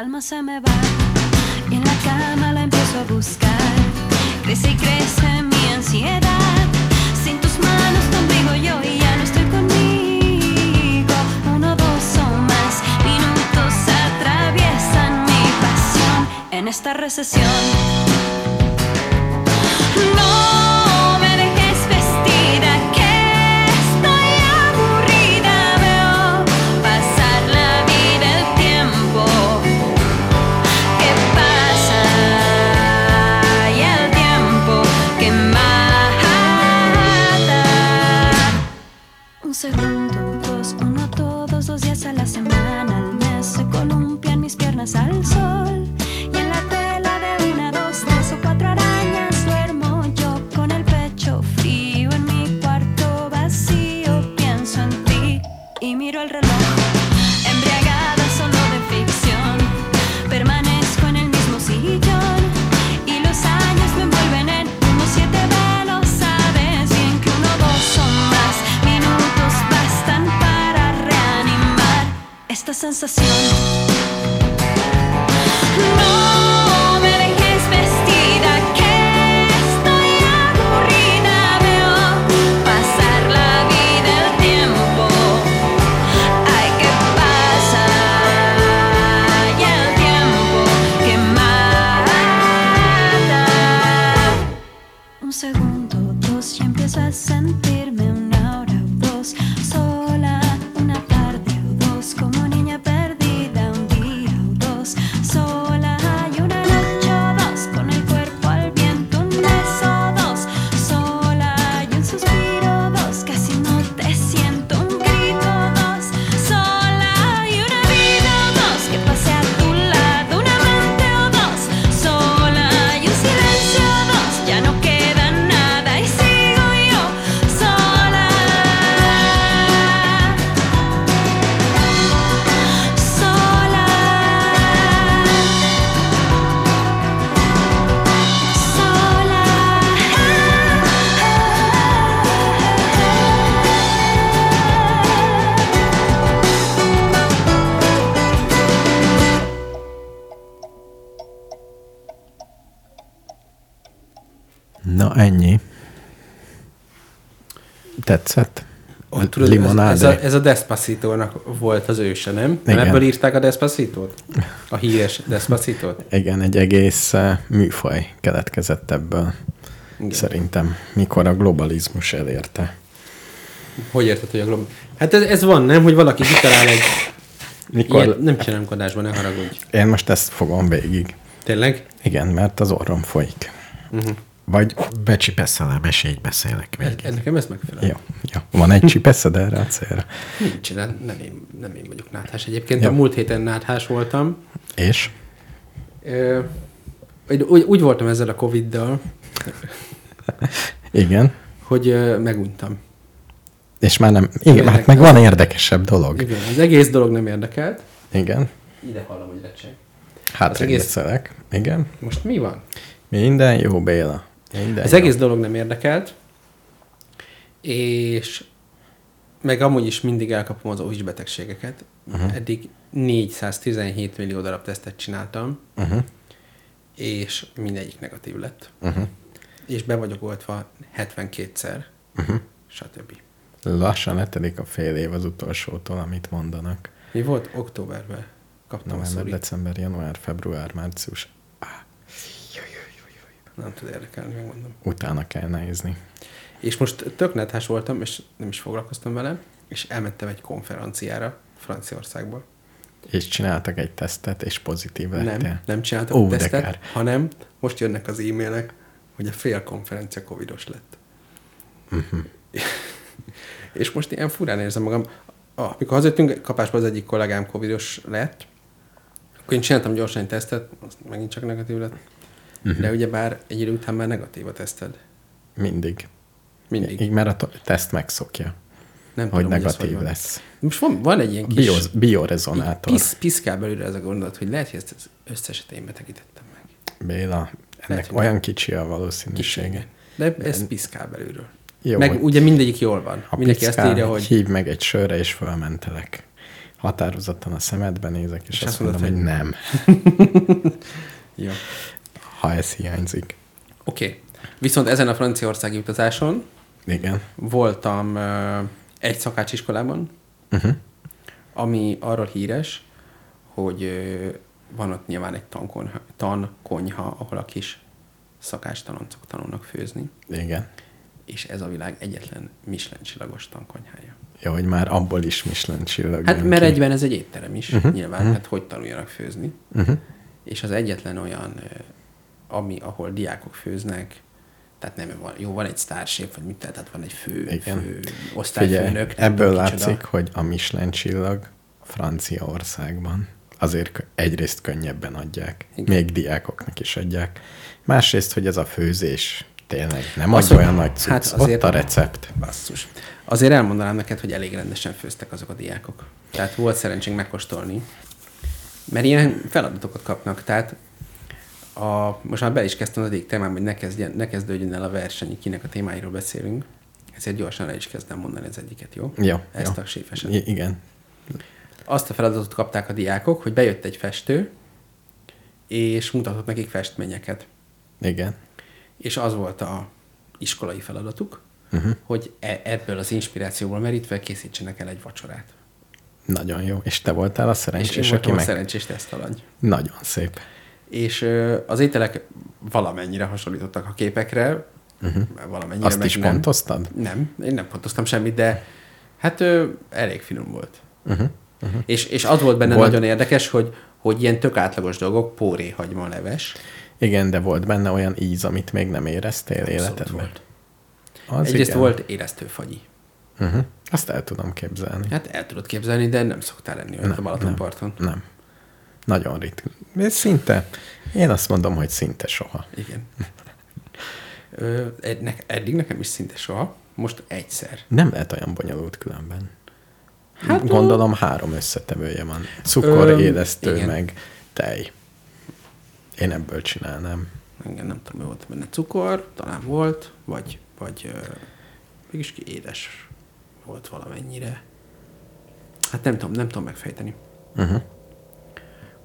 alma se me va y en la cama la empiezo a buscar. Crece y crece mi ansiedad. Sin tus manos conmigo yo y ya no estoy conmigo. Uno, dos o más minutos atraviesan mi pasión en esta recesión. No me dejes vestida salsa. Tetszett? A tudod, ez, limonádé. ez, a, ez a Despacito-nak volt az őse, nem? Igen. ebből írták a Despacito-t? A híres Despacito-t? Igen, egy egész uh, műfaj keletkezett ebből. Igen. Szerintem, mikor a globalizmus elérte. Hogy érted, hogy a glob... Hát ez, ez van, nem? Hogy valaki kitalál egy... Mikor... Ilyet nem csinálunk adásban, ne haragudj. Én most ezt fogom végig. Tényleg? Igen, mert az orrom folyik. Uh-huh. Vagy, Becsipesszel, mesélj, beszélek még. Ez, nekem ez megfelel. jó, jó. Van egy csipeszed erre a célra. Nincs, nem, nem, én, nem én vagyok náthás. Egyébként Ja. a múlt héten náthás voltam. És? Ö, úgy, úgy, voltam ezzel a Covid-dal, Igen. hogy ö, meguntam. És már nem... Igen, hát meg van érdekesebb dolog. Igen, az egész dolog nem érdekelt. Igen. Ide hallom, hogy recseg. Hát egész... Igen. Most mi van? Minden jó, Béla. Minden Az jó. egész dolog nem érdekelt, és meg amúgy is mindig elkapom az OIS betegségeket. Uh-huh. Eddig 417 millió darab tesztet csináltam, Uh-huh. és mindegyik negatív lett. Uh-huh. És be vagyok oltva 72-szer, Uh-huh. stb. Lassan letelik a fél év az utolsótól, amit mondanak. Mi volt? Októberben kaptam a November, szorít. december, január, február, március. Nem tud érdekelni, megmondom. Utána kell nézni. És most tök nethás voltam, és nem is foglalkoztam vele, és elmentem egy konferenciára Franciaországba. És csináltak egy tesztet, és pozitív lettél. Nem, nem csináltak Ó, tesztet, kár. hanem most jönnek az e-mailek, hogy a fél konferencia covidos lett. Uh-huh. És most ilyen furán érzem magam. Ah, mikor hazajöttünk, kapásba az egyik kollégám covidos lett, akkor én csináltam gyorsan egy tesztet, az megint csak negatív lett. Mhm. Uh-huh. De ugyebár egy idő után már negatív a teszted. Mindig. Mindig. Így, mert a teszt megszokja, Nem hogy tudom, negatív van. lesz. Most van, van egy ilyen kis... Bio, biorezonátor. Pisz, piszkál belőle ez a gondolat, hogy lehet, hogy ezt az összeset én betegítettem meg. Béla, ennek Lehet, hogy olyan kicsi a valószínűsége. Kicsi. De ez piszkál belülről. Jó, meg hogy ugye mindegyik jól van. Ha Mindenki azt piszkál, írja, hogy hívd meg egy sörre, és fölmentelek. határozottan a szemedbe nézek, és, És azt azt mondom, hogy nem, Jó. Ha ez hiányzik. Oké. Okay. Viszont ezen a franciaországi utazáson Igen. voltam uh, egy szakácsiskolában, Uh-huh. ami arról híres, hogy uh, van ott nyilván egy tankonyha, tankonyha, ahol a kis szakástaloncok tanulnak főzni, Igen. és ez a világ egyetlen Michelin csillagos tankonyhája. Jó, hogy már abból is Michelin csillag Hát mert ki. egyben ez egy étterem is, uh-huh. nyilván, uh-huh. hát hogy tanuljanak főzni. Uh-huh. És az egyetlen olyan, ami, ahol diákok főznek, tehát nem van, jó, van egy sztársép, vagy mit, tehát van egy fő, Igen. fő Figyelj, osztályfőnök. nem ebből tudom látszik, kicsoda. hogy a Michelin csillag Franciaországban azért egyrészt könnyebben adják, Igen. még diákoknak is adják. Másrészt, hogy ez a főzés tényleg nem Az, hogy- olyan nagy cucc. hát azért Ott a a- recept. Basszus. Azért elmondanám neked, hogy elég rendesen főztek azok a diákok. Tehát volt szerencsénk megkóstolni. Mert ilyen feladatokat kapnak. Tehát a, most már be is kezdtem az egyik témám, hogy ne, kezdjen, ne kezdődjön el a verseny, kinek a témáiról beszélünk. Ezért gyorsan el is kezdem mondani az egyiket, jó? Jó, Ezt jó. a séfeset. I- igen. Azt a feladatot kapták a diákok, hogy bejött egy festő, és mutatott nekik festményeket. Igen. És az volt a iskolai feladatuk, uh-huh. hogy e- ebből az inspirációból merítve készítsenek el egy vacsorát. Nagyon jó. És te voltál a És én szerencsés, aki voltam a meg... szerencsés tesztalany. Nagyon szép. És az ételek valamennyire hasonlítottak a képekre, uh-huh. valamennyire. Azt is nem. pontoztad? Nem, én nem pontoztam semmit, de hát ö, elég finom volt. Uh-huh. Uh-huh. És, és az volt benne Volt- nagyon érdekes, hogy, hogy ilyen tök átlagos dolgok, póré, hagyma, leves. Igen, de volt benne olyan íz, amit még nem éreztél Abszolút életedben. volt. Az Egyrészt igen. volt éreztő fagyi. Uh-huh. Azt el tudom képzelni. Hát el tudod képzelni, de nem szoktál lenni olyan a Balatonparton. Nem. Nagyon ritka. Ez szinte, én azt mondom, hogy szinte soha. Igen. Ö, ed- ne- eddig nekem is szinte soha, most egyszer. Nem lehet olyan bonyolult különben. Hát, Gondolom három összetevője van. Cukor, Öm, élesztő, igen. meg tej. Én ebből csinálnám. Igen, nem tudom, mi volt benne. Cukor, talán volt, vagy, vagy ö, mégis ki édes volt valamennyire. Hát nem tudom, nem tudom megfejteni. Uh-huh.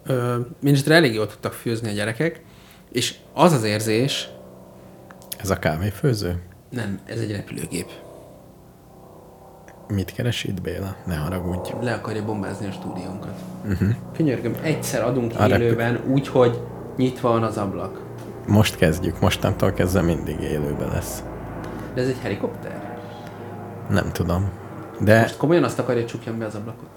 Ö, Mindenesetre elég jól tudtak főzni a gyerekek, és az az érzés, Ez a kávéfőző? nem, ez egy repülőgép. Mit keres itt, Béla? Ne haragudj. Le akarja bombázni a stúdiónkat. Uh-huh. Könyörgöm, egyszer adunk A repül- élőben úgy, hogy nyitva van az ablak. Most kezdjük, mostantól kezdve mindig élőbe lesz. De ez egy helikopter? Nem tudom. De Most komolyan azt akarja, hogy csukjam be az ablakot?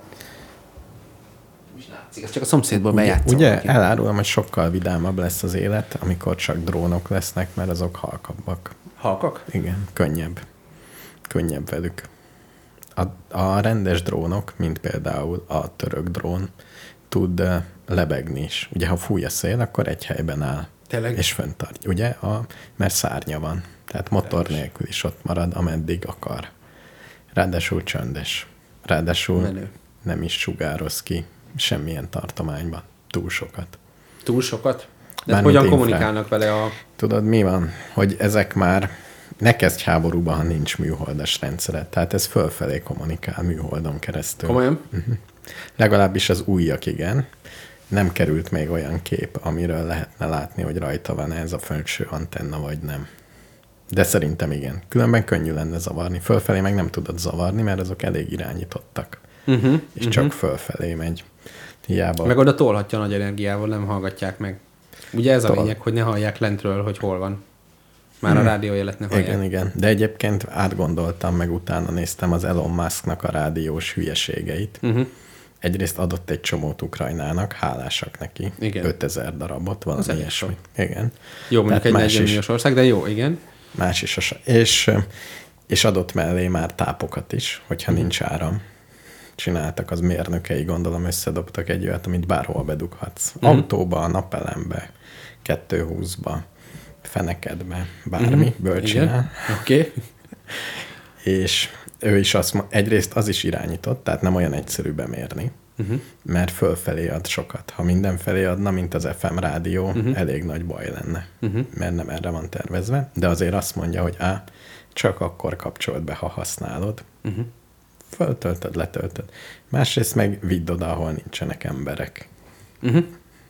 Látszik, ez csak a szomszédból ugye, bejátszom. ugye neki. elárulom, hogy sokkal vidámabb lesz az élet, amikor csak drónok lesznek, mert azok halkabbak. Halkak? Igen, könnyebb. Könnyebb velük. A, a rendes drónok, mint például a török drón, tud lebegni is. Ugye, ha fúj a szél, akkor egy helyben áll. Tényleg? És fönntart, ugye? A, mert szárnya van. Tehát motor Rendes. nélkül is ott marad, ameddig akar. Ráadásul csöndes. Ráadásul Menő. nem is sugároz ki semmilyen tartományba túl sokat. Túl sokat? De Mármint hogyan kommunikálnak vele a... Tudod, mi van? Hogy ezek már ne kezdj háborúba, ha nincs műholdas rendszeret. Tehát ez fölfelé kommunikál műholdon keresztül. Komolyan? Legalábbis az újak, igen. Nem került még olyan kép, amiről lehetne látni, hogy rajta van ez a felső antenna, vagy nem. De szerintem igen. Különben könnyű lenne zavarni. Fölfelé meg nem tudod zavarni, mert azok elég irányítottak. Uh-huh. És uh-huh. csak fölfelé megy. Hiába. Meg oda tolhatja nagy energiával, nem hallgatják meg. Ugye ez a Tol. lényeg, hogy ne hallják lentről, hogy hol van. Már a rádiójelet ne hallják. Igen, igen. De egyébként átgondoltam, meg utána néztem az Elon Musknak a rádiós hülyeségeit. Uh-huh. Egyrészt adott egy csomót Ukrajnának, hálásak neki. Igen. 5000 darabot, valami elég ilyesmi. Igen. Jó, mondjuk Tehát egy más 40 is. ország, de jó, igen. Más is a és, és adott mellé már tápokat is, hogyha Mhm. nincs áram. Csináltak az mérnökei, gondolom összedobtak egy olyat, amit bárhol bedughatsz. Mhm. Autóba, napelembe, 220-ba, fenekedbe, bármi, Mhm. ből Igen. csinál. Oké. Okay. És ő is azt egyrészt az is irányított, tehát nem olyan egyszerű bemérni, Uh-huh. mert fölfelé ad sokat. Ha mindenfelé adna, mint az FM rádió, uh-huh. elég nagy baj lenne, uh-huh. mert nem erre van tervezve. De azért azt mondja, hogy á, csak akkor kapcsolt be, ha használod. Uh-huh. Föltöltöd, letöltöd. Másrészt meg vidd oda, ahol nincsenek emberek. Uh-huh.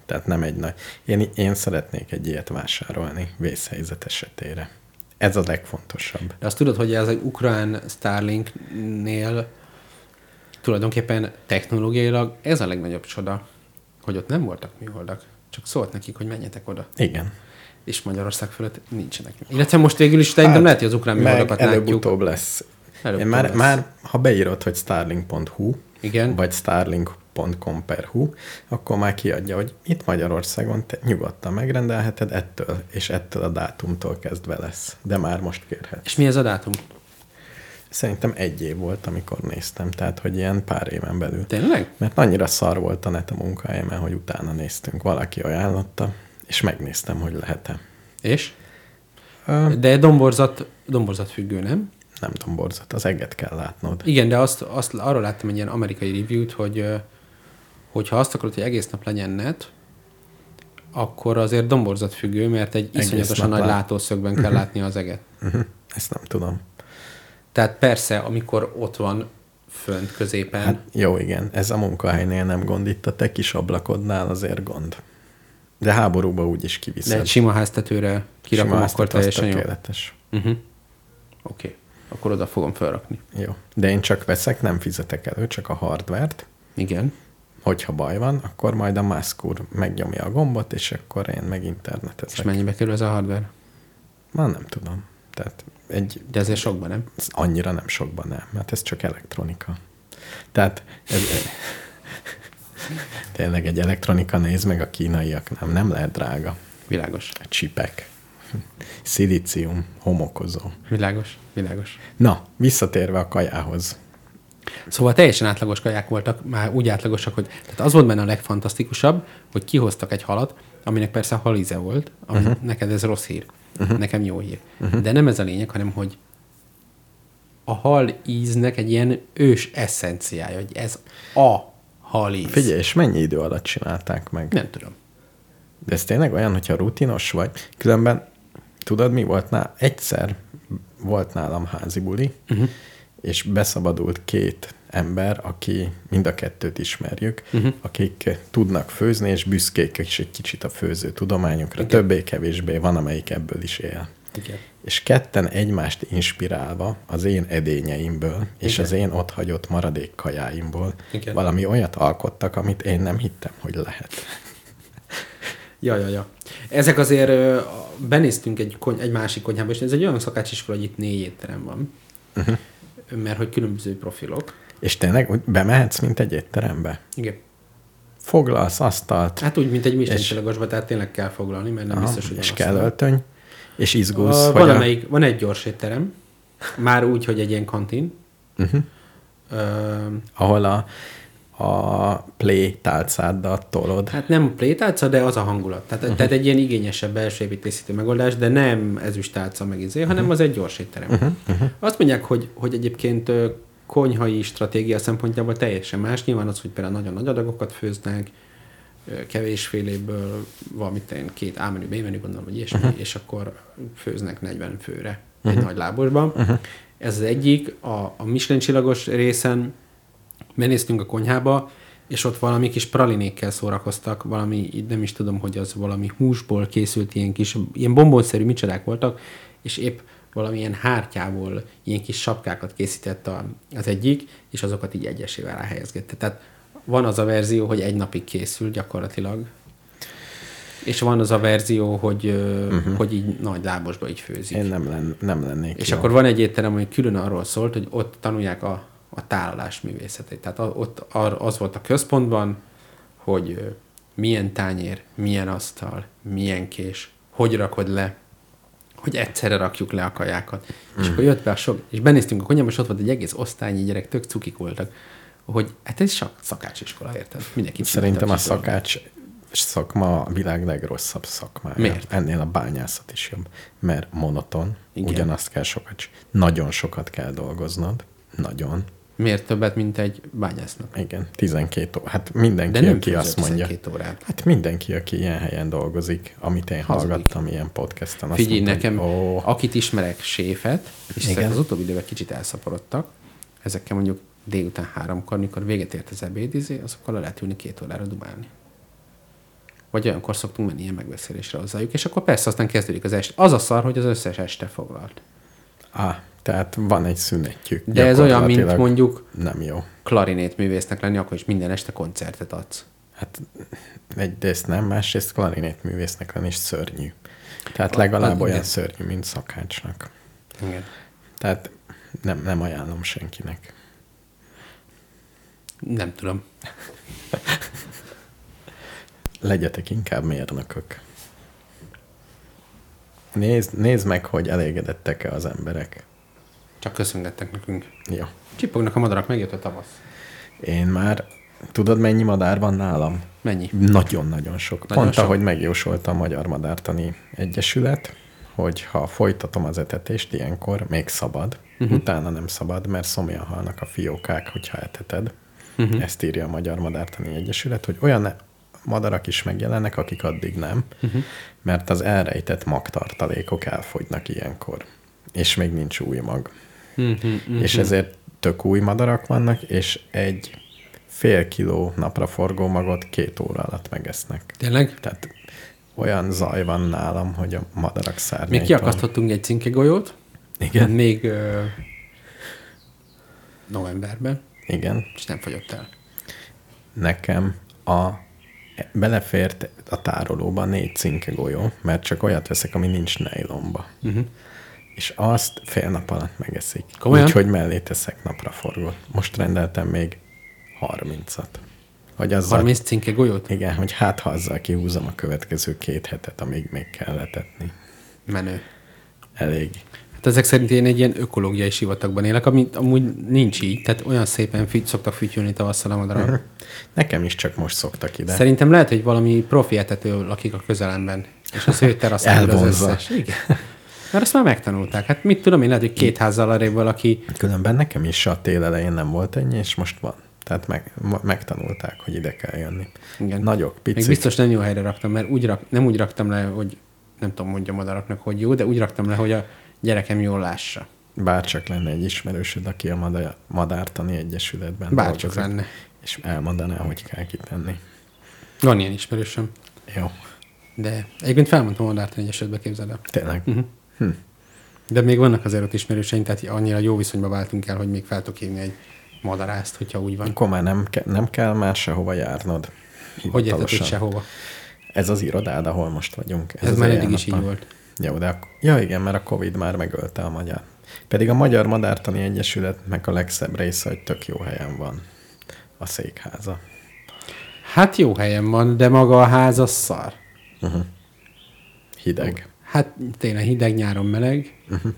Tehát nem egy nagy... Én, én szeretnék egy ilyet vásárolni vészhelyzet esetére. Ez a legfontosabb. De azt tudod, hogy ez egy ukrán Starlinknél tulajdonképpen technológiailag ez a legnagyobb csoda, hogy ott nem voltak műholdak. Csak szólt nekik, hogy menjetek oda. Igen. És Magyarország fölött nincsenek. Illetve most végül is szerintem lehet, hogy az ukrán Hát, műholdakat látjuk. előbb-utóbb lesz. Én már, lesz. már, ha beírod, hogy starlink.hu, Igen. vagy starlink.com per hu, akkor már kiadja, hogy itt Magyarországon te nyugodtan megrendelheted ettől, és ettől a dátumtól kezdve lesz. De már most kérhet. És mi ez a dátum? Szerintem egy év volt, amikor néztem, tehát hogy ilyen pár éven belül. Tényleg? Mert annyira szar volt a net a munkahelyemen, hogy utána néztünk, valaki ajánlotta, és megnéztem, hogy lehet-e. És? De domborzat, domborzat függő, nem? Nem domborzat, az eget kell látnod. Igen, de azt, azt arról láttam egy ilyen amerikai review-t, hogy hogyha azt akarod, hogy egész nap legyen net, akkor azért domborzat függő, mert egy Egész iszonyatosan nagy lát. látószögben kell látni az eget. Uh-huh. Ezt nem tudom. Tehát persze, amikor ott van fönt középen, Hát jó, igen, ez a munkahelynél nem gond, itt a te kis ablakodnál azért gond. De háborúba úgyis de kiviszed. egy sima háztetőre kirakom, Sima akkor teljesen jó. tökéletes. Uh-huh. Oké, okay. Akkor oda fogom felrakni. Jó. De én csak veszek, nem fizetek elő, csak a hardvert. Igen. Hogyha baj van, akkor majd a Musk úr megnyomja a gombot, és akkor én meg És internetezek. mennyibe kerül ez a hardware? Már nem tudom. Tehát egy, De ezért sokban, nem? ez annyira nem sokban nem, mert ez csak elektronika. Tehát ez, tényleg egy elektronika néz meg a kínaiak, nem, nem lehet drága. Világos. A csipek, szilícium, homokozó. Világos. Világos. Na, visszatérve a kajához. Szóval teljesen átlagos kaják voltak, már úgy átlagosak, hogy tehát az volt benne a legfantasztikusabb, hogy kihoztak egy halat, aminek persze halíze volt, ami uh-huh. neked ez rossz hír, uh-huh. nekem jó hír. Uh-huh. De nem ez a lényeg, hanem hogy a hal íznek egy ilyen ős eszenciája, hogy ez a halíz. Figyelj, és mennyi idő alatt csinálták meg? Nem tudom. De ez tényleg olyan, hogyha rutinos vagy. Különben, tudod, mi volt nálam? Egyszer volt nálam házi buli, uh-huh. és beszabadult két ember, aki mind a kettőt ismerjük, uh-huh. akik tudnak főzni, és büszkék is egy kicsit a főző tudományukra. Igen. Többé-kevésbé van, amelyik ebből is él. Igen. És ketten egymást inspirálva az én edényeimből, és Igen. az én ott hagyott maradék kajáimból Igen. valami olyat alkottak, amit én nem hittem, hogy lehet. Ja, ja, ja. Ezek azért benéztünk egy, kony- egy másik konyhába, és ez egy olyan szakácsiskola, hogy itt négy étterem van. Uh-huh. Mert hogy különböző profilok. És tényleg úgy bemehetsz, mint egy étterembe? Igen. Foglalsz asztalt, Hát úgy, mint egy mistencsilagosba, tehát tényleg kell foglalni, mert nem aha, biztos, hogy és kell öltöny, és izgulsz, A, van, a... amelyik, van egy gyors étterem, már úgy, hogy egy ilyen kantin. Uh-huh. Ö, ahol a, a play tálcáddal tolod. hát nem plétálca, de az a hangulat. Tehát, uh-huh. tehát egy ilyen igényesebb belső építészítő megoldás, de nem ezüstálca meg izé, hanem uh-huh. az egy gyors étterem. Uh-huh. Uh-huh. Azt mondják, hogy, hogy egyébként konyhai stratégia szempontjából teljesen más. Nyilván az, hogy például nagyon nagy adagokat főznek, kevésféléből valamit én két A menü, B menü, gondolom, hogy ilyesmi, uh-huh. és akkor főznek 40 főre uh-huh. egy nagy lábosban. Uh-huh. Ez az egyik. A, a Michelin csillagos részen benéztünk a konyhába, és ott valami kis pralinékkel szórakoztak, valami, nem is tudom, hogy az valami húsból készült ilyen kis, ilyen bombonszerű micsodák voltak, és épp valamilyen hártyából ilyen kis sapkákat készített a, az egyik, és azokat így egyesével ráhelyezgette. Tehát van az a verzió, hogy egy napig készül gyakorlatilag, és van az a verzió, hogy, uh-huh. hogy így nagy lábosba így főzik. Én nem, len, nem lennék És jó. akkor van egy étterem, ami külön arról szólt, hogy ott tanulják a, a tálalás művészetét. Tehát ott az volt a központban, hogy milyen tányér, milyen asztal, milyen kés, hogy rakod le, hogy egyszerre rakjuk le a kajákat. Mm. És akkor jött be a sok, és benéztünk a konyhába, és ott volt egy egész osztálynyi gyerek, tök cukik voltak, hogy hát ez csak szakácsiskola, érted? Mindenki Szerintem a szakács szakma a világ legrosszabb szakmája. Miért? Ennél a bányászat is jobb. Mert monoton, Igen. Ugyanazt kell sokat, nagyon sokat kell dolgoznod. Nagyon. Miért többet, mint egy bányásznak? Igen, 12 ó. Hát mindenki, De nem aki azt mondja. 12 órát. Hát mindenki, aki ilyen helyen dolgozik, amit én Hazudik. hallgattam ilyen podcasten. azt Figyelj, mondta, nekem, hogy ó. akit ismerek, séfet, és Igen. az utóbbi időben kicsit elszaporodtak, ezekkel mondjuk délután háromkor, mikor véget ért az ebéd, izé, azokkal le lehet ülni két órára dumálni. Vagy olyankor szoktunk menni ilyen megbeszélésre hozzájuk, és akkor persze aztán kezdődik az este. Az a szar, hogy az összes este foglalt. Á, tehát van egy szünetjük. De ez olyan, mint mondjuk Nem jó. klarinét művésznek lenni, akkor is minden este koncertet adsz. Hát egyrészt nem, másrészt klarinét művésznek lenni is szörnyű. Tehát legalább az- olyan igen. szörnyű, mint szakácsnak. Igen. Tehát nem, nem ajánlom senkinek. Nem tudom. Legyetek inkább mérnökök. Nézd, nézd meg, hogy elégedettek-e az emberek. Csak köszöngettek nekünk. Jó. Csipognak a madarak, megjött a tavasz. Én már... Tudod, mennyi madár van nálam? Mennyi? Nagyon-nagyon sok. Nagyon Pont sok. ahogy megjósolta a Magyar Madártani Egyesület, hogy ha folytatom az etetést ilyenkor, még szabad, uh-huh. utána nem szabad, mert szomjan halnak a fiókák, hogyha eteted. Uh-huh. Ezt írja a Magyar Madártani Egyesület, hogy olyan madarak is megjelennek, akik addig nem, uh-huh. mert az elrejtett magtartalékok elfogynak ilyenkor, és még nincs új mag. Uh-huh, És ezért tök új madarak vannak, és egy fél kiló napraforgó magot két óra alatt megesznek. Tényleg? Tehát olyan zaj van nálam, hogy a madarak szárnyaitól... Még kiakasztottunk egy cinkegolyót. Igen. Még ö, novemberben, Igen. és nem fogyott el. Nekem a belefért a tárolóba négy cinke golyó, mert csak olyat veszek, ami nincs nejlomba. Uh-huh. És azt fél nap alatt megeszik. Mhm. Komolyan? Úgyhogy mellé teszek napraforgót. Most rendeltem még 30-at. Hogy azzal 30 cinke golyót? Igen, hogy hát ha azzal kihúzom a következő két hetet, amíg még kell letetni. Menő. Elég. Hát ezek szerint én egy ilyen ökológiai sivatagban élek, ami amúgy nincs így. Tehát olyan szépen fügy, szoktak fütyülni tavasszal a madarak. Nekem is csak most szoktak ide. Szerintem lehet, hogy valami profi etető lakik a közelemben, és az ő teraszán az összes. Igen. Mert azt már megtanulták. Hát mit tudom én, lehet, hogy két házzal arrébb valaki Különben nekem is a tél elején nem volt ennyi, és most van. Tehát meg, megtanulták, hogy ide kell jönni. Igen. Nagyok, Még picik. biztos nem jó helyre raktam, mert úgy rak, nem úgy raktam le, hogy nem tudom, mondja madaraknak, hogy jó, de úgy raktam le, hogy a gyerekem jól lássa. Bárcsak lenne egy ismerősöd, aki a Madár, Madártani Egyesületben Bárcsak dolgozik, lenne. És elmondaná, hogy kell kitenni. Van ilyen ismerősöm. Jó. De egyébként felmondtam a Madártani Egyesületbe, képzeld el. Tényleg. Mhm. Hm. De még vannak azért ott ismerőseink, tehát annyira jó viszonyba váltunk el, hogy még fel tudok hívni egy madarást, hogyha úgy van. Akkor már nem, ke- nem kell már sehova járnod. Hogy érted, hogy sehova? Ez az irodád, ahol most vagyunk. Ez, az már eddig is így volt. Jó, de ak- ja igen, mert a Covid már megölte a magyar. Pedig a Magyar Madártani Egyesületnek a legszebb része, hogy tök jó helyen van a székháza. Hát jó helyen van, de maga a ház az szar. Hideg. Hát tényleg hideg, nyáron meleg. Mhm.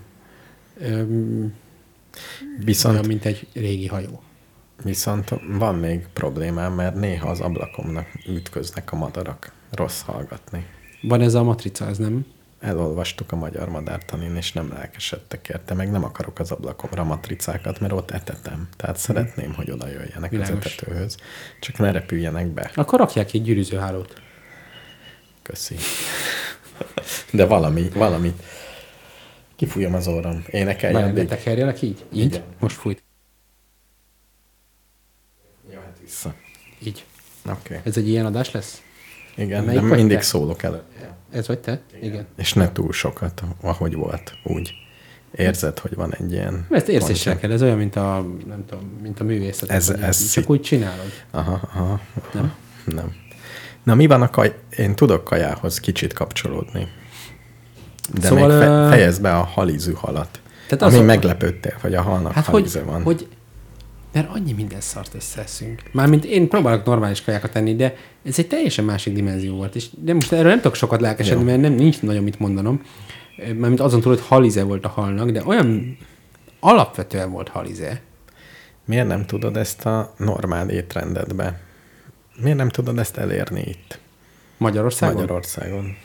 Öm, Viszont, olyan, mint egy régi hajó. viszont van még problémám, mert néha az ablakomnak ütköznek a madarak. Rossz hallgatni. Van ez a matrica, ez nem? Elolvastuk a Magyar Madártanin, és nem lelkesedtek érte, meg nem akarok az ablakomra matricákat, mert ott etetem. Tehát szeretném, hogy oda jöjjenek az Világos. etetőhöz. Csak ne repüljenek be. Akkor rakják egy gyűrűzőhálót. Köszi. De valami, valami. Kifújom az orrom. Énekelj addig. de tekerjelek így? Így? Igen. Most fújt. Jó, hát vissza. Így. Oké. Okay. Ez egy ilyen adás lesz? Igen, Melyik de vagy mindig te? szólok elő. Ez vagy te? Igen. És ne túl sokat, ahogy volt, úgy. Érzed, hogy van egy ilyen... Ezt érzéssel kell, ez olyan, mint a, nem tudom, mint a művészet. Ez- ez szí- Csak úgy csinálod. Aha, aha. Nem? Nem. Na mi van a kaj... Én tudok kajához kicsit kapcsolódni. De Szóval, még fe... fejezd be a halizű halat. Tehát Ami az a- meglepődtél, hogy a halnak Hát hogy, halize van. hogy, mert annyi minden szart összeeszünk. Mármint én próbálok normális kajákat tenni, de ez egy teljesen másik dimenzió volt. És de most erről nem tudok sokat lelkesedni, Jó. mert nem, nincs nagyon mit mondanom. Mármint azon túl, hogy halize volt a halnak, de olyan alapvetően volt halize. Miért nem tudod ezt a normál étrendedbe? Miért nem tudod ezt elérni itt, Magyarországon? Magyarországon?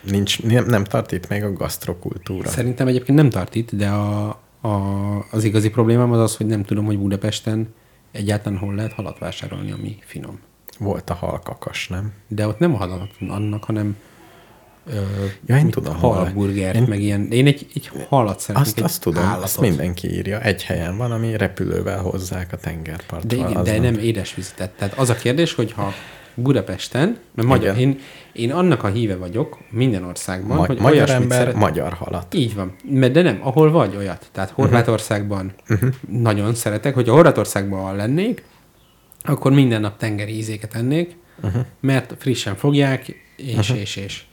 Nincs, nem, nem tart itt még a gasztrokultúra. Szerintem egyébként nem tart itt, de a, a, az igazi problémám az az, hogy nem tudom, hogy Budapesten egyáltalán hol lehet halat vásárolni, ami finom. Volt a halkakas, nem? De ott nem a halat annak, hanem Ja, én tudom, halburgert, Én- meg ilyen. Én egy, egy halat szeretnék, Azt, azt tudom, állatot. azt mindenki írja. Egy helyen van, ami repülővel hozzák a tengerpartra. De, igen, de nem édesvizetet. Tehát az a kérdés, hogy ha Budapesten, mert magyar, Igen. én, én annak a híve vagyok minden országban, Ma- hogy magyar ember, szeret, magyar halat. Így van. Mert de nem, ahol vagy olyat. Tehát Horvátországban uh-huh. nagyon szeretek, hogyha Horvátországban lennék, akkor minden nap tengeri ízéket ennék, uh-huh. mert frissen fogják, és, uh-huh. és, és.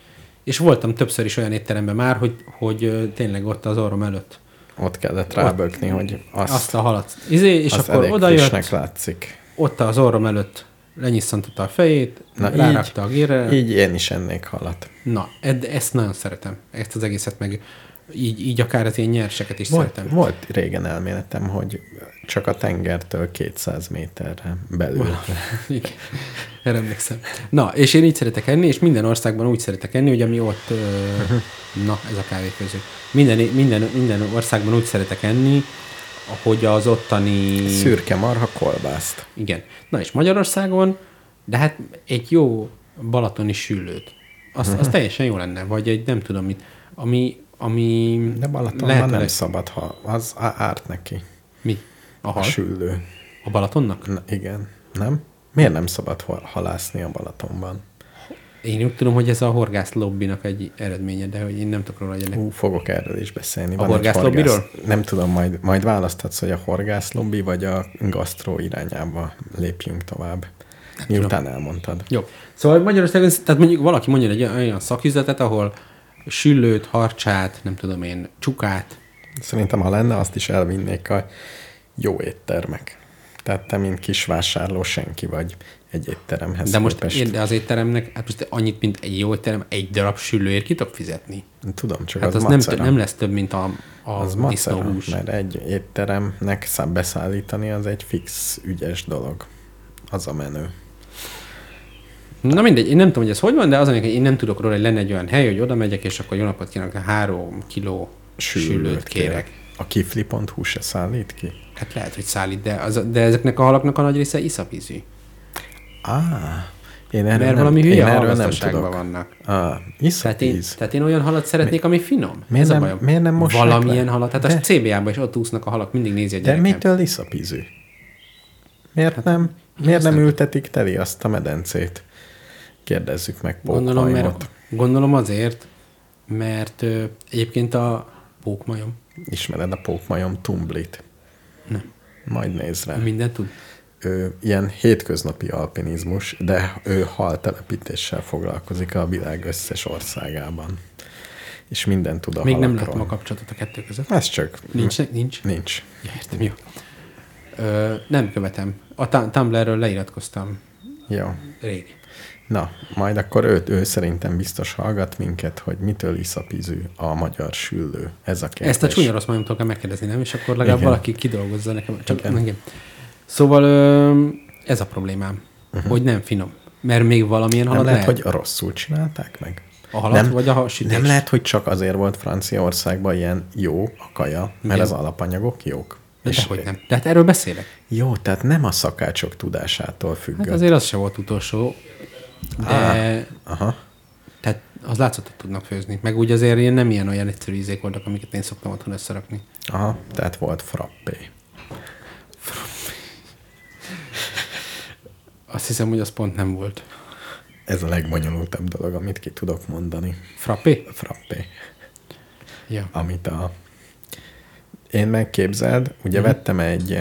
És voltam többször is olyan étteremben már, hogy, hogy tényleg ott az orrom előtt Ott kellett rábökni, hogy azt, azt a halat izé, és az akkor odajött, frissnek látszik. ott az orrom előtt lenyisszantotta a fejét, Na, rárakta a gérre. Így én is ennék halat. Na, ed, ezt nagyon szeretem. Ezt az egészet meg így, így akár az ilyen nyerseket is Volt, szeretem. volt régen elméletem, hogy csak a tengertől 200 méterre belül. Igen. Erre emlékszem. Na, és én így szeretek enni, és minden országban úgy szeretek enni, hogy ami ott, na, ez a kávéfőző. Minden, minden, minden országban úgy szeretek enni, hogy az ottani... Szürke marha kolbászt. Igen. Na, és Magyarországon, de hát egy jó balatoni süllőt. Az, az teljesen jó lenne, vagy egy nem tudom mit, ami, ami De Balatonban lehetőleg- nem szabad, ha az árt neki. Mi? A A hal? süllő. A Balatonnak? Na, igen. Nem? Miért nem szabad halászni a Balatonban? Én úgy tudom, hogy ez a horgász lobbinak egy eredménye, de hogy én nem tudok róla, hogy ennek Ú, fogok erről is beszélni. A Van egy horgászlobbiról? Nem tudom, majd, majd választhatsz, hogy a horgászlobbi vagy a gasztró irányába lépjünk tovább. Miután elmondtad. Jó. Szóval Magyarországon, tehát mondjuk valaki mondja egy olyan szaküzletet, ahol süllőt, harcsát, nem tudom én, csukát, Szerintem, ha lenne, azt is elvinnék a jó éttermek. Tehát te, mint kisvásárló senki vagy egy étteremhez de most képest. de az étteremnek, hát most annyit, mint egy jó étterem, egy darab süllőért ki tudok fizetni. Tudom, csak Hát az, az, nem, nem lesz több, mint a, a az macera, mert egy étteremnek beszállítani az egy fix, ügyes dolog. Az a menő. Na mindegy, én nem tudom, hogy ez hogy van, de az, hogy én nem tudok róla, hogy lenne egy olyan hely, hogy oda megyek, és akkor jó napot kívánok, három kiló süllőt, süllőt kérek. A kifli.hu se szállít ki? Hát lehet, hogy szállít, de, az, de ezeknek a halaknak a nagy része iszapízű. Á, én erről Mert nem, valami hülye nem halgazdaságban tudok. vannak. Ah, Tehát én, tehát én olyan halat szeretnék, ami finom. miért Ez a nem- bajom. miért nem mossák Valamilyen le? halat. Tehát De- a CBA-ban is ott úsznak a halak, mindig nézi a De gyerekem. mitől iszapízű? Miért nem, miért nem ültetik teli azt a medencét? Kérdezzük meg Gondolom, mert, gondolom azért, mert ö, egyébként a pókmajom Ismered a pókmajom tumblit? Nem. Majd nézd rá. mindent tud. Ő ilyen hétköznapi alpinizmus, de ő haltelepítéssel foglalkozik a világ összes országában. És minden tud a Még nem halakról. látom a kapcsolatot a kettő között. Ez csak... Nincs, nincs. Nincs. Ja, értem, jó. Ö, nem követem. A Tum- Tumblrről leiratkoztam Jó. rég. Na, majd akkor ő, ő szerintem biztos hallgat minket, hogy mitől iszapízű a magyar süllő. Ez a kérdés. Ezt a csúnya rossz majomtól kell megkérdezni, nem? És akkor legalább Igen. valaki kidolgozza nekem. Csak Igen. igen. Szóval ö, ez a problémám, uh-huh. hogy nem finom. Mert még valamilyen Nem halad lehet, lehet. hogy rosszul csinálták meg? A halat vagy a ha- sütés? Nem lehet, hogy csak azért volt Franciaországban ilyen jó a kaja, mert Igen. az alapanyagok jók. De hogy nem. De hát erről beszélek. Jó, tehát nem a szakácsok tudásától függ. Hát azért az se volt utolsó. De Aha. tehát az látszott, hogy tudnak főzni. Meg úgy azért ilyen nem ilyen olyan egyszerű ízék voltak, amiket én szoktam otthon összerakni. Aha, tehát volt frappé. Azt hiszem, hogy az pont nem volt. Ez a legbonyolultabb dolog, amit ki tudok mondani. Frappé? Frappé. Ja. Amit a... Én megképzeld, ugye Mhm. vettem egy...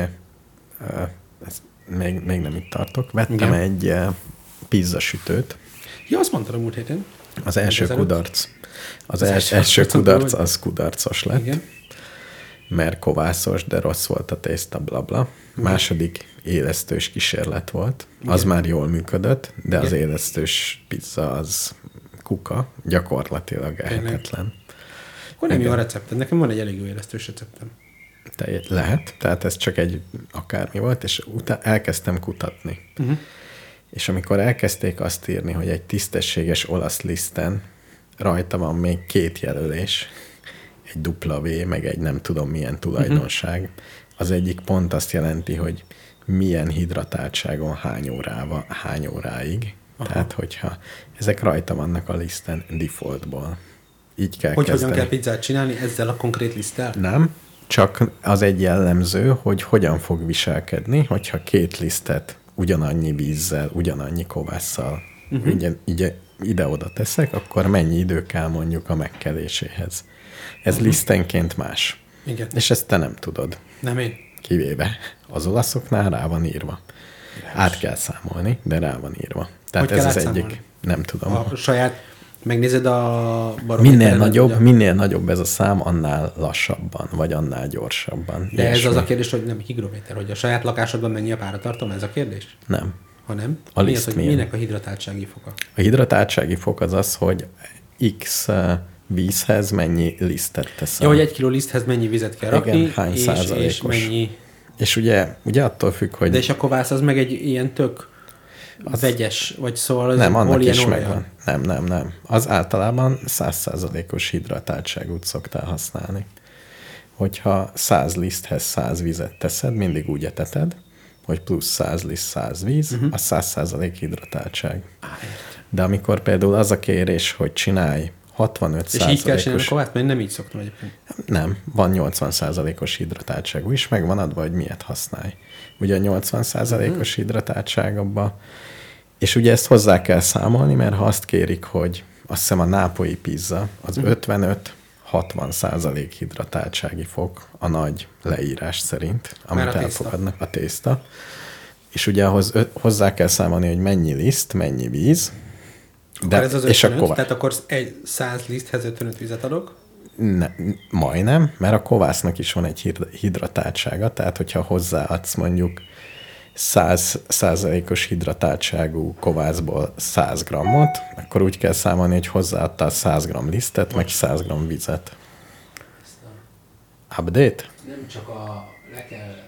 Uh, ezt még, még nem itt tartok. Vettem Igen. egy uh, pizzasütőt. Ja, azt mondtad a múlt héten. Az első Ezelőtt? kudarc. Az, Az az első első, kudarc vagy? az kudarcos lett. Igen. mert kovászos, de rossz volt a tészta, blabla. Második élesztős kísérlet volt. Az Igen. már jól működött, de az Igen. élesztős pizza az kuka, gyakorlatilag ehetetlen. Akkor nem jó a Igen. recepted. Nekem van egy elég jó élesztős receptem. Te, lehet, tehát ez csak egy akármi volt, és utána elkezdtem kutatni. Uh-huh. És amikor elkezdték azt írni, hogy egy tisztességes olasz liszten rajta van még két jelölés, egy W, meg egy nem tudom milyen tulajdonság, uh-huh. az egyik pont azt jelenti, hogy milyen hidratáltságon hány órával, hány óráig, Aha. Tehát, hogyha ezek rajta vannak a listen defaultból. Így kell Hogy kezdeni. hogyan kell pizzát csinálni ezzel a konkrét liszttel? Nem, csak az egy jellemző, hogy hogyan fog viselkedni, hogyha két lisztet ugyanannyi vízzel, ugyanannyi kovásszal uh-huh. ugye, ugye ide-oda teszek, akkor mennyi idő kell mondjuk a megkeléséhez. Ez uh-huh. lisztenként más. Igen. És ezt te nem tudod. Nem én. Kivéve az olaszoknál rá van írva. Át kell számolni, de rá van írva. Tehát Hogy ez az egyik. Nem tudom. A saját, megnézed a barométeren, Minél nagyobb, ugye- minél nagyobb ez a szám, annál lassabban, vagy annál gyorsabban. De ez az a kérdés, hogy nem higrométer, hogy a saját lakásodban mennyi a páratartalom, ez a kérdés? Nem. Ha nem, A mi az, hogy milyen? minek a hidratáltsági foka? A hidratáltsági fok az az, hogy x eh, vízhez mennyi lisztet teszel. Ja, hogy egy kiló liszthez mennyi vizet kell Igen, rakni, hány és, és százalékos. mennyi... És ugye, ugye attól függ, hogy De és a kovász az meg egy ilyen tök az... vegyes, vagy szóval az nem, annak is megvan. Nem, nem, nem. Az általában 100%-os hidratáltságút szoktál használni. Hogyha 100 liszthez 100 vizet teszed, mindig úgy eteted, hogy plusz 100 liszt 100 víz, uh-huh. az 100% hidratáltság. De amikor például az a kérés, hogy csinálj 65 És így kell csinálni a kovát, mert nem így szoktam egyébként. nem, van 80%-os hidratáltságú is, meg van adva, hogy miért használj. Ugye a 80%-os hidratáltság abba, és ugye ezt hozzá kell számolni, mert ha azt kérik, hogy azt hiszem a nápoi pizza, az 55-60 százalék hidratáltsági fok a nagy leírás szerint, amit a tészta. elfogadnak a tészta. És ugye ahhoz ö- hozzá kell számolni, hogy mennyi liszt, mennyi víz, De ez az 55, és a kova- tehát akkor egy 100 liszthez 55 vizet adok, Ne, majdnem, mert a kovásznak is van egy hid- hidratáltsága, tehát hogyha hozzáadsz mondjuk 100 százalékos hidratáltságú kovászból 100 grammot, akkor úgy kell számolni, hogy hozzáadtál 100 gram lisztet, meg 100 gram vizet. Update? nem csak a... Le kell...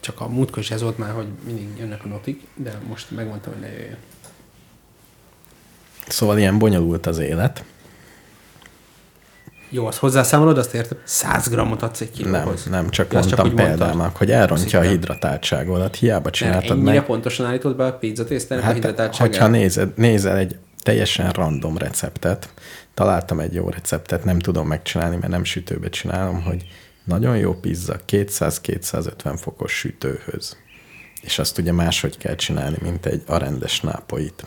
Csak a múltkor is ez volt már, hogy mindig jönnek a notik, de most megmondtam, hogy ne jöjjön. Szóval ilyen bonyolult az élet. Jó, azt hozzászámolod, azt értem? 100 grammot adsz egy Nem, kilóhoz. nem, csak De azt mondtam mondtad. példának, hogy elrontja a hidratáltságodat. Hiába Nem, csináltad ennyire meg. pontosan állítod be a pizza tésztának a Hát, hidratáltságát? hogyha nézed, nézel egy teljesen random receptet, találtam egy jó receptet, nem tudom megcsinálni, mert nem sütőbe csinálom, hogy nagyon jó pizza 200-250 fokos sütőhöz. És azt ugye máshogy kell csinálni, mint egy a rendes nápoit.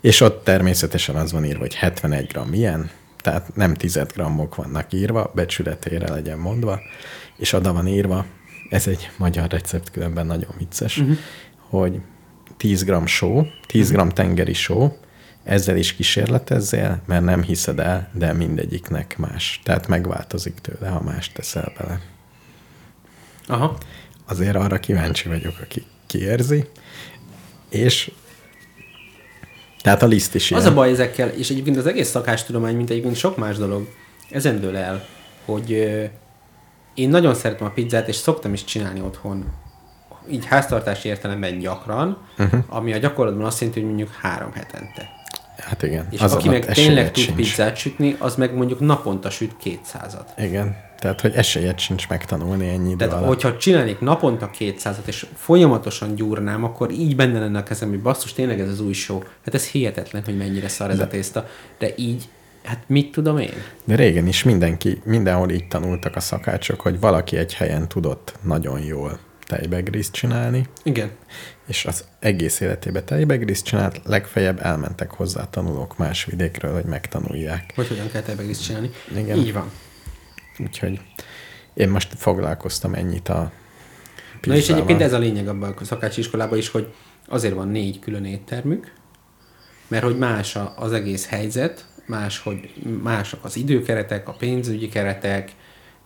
És ott természetesen az van írva, hogy 71 g ilyen, tehát nem 10 grammok vannak írva, becsületére legyen mondva, és oda van írva, ez egy magyar recept, különben nagyon vicces, uh-huh. hogy 10 g só, 10 g tengeri só, ezzel is kísérletezzél, mert nem hiszed el, de mindegyiknek más. Tehát megváltozik tőle, ha más teszel bele. Aha. Azért arra kíváncsi vagyok, aki kiérzi. És tehát a liszt is ilyen. Az a baj ezekkel, és egyébként az egész szakástudomány, mint egyébként sok más dolog, ezen dől el, hogy ö, én nagyon szeretem a pizzát, és szoktam is csinálni otthon, így háztartási értelemben gyakran, uh-huh. ami a gyakorlatban azt jelenti, hogy mondjuk három hetente. Hát igen. És azon aki meg tényleg tud sincs. pizzát sütni, az meg mondjuk naponta süt kétszázat. Igen. Tehát, hogy esélyed sincs megtanulni ennyi idő Tehát, alatt. hogyha csinálnék naponta 200-at, és folyamatosan gyúrnám, akkor így benne lenne a kezem, hogy basszus, tényleg ez az új show. Hát ez hihetetlen, hogy mennyire szar ez a tészta. De így, hát mit tudom én? De régen is mindenki, mindenhol így tanultak a szakácsok, hogy valaki egy helyen tudott nagyon jól tejbegrízt csinálni, Igen. és az egész életében tejbegrízt csinált, legfeljebb elmentek hozzá tanulók más vidékről, hogy megtanulják. Hogy hogyan kell tejbegrízt csinálni. Igen. Így van. Úgyhogy én most foglalkoztam ennyit a Na és pizzával. egyébként ez a lényeg abban a szakácsi iskolában is, hogy azért van négy külön éttermük, mert hogy más az egész helyzet, más, hogy mások az időkeretek, a pénzügyi keretek,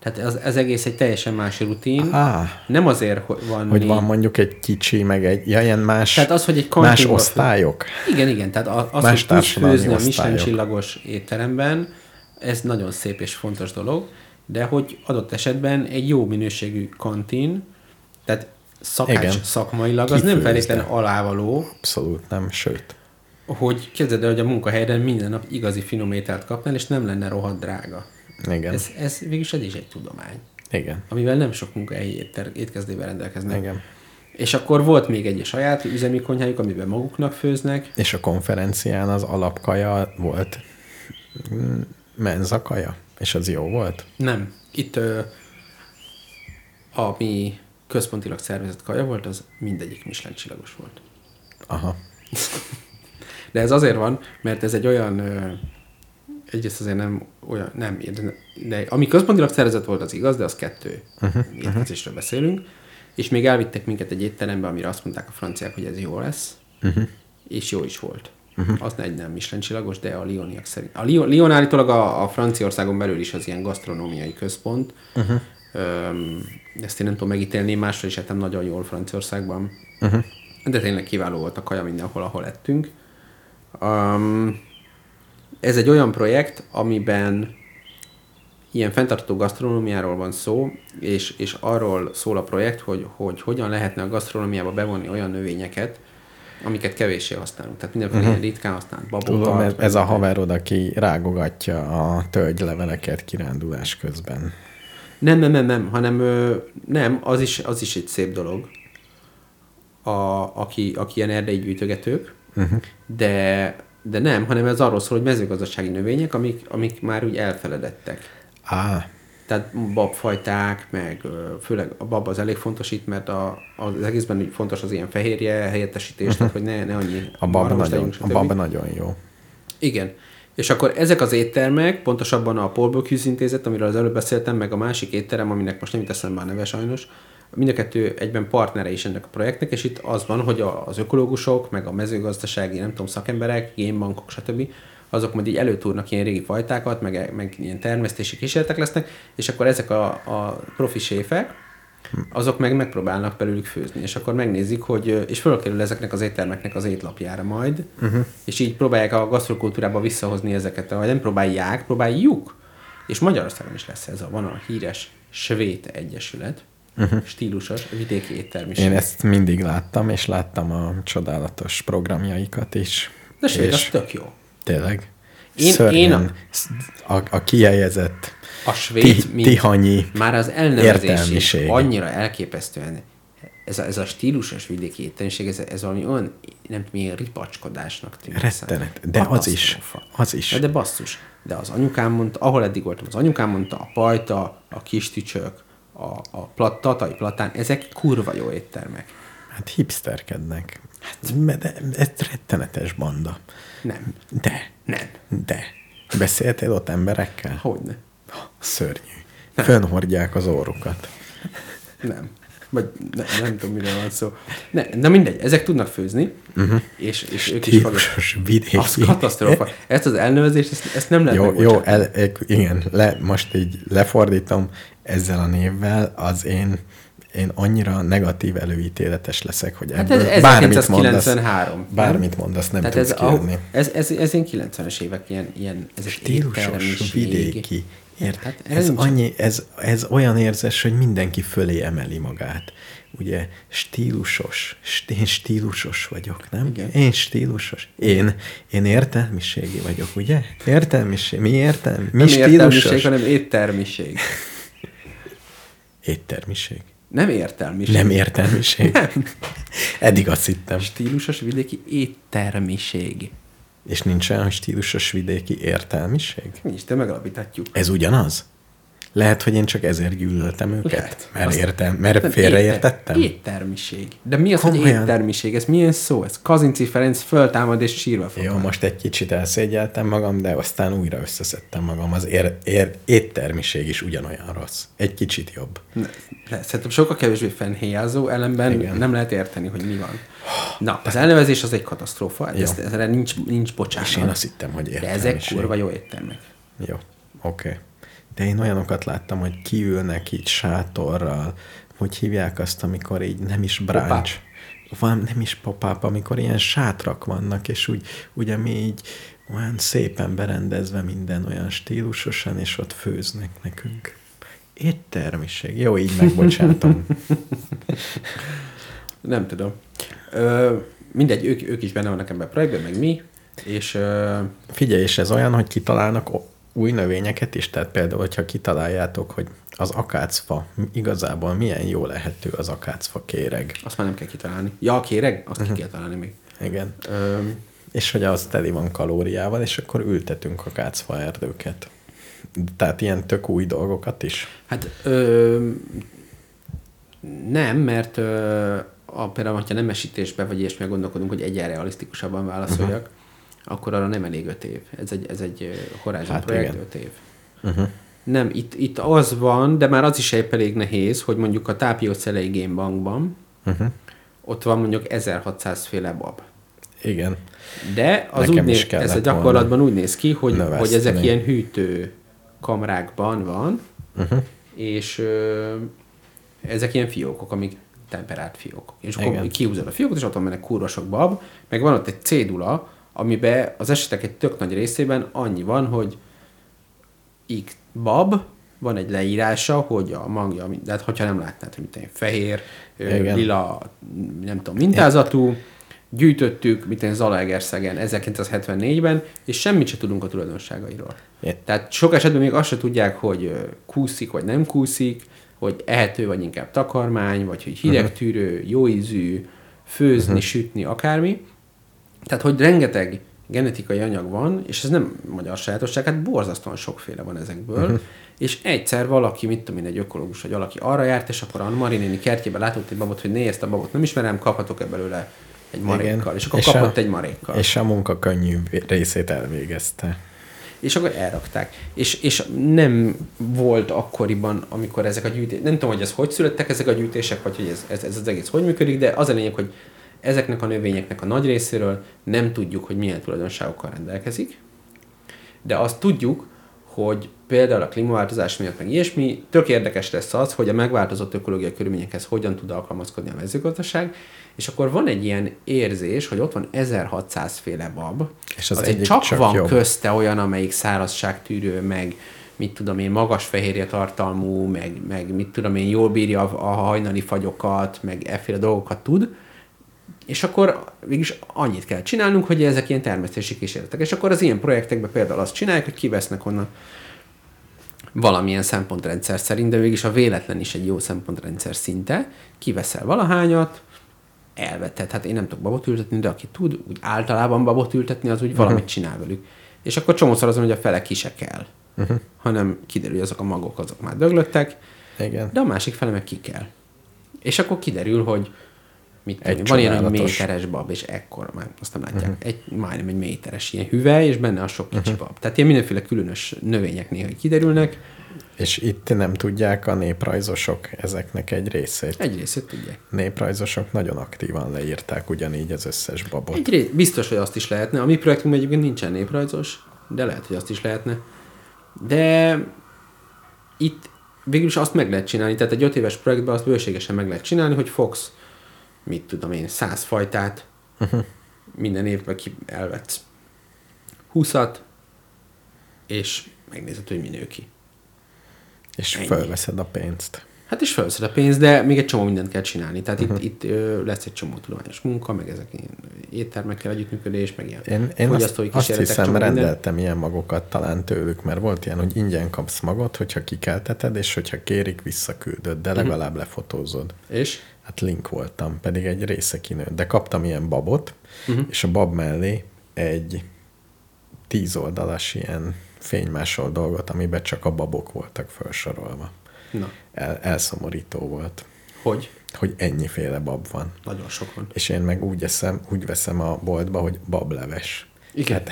tehát az, az egész egy teljesen más rutin. Á, Nem azért, hogy van hogy van mondjuk egy kicsi, meg egy ja, ilyen más, Tehát az, hogy egy más fő- osztályok. Igen, igen, tehát az, Más hogy tudsz főzni a Michelin csillagos étteremben, ez nagyon szép és fontos dolog, de hogy adott esetben egy jó minőségű kantin, tehát szakács Igen. szakmailag, az nem Kifőzde. feltétlenül alávaló, Abszolút nem, sőt. hogy képzeld el, hogy a munkahelyeden minden nap igazi finom ételt kapnál, és nem lenne rohadt drága. Igen. Ez, ez végülis ez is egy tudomány, Igen. amivel nem sok munkahelyi étter, étkezdővel rendelkeznek. Igen. És akkor volt még egy saját üzemi konyhájuk, amiben maguknak főznek. És a konferencián az alapkaja volt mm, menzakaja, és az jó volt? Nem. Itt ö, ami központilag szervezett kaja volt, az mindegyik Michelin csillagos volt. Aha. De ez azért van, mert ez egy olyan, ö, egyrészt azért nem olyan, nem, de, ami központilag szervezett volt, az igaz, de az kettő uh-huh, étkezésről beszélünk, és még elvittek minket egy étterembe, amire azt mondták a franciák, hogy ez jó lesz, uh-huh. és jó is volt. Uh-huh. Az egy nem Michelin csillagos, de a Lioniak szerint. A Lyon, Lyon állítólag a, a Franciaországon belül is az ilyen gasztronómiai központ. Uh-huh. Öm, ezt én nem tudom megítélni, másra is ettem nagyon jól Franciaországban. Uh-huh. De tényleg kiváló volt a kaja mindenhol, ahol ettünk. Um, ez egy olyan projekt, amiben ilyen fenntartó gasztronómiáról van szó, és, és arról szól a projekt, hogy, hogy hogyan lehetne a gasztronómiába bevonni olyan növényeket, amiket kevéssé használunk. Tehát mindenféle uh-huh. ritkán használt babokat. Tudom, ez, ez a haverod, aki rágogatja a tölgyleveleket kirándulás közben. Nem, nem, nem, nem, hanem ö, nem, az is, az is egy szép dolog, a, aki, aki ilyen erdei gyűjtögetők, uh-huh. de, de nem, hanem ez arról szól, hogy mezőgazdasági növények, amik, amik már úgy elfeledettek. Á, Tehát babfajták, meg főleg a bab az elég fontos itt, mert a, az egészben úgy fontos az ilyen fehérje helyettesítés, tehát hogy ne, ne annyi a bab, nagyon, a bab nagyon jó. Igen. És akkor ezek az éttermek, pontosabban a Paul Bocuse intézet, amiről az előbb beszéltem, meg a másik étterem, aminek most nem jut eszembe a neve sajnos, mind a kettő egyben partnere is ennek a projektnek, és itt az van, hogy az ökológusok, meg a mezőgazdasági, nem tudom, szakemberek, génbankok, stb., azok majd így előtúrnak ilyen régi fajtákat, meg, meg ilyen termesztési kísérletek lesznek, és akkor ezek a, a profi séfek, azok meg megpróbálnak belőlük főzni, és akkor megnézik, hogy, és fölkerül ezeknek az éttermeknek az étlapjára majd, uh-huh. és így próbálják a gasztrokultúrába visszahozni ezeket, vagy nem próbálják, próbáljuk, és Magyarországon is lesz ez a, van a híres Svéd Egyesület, uh-huh. stílusos vidéki éttermiség. Én ezt mindig láttam, és láttam a csodálatos programjaikat is. De az és tök jó. tényleg. Én- Én, Szörnyen, én én a, a, a kihelyezett A svéd, ti, mint tihanyi már az elnevezés annyira elképesztően ez a, ez a stílusos vidéki éttermiség, ez, ez valami olyan, nem tudom, milyen ripacskodásnak tűnik. Rettenet. De az is. Az is. De, de basszus. De az anyukám mondta, ahol eddig voltam, az anyukám mondta, a pajta, a kis tücsök, a, a plat, tatai platán, ezek kurva jó éttermek. Hát hipsterkednek. Hát, de ez rettenetes banda. Nem. De, Nem. de. Beszéltél ott emberekkel? Hogyne. Szörnyű. Fönhordják az órukat. Nem. Vagy ne, nem tudom, miről van szó. Ne, na mindegy, ezek tudnak főzni, uh-huh. és, és ők is vidéki. Az katasztrófa. Ezt az elnevezést, ezt, ezt nem lehet Jó, jó megbocsátani. el, el, igen, le, most így lefordítom ezzel a névvel, az én, én annyira negatív előítéletes leszek, hogy Hát ebből ez bármit mondasz, 1993. nem? bármit mondasz, nem Tehát tudsz ez, kérni. a, ez, ez, ez ilyen 90-es évek, ilyen, ilyen ez Stílusos, vidéki. Ért? Hát ez nincs- annyi, ez, ez olyan érzés, hogy mindenki fölé emeli magát. Ugye stílusos, st- én stílusos vagyok, nem? Igen. Én stílusos. Én, én értelmiségi vagyok, ugye? Értelmiség. Mi értelmi? Mi Nem értelmiség, stílusos? hanem éttermiség. Éttermiség. Nem értelmiség. Nem értelmiség. Eddig azt hittem. Stílusos vidéki éttermiség. És nincs olyan stílusos vidéki értelmiség? Nincs, de megalapíthatjuk. Ez ugyanaz? Lehet, hogy én csak ezért gyűlöltem őket? Lehet. Mert, Azt- értem, mert félreértettem? étter- Éttermiség. De mi az, hogy Komolyan? éttermiség? Ez milyen szó? Ez Kazinci Ferenc föltámad és sírva fog. Jó, most egy kicsit elszégyeltem magam, de aztán újra összeszedtem magam. Az ér, ér, éttermiség is ugyanolyan rossz. Egy kicsit jobb. Ne, le, szerintem sokkal kevésbé fennhéjázó, ellenben Igen. nem lehet érteni, hogy mi van. Na, az elnevezés az egy katasztrófa, ezt, erre nincs, nincs bocsánat. És én azt hittem, hogy De ezek értelmiség. kurva jó éttermek. Jó, oké. Okay. De én olyanokat láttam, hogy kiülnek így sátorral, hogy hívják azt, amikor így nem is brunch. Van, nem is pop amikor ilyen sátrak vannak, és úgy, ugye mi így olyan szépen berendezve minden olyan stílusosan, és ott főznek nekünk. Éttermiség. Jó, így megbocsátom. Nem tudom. Ö, mindegy, ők, ők is benne vannak ebben a projektben, meg mi, és ö, Figyelj, és ez olyan, hogy kitalálnak új növényeket is, tehát például, hogyha kitaláljátok, hogy az akácfa igazából milyen jó lehető az akácfa kéreg. Azt már nem kell kitalálni. Ja, a kéreg? Azt Mhm. ki kell találni még. Igen. Ö, És hogy az teli van kalóriával, és akkor ültetünk akácfa erdőket. Tehát ilyen tök új dolgokat is. hát ö, nem, mert ö, a, például, ha nemesítésbe vagy ilyesmi gondolkodunk, hogy egyen realisztikusabban válaszoljak, uh-huh. Akkor arra nem elég öt év. Ez egy, ez egy Horizon Hát projekt, igen. öt év. Uh-huh. Nem, itt, itt az van, de már az is épp elég nehéz, hogy mondjuk a Tápiócelei Game Bankban Uh-huh. ott van mondjuk 1600 féle bab. Igen. De az Nekem úgy néz, ez a gyakorlatban úgy néz ki, hogy, növeszteni. hogy ezek ilyen hűtő kamrákban van, Uh-huh. és ö, ezek ilyen fiókok, amik temperált fiókok. És akkor kihúzod a fiókot, és ott van benne kurva sok bab, meg van ott egy cédula, amiben az esetek egy tök nagy részében annyi van, hogy X bab, van egy leírása, hogy a magja, de hát hogyha nem látnád, hogy mit fehér, Igen. lila, nem tudom, mintázatú, gyűjtöttük, mint én Zalaegerszegen 1974-ben, és semmit se tudunk a tulajdonságairól. Igen. Tehát sok esetben még azt se tudják, hogy kúszik vagy nem kúszik, hogy ehető vagy inkább takarmány, vagy hogy hidegtűrő, jó ízű, főzni, uh-huh. sütni, akármi. Tehát, hogy rengeteg genetikai anyag van, és ez nem magyar sajátosság, hát borzasztóan sokféle van ezekből, uh-huh. és egyszer valaki, mit tudom én, egy ökológus, vagy valaki arra járt, és akkor a Marinéni kertjébe látott egy babot, hogy né, ezt a babot nem ismerem, kaphatok-e belőle egy marékkal, és akkor És kapott a- egy marékkal. És a munka könnyű részét elvégezte. És akkor elrakták. És, és nem volt akkoriban, amikor ezek a gyűjtések, nem tudom, hogy ez hogy születtek ezek a gyűjtések, vagy hogy ez, ez, ez az egész hogy működik, de az a lényeg, hogy ezeknek a növényeknek a nagy részéről nem tudjuk, hogy milyen tulajdonságokkal rendelkezik, de azt tudjuk, hogy például a klímaváltozás miatt meg ilyesmi, tök érdekes lesz az, hogy a megváltozott ökológiai körülményekhez hogyan tud alkalmazkodni a mezőgazdaság, és akkor van egy ilyen érzés, hogy ott van 1600 féle bab, És az azért egyik csak, csak van jobb. közte olyan, amelyik szárazságtűrő, meg mit tudom én, magas fehérje tartalmú, meg, meg mit tudom én, jól bírja a, a hajnali fagyokat, meg efféle dolgokat tud, és akkor mégis annyit kell csinálnunk, hogy ezek ilyen termesztési kísérletek. És akkor az ilyen projektekben például azt csinálják, hogy kivesznek onnan valamilyen szempontrendszer szerint, de mégis a véletlen is egy jó szempontrendszer szinte, kiveszel valahányat, elveted. Hát én nem tudok babot ültetni, de aki tud, úgy általában babot ültetni, az úgy valamit csinál velük. És akkor csomószor azon, hogy a fele ki se kell. Uh-huh. Hanem kiderül, hogy azok a magok, azok már döglöttek, Igen. de a másik fele meg ki kell. És akkor kiderül, hogy mit Egy tudom, én, van ilyen, hogy méteres bab, és ekkora már, azt nem látják. Uh-huh. Egy, majdnem egy méteres ilyen hüvely, és benne a sok kicsi uh-huh. bab. Tehát ilyen mindenféle különös növények néha kiderülnek, És itt nem tudják a néprajzosok ezeknek egy részét. egy részét tudják. Néprajzosok nagyon aktívan leírták ugyanígy az összes babot. Egy rész, biztos, hogy azt is lehetne. A mi projektünkben egyébként nincsen néprajzos, de lehet, hogy azt is lehetne. De itt végülis azt meg lehet csinálni, tehát egy öt éves projektben azt bőségesen meg lehet csinálni, hogy fogsz, mit tudom én, száz fajtát, uh-huh. minden évben ki elvetsz húszat, és megnézed, hogy mi nő ki. És Ennyi. fölveszed a pénzt. Hát és felszed a pénz, de még egy csomó mindent kell csinálni. Tehát uh-huh. itt, itt ö, lesz egy csomó tudományos munka, meg ezek ilyen éttermekkel együttműködés, meg ilyen Én, én azt, azt hiszem, csomó minden. rendeltem ilyen magokat talán tőlük, mert volt ilyen, hogy ingyen kapsz magot, hogyha kikelteted, és hogyha kérik, visszaküldöd, Mhm. de legalább lefotózod. És? Hát link voltam, pedig egy része kinőtt. De kaptam ilyen babot, uh-huh. és a bab mellé egy tíz oldalas ilyen fénymásol dolgot, amiben csak a babok voltak felsorolva. Na, El, elszomorító volt, hogy? hogy ennyiféle bab van. Nagyon sok van. És én meg úgy, eszem, úgy veszem a boltba, hogy bableves. Igen. Hát,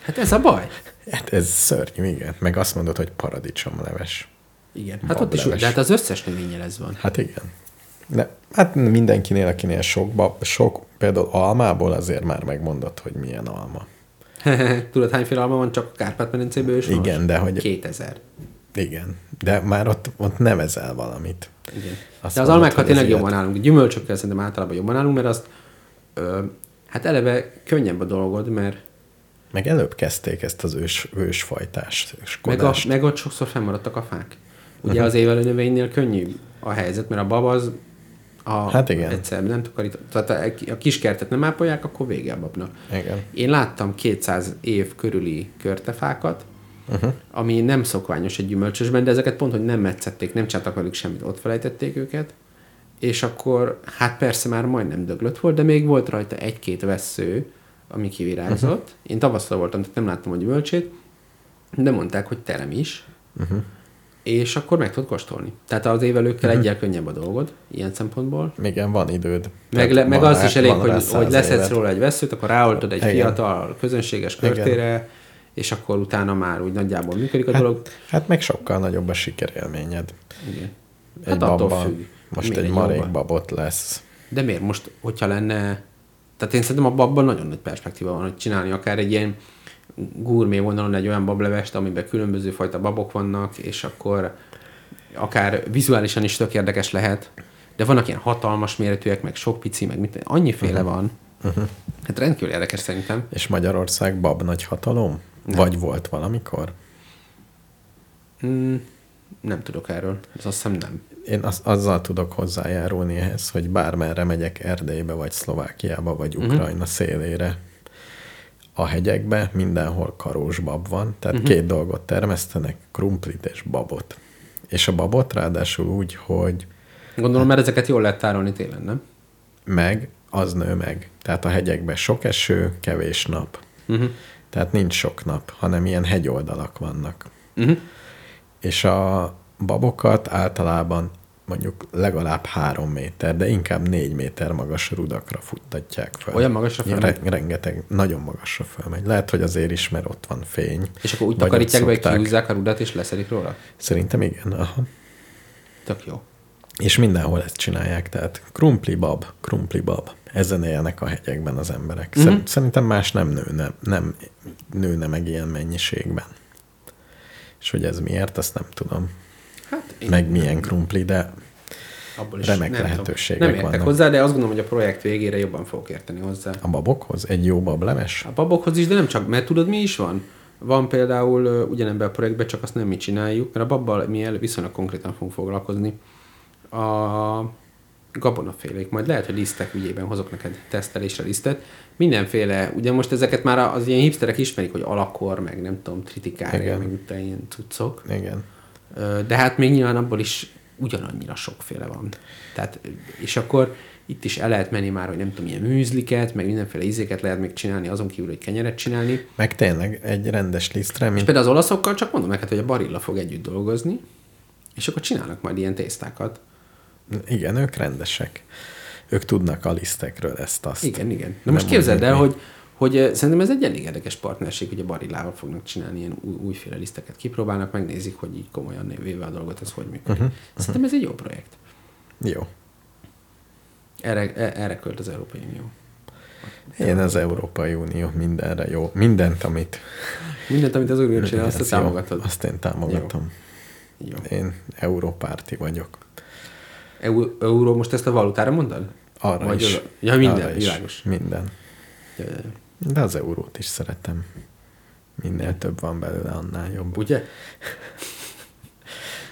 Hát ez a baj. hát ez szörnyű, igen. Meg azt mondod, hogy paradicsomleves. Igen. Hát ott is úgy, de hát az összes növényel ez van. Hát igen. De hát mindenkinél, akinél sok, bab, sok például almából azért már megmondod, hogy milyen alma. Tudod, hányféle alma van csak a Kárpát-medencéből is? Igen, de hogy- 2000. Igen. De már ott, ott nevezel valamit. Igen. Azt de az almákkal tényleg ez jobban állunk. Gyümölcsökkel szerintem általában jobban állunk, mert azt ö, hát eleve könnyebb a dolgod, mert Meg előbb kezdték ezt az ős, ősfajtást, meg, a, meg ott sokszor fennmaradtak a fák. Ugye az évelő növénynél könnyű a helyzet, mert a bab az a, Hát igen. egyszer nem takarít, tehát a, a kiskertet nem ápolják, akkor vége a babnak. Igen. Én láttam 200 év körüli körtefákat, uh-huh. ami nem szokványos egy gyümölcsösben, de ezeket pont, hogy nem metszették, nem csináltak velük semmit, ott felejtették őket, és akkor hát persze már majdnem döglött volt, de még volt rajta egy-két vesző, ami kivirágzott. Uh-huh. Én tavasszal voltam, tehát nem láttam a gyümölcsét, de mondták, hogy terem is, uh-huh. És akkor meg tudod kóstolni. Tehát az évelőkkel uh-huh. egyel könnyebb a dolgod, ilyen szempontból. Igen, van időd. Meg, le, meg az is elég, hogy, hogy leszedsz róla egy veszőt, akkor ráoltod egy Igen. fiatal, közönséges körtére, Igen. és akkor utána már úgy nagyjából működik a hát, dolog. Hát meg sokkal nagyobb a sikerélményed. Igen. Egy Hát attól babban. függ. Most egy marék jobban. babot lesz. De miért most, hogyha lenne... Tehát én szerintem abban, abban nagyon nagy perspektíva van, hogy csinálni akár egy ilyen gourmet vonalon egy olyan bablevest, amiben különböző fajta babok vannak, és akkor akár vizuálisan is tök érdekes lehet, de vannak ilyen hatalmas méretűek, meg sok pici, meg mit, annyiféle uh-huh. van. Uh-huh. Hát rendkívül érdekes szerintem. És Magyarország bab nagy hatalom? Nem. Vagy volt valamikor? Mm, nem tudok erről. Ez azt hiszem nem. Én az, azzal tudok hozzájárulni ehhez, hogy bármerre megyek Erdélybe, vagy Szlovákiába, vagy Mhm. Ukrajna uh-huh. szélére, a hegyekbe mindenhol karós bab van, tehát uh-huh. két dolgot termesztenek, krumplit és babot. És a babot ráadásul úgy, hogy Gondolom, mert ezeket jól lehet tárolni télen, nem? meg, az nő meg. Tehát a hegyekben sok eső, kevés nap. Uh-huh. Tehát nincs sok nap, hanem ilyen hegyoldalak vannak. Uh-huh. És a babokat általában mondjuk legalább három méter, de inkább négy méter magas rudakra futtatják fel. Olyan magasra fölmegy? Re- rengeteg, nagyon magasra fölmegy. Lehet, hogy azért is, mert ott van fény. És akkor úgy takarítják be, hogy kihúzzák a rudat, és leszedik róla? Szerintem igen, aha. Tök jó. És mindenhol ezt csinálják, tehát krumpli bab, krumpli bab. Ezen élnek a hegyekben az emberek. Mhm. Mm-hmm. Szerintem más nem nőne, nem nőne meg ilyen mennyiségben. És hogy ez miért, azt nem tudom. Meg milyen krumpli, de abból is remek nem lehetőségek tudom. Nem értek vannak. hozzá, de azt gondolom, hogy a projekt végére jobban fogok érteni hozzá. a babokhoz egy jó bableves? A babokhoz is, de nem csak, mert tudod, mi is van? Van például ugyanebben a projektben, csak azt nem mi csináljuk, mert a babbal mi el viszonylag konkrétan fogunk foglalkozni. A gabonafélék, majd lehet, hogy lisztek ügyében hozok neked tesztelésre lisztet. Mindenféle, ugye most ezeket már az ilyen hipsterek ismerik, hogy alakor, meg nem tudom, tritikária, meg ilyen cuccok. Igen. De hát még nyilván abból is ugyanannyira sokféle van. Tehát, és akkor itt is el lehet menni már, hogy nem tudom, ilyen műzliket, meg mindenféle ízéket lehet még csinálni, azon kívül, hogy kenyeret csinálni. Meg tényleg egy rendes lisztre, És mint például az olaszokkal csak mondom neked, hogy a Barilla fog együtt dolgozni, és akkor csinálnak majd ilyen tésztákat. igen, ők rendesek. Ők tudnak a lisztekről ezt, azt. Igen, igen. Na most képzeld el, hogy, hogy eh, szerintem ez egy elég érdekes partnerség, hogy a Barillával fognak csinálni ilyen új, újféle liszteket. Kipróbálnak, megnézik, hogy így komolyan véve a dolgot, ez hogy működik. Uh-huh, szerintem ez egy jó projekt. Jó. Erre, e- erre költ az Európai Unió. Én az Európai Unió mindenre jó. Mindent, amit... Mindent, amit az Unió csinál, azt te jó. támogatod. Azt én támogatom. Jó. Én európárti vagyok. Eu, euró, most ezt a valutára mondod? Arra Vagy is. az- ja, minden, arra is. világos. Minden. Ja, ja, ja. De az eurót is szeretem. Minél több van belőle, annál jobb. Ugye?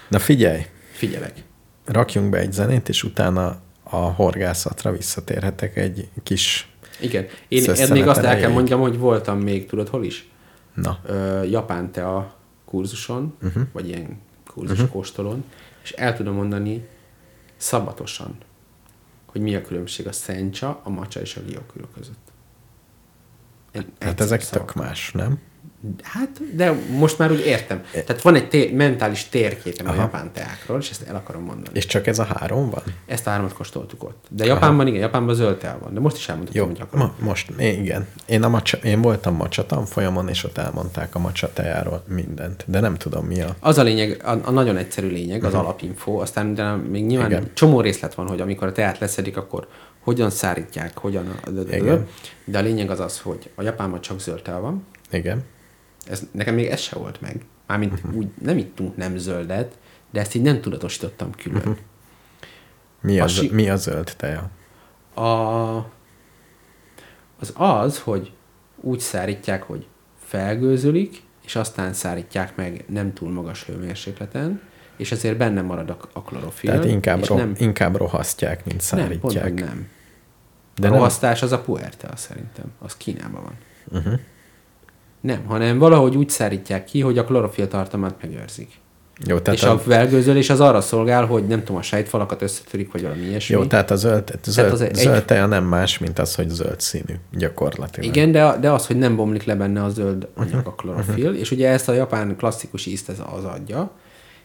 Na figyelj, Figyelek. rakjunk be egy zenét, és utána a horgászatra visszatérhetek egy kis... Igen. Én Szösszenet még azt el kell mondjam, hogy voltam még, tudod hol is? Na, Ö, Japán tea kurzuson, Mhm. uh-huh. vagy ilyen kurzus uh-huh. kóstolón, és el tudom mondani szabatosan, hogy mi a különbség a szencsa, a macsa és a rioküro között. Hát ezek szavak. tök más, nem? Hát, de most már úgy értem. Tehát van egy té- mentális térképem a japán teákról, és ezt el akarom mondani. És csak ez a három van? Ezt a hármat kóstoltuk ott. De Japánban igen, Japánban zöld tea van. De most is elmondhatom, Jó, hogy akarom. ma, most, igen. Én, a macsa, én voltam macsa tanfolyamon, és ott elmondták a macsa tejáról mindent, de nem tudom mi a... Az a lényeg, a, a nagyon egyszerű lényeg, az alapinfo, aztán de még nyilván. Igen. csomó részlet van, hogy amikor a teát leszedik, akkor hogyan szárítják, hogyan... Igen. De a lényeg az az, hogy a Japánban csak zöld tea van. Igen. Ez, nekem még ez se volt meg. Mármint uh-huh. úgy nem ittunk nem zöldet, de ezt így nem tudatosítottam külön. Uh-huh. Mi A a, si- mi a zöld teja? A, az az, hogy úgy szárítják, hogy felgőzölik, és aztán szárítják meg nem túl magas hőmérsékleten, és ezért benne marad a, a klorofil. Tehát inkább, ro- nem, inkább rohasztják, mint nem, pont, szárítják. nem. De a rohasztás az a puerta szerintem. Az Kínában van. Nem, hanem valahogy úgy szárítják ki, hogy a klorofil tartalmát megőrzik. Jó, tehát és a felgőzölés az arra szolgál, hogy nem tudom, a sejtfalakat összetörik, vagy valami ilyesmi. Jó, tehát a zöld, zöld, az zöld, egy- teja nem más, mint az, hogy zöld színű, gyakorlatilag. Igen, de, de az, hogy nem bomlik le benne a zöld anyag, a klorofil, és ugye ezt a japán klasszikus ízt ez az adja,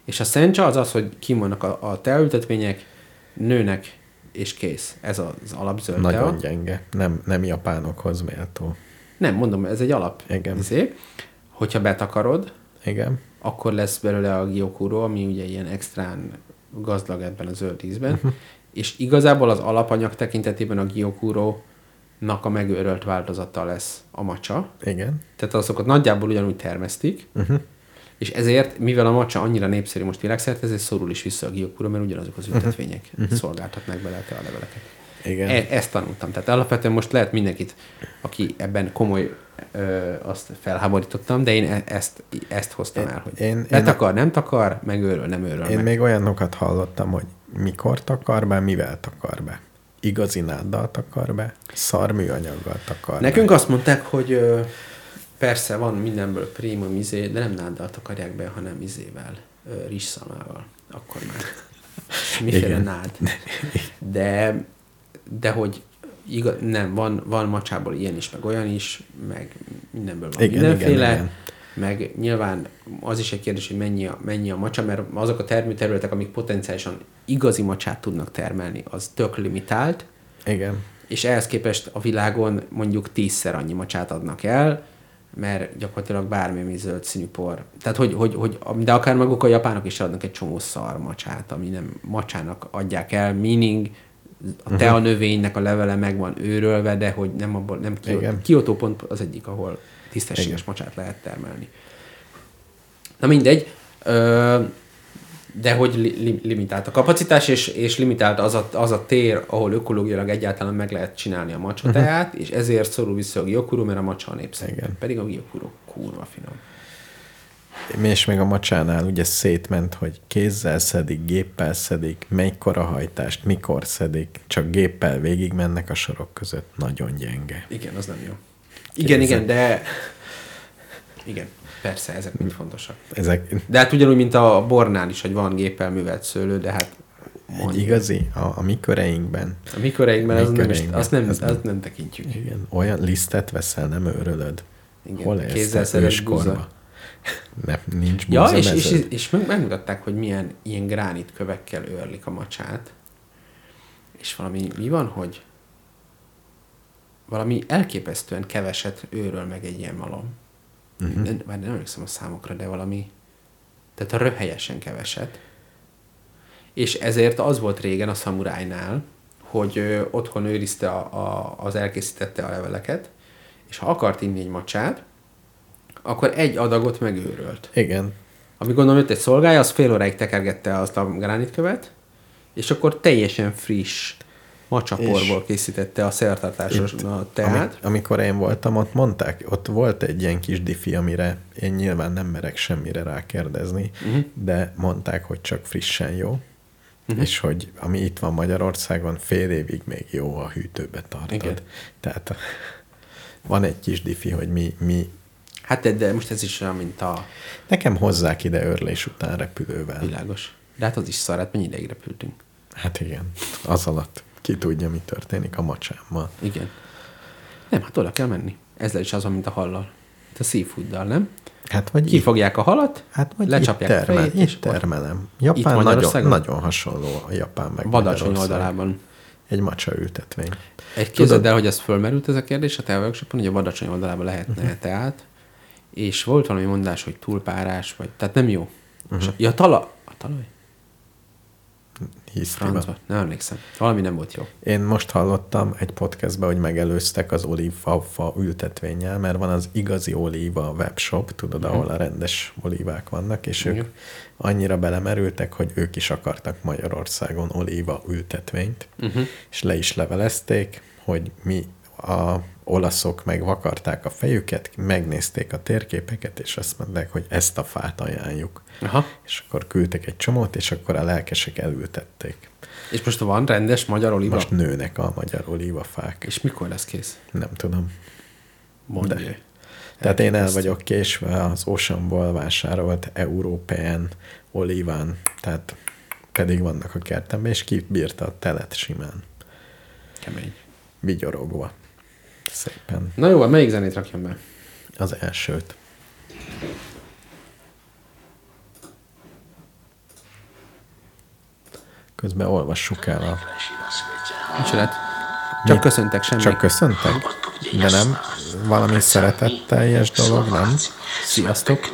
és a szencsa az az, hogy kimondnak a, a teaültetvények, nőnek, és kész. Ez az alapzöld tea. Nagyon gyenge. Nem, nem japánokhoz méltó. Nem, mondom, ez egy alap. Igen. Izé. Hogyha betakarod, Igen. akkor lesz belőle a gyokuro, ami ugye ilyen extrán gazdag ebben a zöld ízben, Mhm. és igazából az alapanyag tekintetében a gyokuro-nak a megőrölt változata lesz a macsa, Igen. tehát azokat nagyjából ugyanúgy termesztik, uh-huh. És ezért, mivel a macsa annyira népszerű most világszerte, ezért szorul is vissza a gyokuro, mert ugyanazok az ültetvények uh-huh. szolgáltatnak bele a leveleket. Igen. E- ezt tanultam. Tehát alapvetően most lehet mindenkit, aki ebben komoly, ö, azt felháborítottam, de én e- ezt, ezt hoztam Én- el, hogy én- én, én- nem takar, megőröl, nem őröl Én meg. még olyanokat hallottam, hogy mikor takar be, mivel takar be. Igazi náddal takar be, szar műanyaggal takar Nekünk be. azt mondták, hogy ö, persze van mindenből prémium izé, de nem náddal takarják be, hanem izével, ö, rizsszalmával. Akkor már. Miféle nád. De, de hogy igaz, nem, van, van macsából ilyen is, meg olyan is, meg mindenből van Igen, mindenféle. igen, igen. Meg nyilván az is egy kérdés, hogy mennyi a, mennyi a macsa, mert azok a termőterületek, amik potenciálisan igazi macsát tudnak termelni, az tök limitált, Igen. és ehhez képest a világon mondjuk tízszer annyi macsát adnak el, mert gyakorlatilag bármi, ami zöld színű por. Tehát, hogy, hogy, hogy, de akár maguk a japánok is adnak egy csomó szar macsát, ami nem macsának adják el, meaning a tea növénynek a levele meg van őrölve, de hogy nem abból, nem Kyoto, Igen. Pont az egyik, ahol tisztességes macsát lehet termelni. Na mindegy, ö, de hogy li, li, limitált a kapacitás, és, és limitált az a, az a tér, ahol ökológiailag egyáltalán meg lehet csinálni a macsa teát, és ezért szorul vissza a gyokuru, mert a macsa a népszerű. Pedig a gyokuru kurva finom. És még a macsánál ugye szétment, hogy kézzel szedik, géppel szedik, melyik hajtást, mikor szedik, csak géppel végig mennek a sorok között. Nagyon gyenge. Igen, az nem jó. Igen, Kézzel. igen, de... Igen, persze, ezek mind fontosak. Ezek De hát ugyanúgy, mint a bornál is, hogy van géppel művelt szőlő, de hát egy igazi, a, a mi köreinkben, a mi köreinkben az nem, is, azt nem, ez nem- azt nem tekintjük. igen, olyan lisztet veszel, nem őrölöd. Igen, Hol élsz kézzel te szerelt őskorba? búza. Nem, nincs Ja, búza és, és, meződ. és meg- megmutatták, hogy milyen ilyen gránit kövekkel őrlik a macsát. És valami, mi van, hogy valami elképesztően keveset őröl meg egy ilyen malom. Uh-huh. Már nem emlékszem a számokra, de valami, tehát a röhelyesen keveset. És ezért az volt régen a szamurájnál, hogy ö, otthon őrizte a, a, az elkészítette a leveleket, és ha akart inni egy macsát, akkor egy adagot megőrölt. Igen, Ami gondolom jött egy szolgája, az fél óráig tekergette azt a gránitkövet, és akkor teljesen friss macsaporból készítette a szertartásos a ami, teát. amikor én voltam, ott mondták, ott volt egy ilyen kis diffi, amire én nyilván nem merek semmire rákérdezni, uh-huh. de mondták, hogy csak frissen jó, uh-huh. és hogy ami itt van Magyarországon, fél évig még jó a hűtőbe tartod. Igen. Tehát van egy kis diffi, hogy mi, mi Hát de, de most ez is olyan, mint a nekem hozzák ide örlés után repülővel. világos. De hát az is szar, hát mennyi ideig repültünk. Hát igen, az alatt. Ki tudja, mi történik a macsámmal. Igen. Nem, hát oda kell menni. Ezzel is az mint a hallal. A seafooddal, nem? Hát vagy Kifogják a halat, hát vagy lecsapják itt, a termel, fejét, és termelem. Japán Itt nagyon, nagyon hasonló a Japán meg Badacsony oldalában. Egy macsa ültetvény. Egy képzeld el, hogy ez fölmerült ez a kérdés a te workshopon, hogy a Badacsony oldalában lehetne uh-huh. teát, és volt valami mondás, hogy túlpárás, vagy, tehát nem jó. Uh-huh. Ja, a tala, a talaj? Hisztiba. Francba, nem emlékszem. Valami nem volt jó. Én most hallottam egy podcastben, hogy megelőztek az olívafa ültetvényel, mert van az igazi olíva webshop, tudod, ahol a rendes olívák vannak, és ők annyira belemerültek, hogy ők is akartak Magyarországon olíva ültetvényt, Uh-huh. és le is levelezték, hogy mi a olaszok meg vakarták a fejüket, megnézték a térképeket, és azt mondták, hogy ezt a fát ajánljuk. Aha. És akkor küldtek egy csomót, és akkor a lelkesek elültették. És most van rendes magyar oliva? Most nőnek a magyar olívafák. És mikor lesz kész? Nem tudom. Mondja. De. Tehát én el vagyok késve az Oceanból vásárolt European olíván, tehát pedig vannak a kertemben, és kibírta a telet simán, Kemény. vigyorogva. Szépen. Na jó, melyik zenét rakjam be? Az elsőt. Közben olvassuk el a... Micsoda? Csak köszöntek, semmi. Csak köszöntek? De nem valami szeretetteljes dolog, nem? Sziasztok.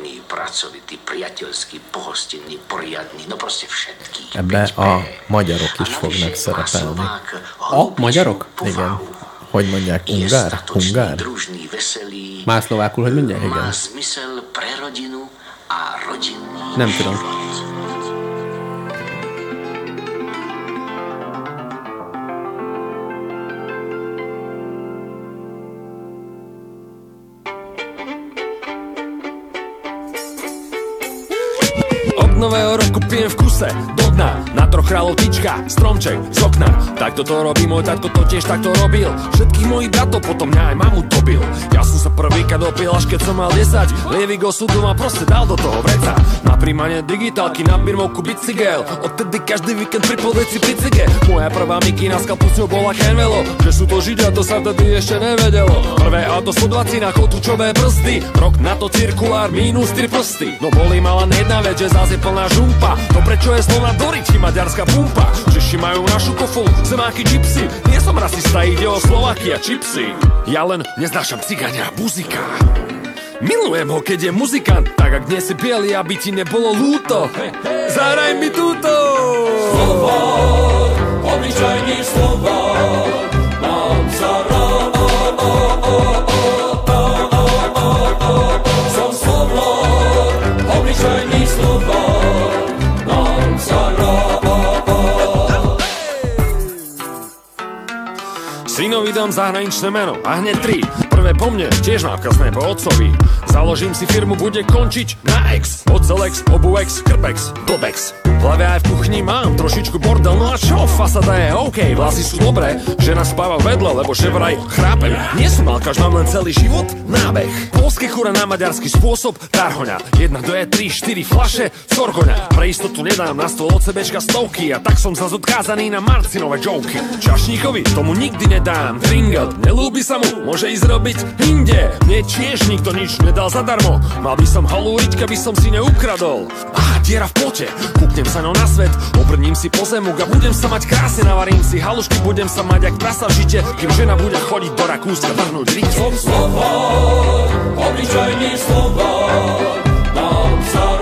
Ebbe a magyarok is fognak szerepelni. A magyarok? Igen. Hogy mondják? Ungár? Hungár? Már szlovákul, hogy mondják? rodinný Nem tudom. Od nového roku pijem v kuse do dna Na troch kráľov tyčka, stromček z okna. Takto to robí môj tatko, to tiež takto robil. Všetkých mojich bratov, potom mňa aj mamu dobil. Ja som sa prvýkrát dopil, až keď som mal 10 Lievik osudu ma proste dal do toho vreca. Na príjmanie digitálky, na birmovku bicykel. Odtedy každý víkend pri polveci pri cige Moja prvá mikina s kapusňou bola Kenvelo. Že sú to židia, to sa vtedy ešte nevedelo. Prvé auto 120 na kotúčové brzdy Rok na to cirkulár, minus 3 prsty. No boli ma len jedna vec, že zás je plná žumpa. To prečo je slova Doriti, maďarská pumpa Češi majú našu kofolu, zemáky gypsy Nie som rasista, ide o Slovakia čipsy Ja len neznášam cigania buzika Milujem ho, keď je muzikant Tak ak dnes si bielý, aby ti nebolo lúto Zahraj mi túto Slovo, obyčajný slovo Som slovo, obyčajný slovo Synovi dám zahraničné meno a hneď tri. Prvé po mne, tiež nákazné po otcovi. Založím si firmu, bude končiť na X Ocelex, obuex, krpex, blbex V aj v kuchni mám trošičku bordel No a čo, fasada je OK, vlasy sú dobré. Žena spáva vedle, lebo že vraj chrápem. Nie som malkaž, mám len celý život? Nábeh. Polské chura na maďarský spôsob Tarhoňa, jedna, dve, tri, štyri flaše Sorgoňa, pre istotu nedám na stôl od sebečka stovky A tak som zase odkázaný na Marcinové joky Čašníkovi tomu nikdy nedám Tringel, nelúbi sa mu, môže ísť robiť inde. Mne tiež nikto nič nedal zadarmo. Mal by som halúriť, keby som si neukradol. Á, diera v pote, kúknem sa na svet. Obrním si po zemuk a budem sa mať krásne Navarím si halušky, budem sa mať jak prasa v žite. Kým žena bude chodiť do Rakúska vrhnúť rite Som slovo, obyčajný slovo Mám sa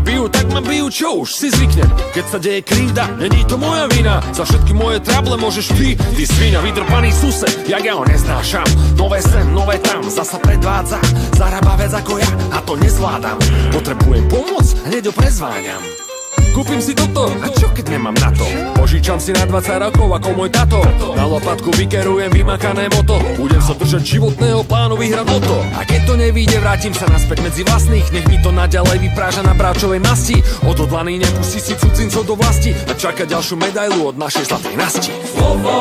bijú, tak ma bijú, čo už si zvyknem. Keď sa deje krivda, není to moja vina. Za všetky moje trable môžeš ty, ty svinia Vydrpaný sused, jak ja ho neznášam. Nové sem, nové tam, zasa predvádza Zarába viac ako ja a to nezvládam. Potrebujem pomoc, hneď ho prezváňam Kúpim si toto, a čo keď nemám na to? Požičam si na 20 rokov ako môj tato. Na lopatku vykerujem vymakané moto. Budem sa držať životného plánu vyhrať loto. A keď to nevíde, vrátim sa naspäť medzi vlastných. Nech mi to naďalej vypráža na bráčovej masti. Odhodlaný nepustí si cudzincov do vlasti. A čaká ďalšiu medailu od našej zlatej nasti. Slovo,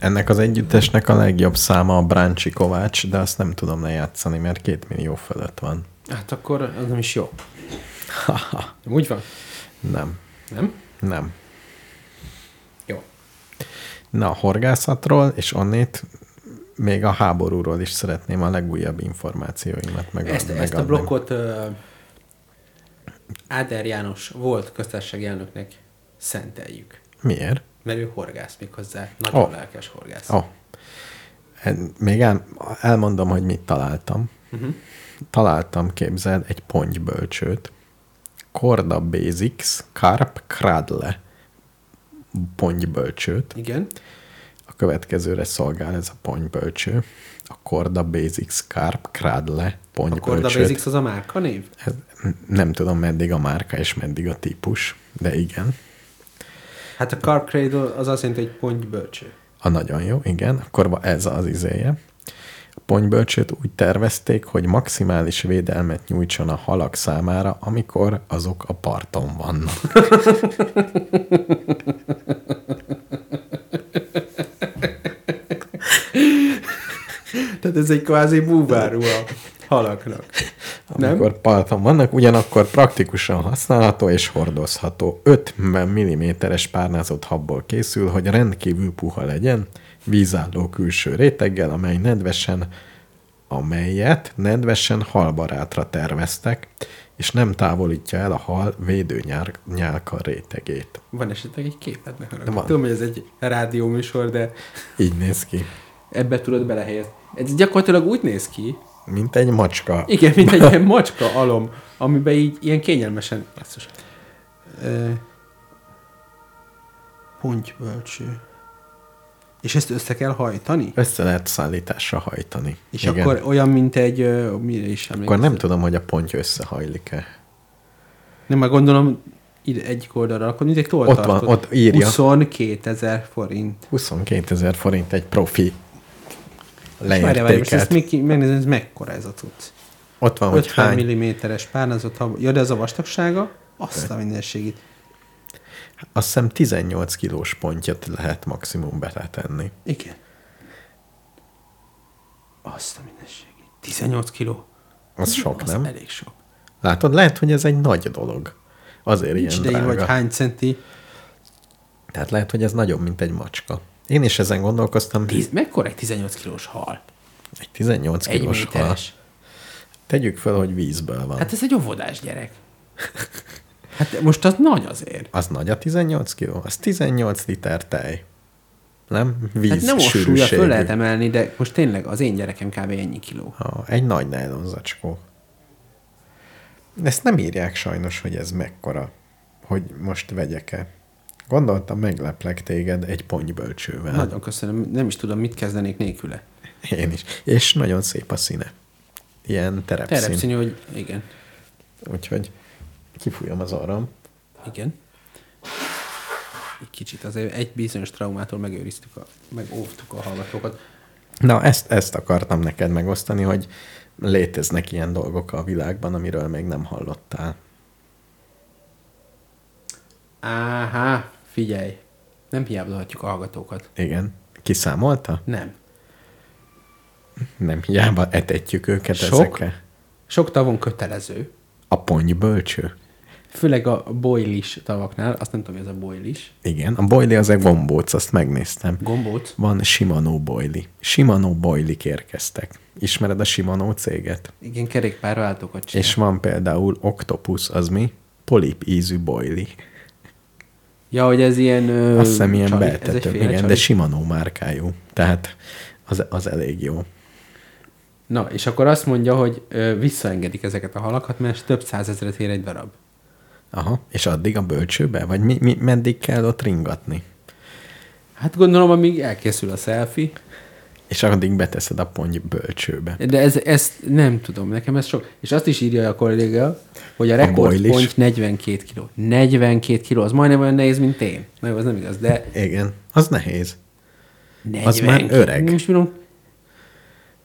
Ennek az együttesnek a legjobb száma a Bráncsi Kovács, de azt nem tudom lejátszani, mert két millió fölött van. Hát akkor az nem is jó. Úgy van? Nem. Nem? Nem. Jó. Na, a horgászatról, és onnét még a háborúról is szeretném a legújabb információimat meg Ezt, ezt a blokkot uh, Áder János volt köztársasági elnöknek szenteljük. Miért? Mert ő horgász még hozzá. Nagyon oh. lelkes horgász. Oh. Még el, elmondom, hogy mit találtam. Uh-huh. Találtam, képzeld, egy pontybölcsőt. Corda Basics Carp Cradle pontybölcsőt. Igen. A következőre szolgál ez a ponybölcső. A Corda Basics Carp Cradle A ponybölcsőt. Corda Basics az a márka név? Ez, nem tudom, meddig a márka és meddig a típus, de igen. Hát a Carp Cradle az azt jelenti, hogy ponty-bölcső. A nagyon jó, igen. Akkor ez az izéje. A ponybölcsőt úgy tervezték, hogy maximális védelmet nyújtson a halak számára, amikor azok a parton vannak. Tehát ez egy kvázi búvárú a halaknak. Nem? Amikor parton vannak, ugyanakkor praktikusan használható és hordozható. 5 mm-es párnázott habból készül, hogy rendkívül puha legyen, vízálló külső réteggel, amely nedvesen amelyet nedvesen halbarátra terveztek, és nem távolítja el a hal védőnyálka rétegét. Van esetleg egy képed? Ne haragudj. Van. Tudom, hogy ez egy rádióműsor, de Így néz ki. ebbe tudod belehelyezni. Ez gyakorlatilag úgy néz ki, Mint egy macska. igen, mint egy ilyen macska alom, amiben így ilyen kényelmesen... Basszus. Ö, Pontybölcső. És ezt össze kell hajtani? Össze lehet szállításra hajtani. És Igen. akkor olyan, mint egy... Ö, mire is akkor emlékszem? nem tudom, hogy a ponty összehajlik-e. Nem, már gondolom ide egyik oldalra, akkor mint egy Ott van, toltartod. ott írja. 22 ezer forint. 22 ezer forint egy profi Várjál, várjál, most ezt még megnézem, ez mekkora ez a cucc. Ott van, hogy 50 hány. mm-es párnázott hab... Ja, de ez a vastagsága? Azt a mindenségét. Azt hiszem 18 kilós pontyot lehet maximum beletenni. Igen. Azt a mindenségét. 18 kiló. Az sok, az nem? elég sok. Látod, lehet, hogy ez egy nagy dolog. Azért Nincs ilyen idején, vagy drága. hány centi. Tehát lehet, hogy ez nagyobb, mint egy macska. Én is ezen gondolkoztam, Tíz, mekkora egy 18 kilós hal? egy 18 Egy kilós hal. méteres. Tegyük fel, hogy vízből van. Hát ez egy óvodás gyerek. Hát most az nagy azért. Az nagy a 18 kiló? Az 18 liter tej. Nem? Víz Hát nem súlya föl lehet emelni, de most tényleg az én gyerekem kb. ennyi kiló. Ha, egy nagy nylon zacskó. Ezt nem írják sajnos, hogy ez mekkora, hogy most vegyek-e. Gondoltam, megleplek téged egy ponybölcsővel. Nagyon köszönöm, nem is tudom, mit kezdenék nélküle. Én is. És nagyon szép a színe. Ilyen terepszín. Terepszínű, hogy igen. Úgyhogy kifújom az orrom. Igen. Egy kicsit azért egy bizonyos traumától megőriztük, a, megóvtuk a hallgatókat. Na, ezt, ezt akartam neked megosztani, hogy léteznek ilyen dolgok a világban, amiről még nem hallottál. Áhá, figyelj. Nem a hallgatókat. Igen. Kiszámolta? Nem. Nem hiába etetjük őket Sok? ezekre. Sok tavon kötelező. A ponybölcső? Főleg a boilis tavaknál, azt nem tudom, hogy ez a boilis. Igen, a boily az egy gombóc, azt megnéztem. Gombóc. Van Shimano boily. Shimano boily érkeztek. Ismered a Shimano céget? Igen, kerékpárváltókat csinál. És van például Octopus, az mi? Polip ízű boily. Ja, hogy ez ilyen... Ö, Azt hiszem ilyen csali- egy Igen, féle de csali. Shimano márkájú. Tehát az, az elég jó. Na, és akkor azt mondja, hogy ö, visszaengedik ezeket a halakat, mert több százezret ér egy darab. Aha, és addig a bölcsőbe? Vagy mi, mi, meddig kell ott ringatni? Hát gondolom, amíg elkészül a selfie, És addig beteszed a ponty bölcsőbe. de ez, ezt nem tudom, nekem ez sok. És azt is írja a kolléga, hogy a boilis. rekordpont 42 kg. 42 kg, az majdnem olyan nehéz, mint én. Na jó, az nem igaz, de Igen, az nehéz. 42 Az már öreg. Nem is bírom,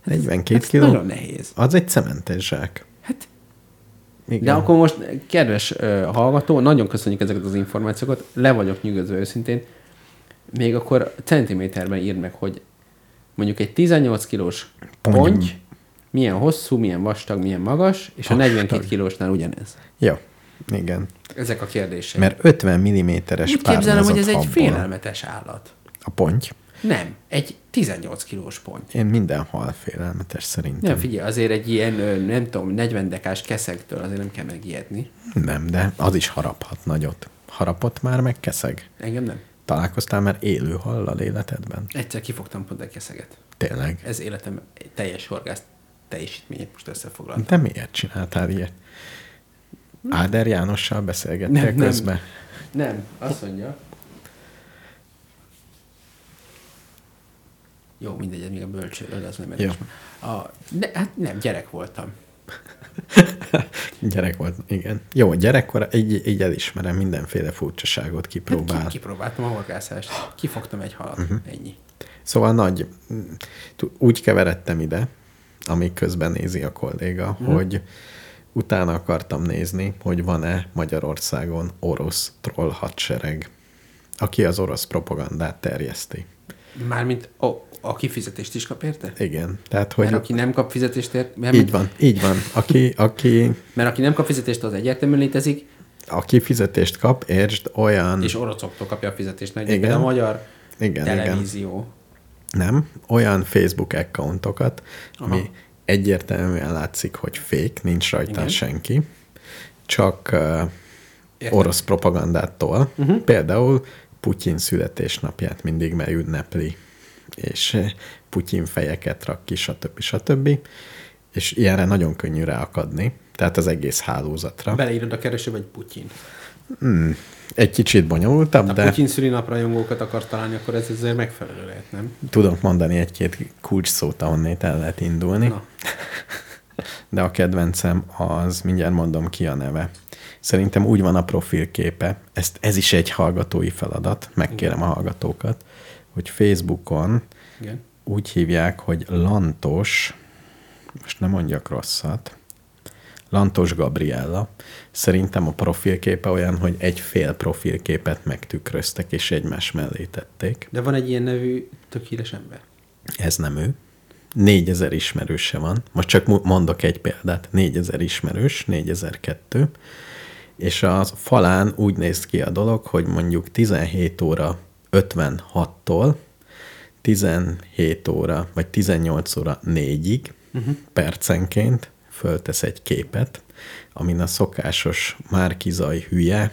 42 ez kiló. nagyon nehéz. Az egy cementes zsák. Hát, Igen. de akkor most, kedves uh, hallgató, nagyon köszönjük ezeket az információkat, le vagyok nyugodva őszintén. Még akkor centiméterben írd meg, hogy mondjuk egy 18 kilós Ponty. ponty, milyen hosszú, milyen vastag, milyen magas, és a 42 Vastag. kilósnál ugyanez. Jó, igen. Ezek a kérdések. Mert 50 mm-es Úgy képzelem, hogy ez egy félelmetes állat. A ponty. Nem, egy 18 kilós ponty. Én minden hal félelmetes szerintem. Nem, figyelj, azért egy ilyen, nem tudom, 40 dekás keszegtől azért nem kell megijedni. Nem, de az is haraphat nagyot. Harapott már meg keszeg? Engem nem. Találkoztál már élő hallal életedben? Egyszer kifogtam pont egy keszeget. Tényleg? Ez életem teljes horgász teljesítményét most összefoglaltam. De miért csináltál ilyet? Áder Jánossal beszélgettél Nem, nem. közben? Nem, azt mondja. Jó, mindegy, ez még a bölcsőről, az nem érdekes. A, de, hát nem, gyerek voltam. Gyerek volt, igen. Jó, gyerekkor így, így elismerem, mindenféle furcsaságot Hát kipróbál. ki, kipróbáltam a horgászást. Kifogtam egy halat. Uh-huh. Ennyi. Szóval nagy, úgy keveredtem ide, amíg közben nézi a kolléga, hmm. hogy utána akartam nézni, hogy van-e Magyarországon orosz troll hadsereg, aki az orosz propagandát terjeszti. Mármint a, a kifizetést is kap érte? Igen, tehát hogy Mert aki nem kap fizetést ért, mert, így van, így van. Aki, aki, mert aki nem kap fizetést, az egyértelműen létezik, aki fizetést kap, értsd, olyan... és oroszoktól kapja a fizetést. Mert Igen. igen. a magyar Igen, igen. televízió. Nem, olyan Facebook accountokat, ami Aha. egyértelműen látszik, hogy fake, nincs rajta Igen. senki, csak uh, Értem. orosz propagandától. Uh-huh. Például Putyin születésnapját mindig megünnepli, és eh, Putyin fejeket rak ki, stb. stb. És ilyenre nagyon könnyű ráakadni, tehát az egész hálózatra. Beleírod a keresőbe, vagy Putyin. Egy kicsit bonyolultabb, Ha de Putyin szülinapra akar találni, akkor ez azért megfelelő lehet, nem? tudok mondani egy-két kulcs szót, ahonnét el lehet indulni. Na. de a kedvencem az, mindjárt mondom ki a neve. Szerintem úgy van a profilképe, ezt, ez is egy hallgatói feladat, megkérem a hallgatókat, hogy Facebookon Igen. úgy hívják, hogy Lantos, most nem mondjak rosszat, Lantos Gabriella. Szerintem a profilképe olyan, hogy egy fél profilképet megtükröztek, és egymás mellé tették. De van egy ilyen nevű tök híres ember. Ez nem ő. 4000 ismerőse van. Most csak mondok egy példát. 4000 ismerős, 4002. És a falán úgy néz ki a dolog, hogy mondjuk 17 óra 56-tól 17 óra, vagy 18 óra 4-ig uh-huh. percenként föltesz egy képet, amin a szokásos Márkizaj hülye,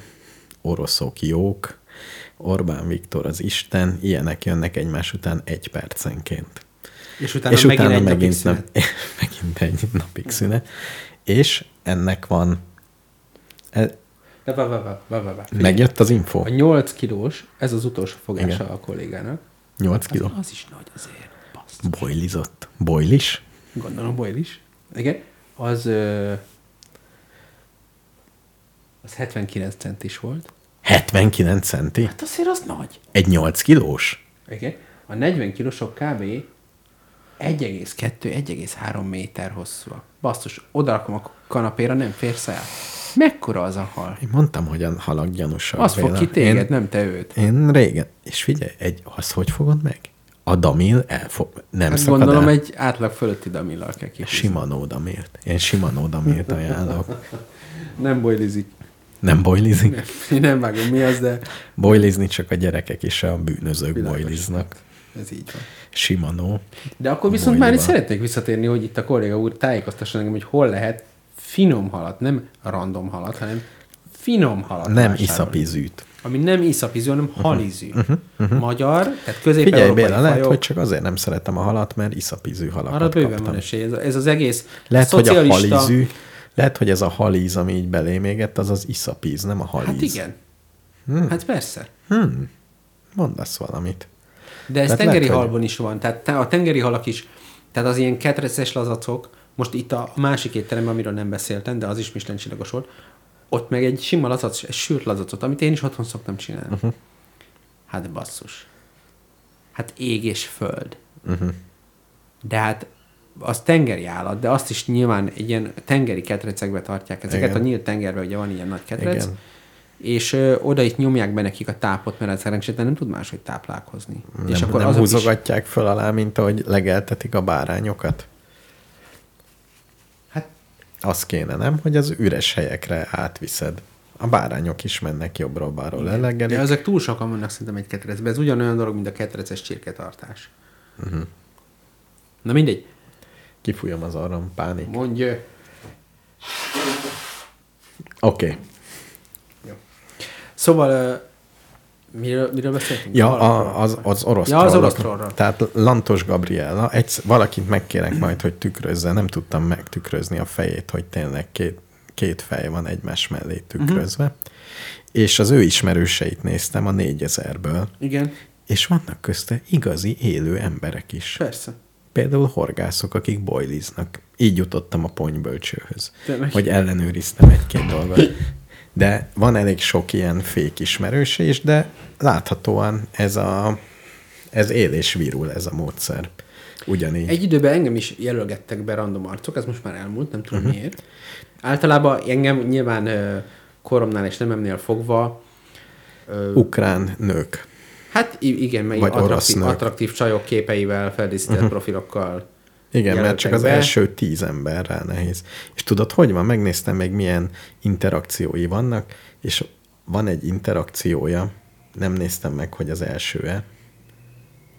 oroszok jók, Orbán Viktor az Isten, ilyenek jönnek egymás után egy percenként. És utána, és megint utána egy megint, napig nap, szünet. megint egy napig szünet. És ennek van, De vá, vá, vá, vá, vá, megjött az info, A 8 kilós, ez az utolsó fogása Igen. a kollégának. 8 Az, kiló. az is nagy azért. Bassz. Bojlizott. Bojlis? Gondolom, Boyle is. Igen. Az, ö, az 79 centis volt. 79 centi? Hát azért az nagy. Egy 8 kilós? Igen. A 40 kilósok kb. 1,2-1,3 méter hosszúak. Basszus, odarakom a kanapéra, nem férsz el. Mekkora az a hal? Én mondtam, hogy a halak gyanúsak. Az fog ki téged, Én, nem te őt. én régen, és figyelj, egy, az hogy fogod meg? A damil elfog, nem Hát szakad gondolom el. egy átlag fölötti damillal kell kifűzni. Shimano damilt. Én Shimano damilt ajánlok. Nem bojlizik. Nem bojlizik? Nem, én nem vágom mi az, de Bojlizni csak a gyerekek és a bűnözők Világos. bojliznak. ez így van. Shimano. De akkor viszont már itt szeretnék visszatérni, hogy itt a kolléga úr tájékoztasson engem, hogy hol lehet finom halat, nem random halat, hanem finom halat Nem vásárolni. iszapizűt. Ami nem iszapizű, hanem halizű. Uh-huh, uh-huh. Magyar, tehát Figyelj, közép-európai Béla, lehet, hogy csak azért nem szeretem a halat, mert iszapizű halakat Arra bőven kaptam. van esély. Ez, ez az egész Lehet, hogy a szocialista... halizű, lehet, hogy ez a halíz, ami így belém égett, az az iszapíz, nem a halíz. Hát igen. Hmm. Hát persze. Mondasz valamit. De ez Tehát tengeri lehet, hogy- halban is van. Tehát te- a tengeri halak is, tehát az ilyen ketreces lazacok, most itt a másik étteremben, amiről nem beszéltem, de az is Michelin csillagos volt, ott meg egy sima lazac, egy sült lazacot, amit én is otthon szoktam csinálni. Uh-huh. Hát basszus. Hát ég és föld. Uh-huh. De hát az tengeri állat, de azt is nyilván egy ilyen tengeri ketrecekbe tartják ezeket. Igen. A nyílt tengerben ugye van ilyen nagy ketrec. Igen. És ö, oda itt nyomják be nekik a tápot, mert ez szerencsétlen nem tud máshogy táplálkozni. Nem, és akkor nem azok is, húzogatják föl alá, mint ahogy legeltetik a bárányokat. Az kéne, nem? Hogy az üres helyekre átviszed. A bárányok is mennek jobbról-balról lelegelik. De ezek túl sokan vannak szerintem egy ketrecbe. Ez ugyanolyan dolog, mint a ketreces csirketartás. Uh-huh. Na mindegy. Kifújom az arram, pánik. Oké. Mondj. Okay. Szóval ö, Miről, miről beszéltünk? Ja, a, az, az orosz Ja, az orosz trollról. Tehát Lantos Gabriella, egy, valakit megkérek majd, hogy tükrözze, nem tudtam megtükrözni a fejét, hogy tényleg két, két fej van egymás mellé tükrözve. Mhm. Uh-huh. És az ő ismerőseit néztem a négyezerből, Igen, és vannak közte igazi élő emberek is. persze. Például horgászok, akik bojliznak. Így jutottam a ponybölcsőhöz, hogy ellenőriztem egy-két dolgot. De van elég sok ilyen fék ismerőse is, de láthatóan ez a ez él és virul ez a módszer. Ugyanígy. Egy időben engem is jelölgettek be random arcok, ez most már elmúlt, nem tudom Mhm. uh-huh. miért. Általában engem nyilván koromnál és nememnél fogva ö, Ukrán nők. Hát igen, orosz attraktív, attraktív csajok képeivel, feldíszített uh-huh. profilokkal. Igen, mert csak az be. első tíz emberrel nehéz. És tudod, hogy van? Megnéztem még milyen interakciói vannak, és van egy interakciója, nem néztem meg, hogy az első-e.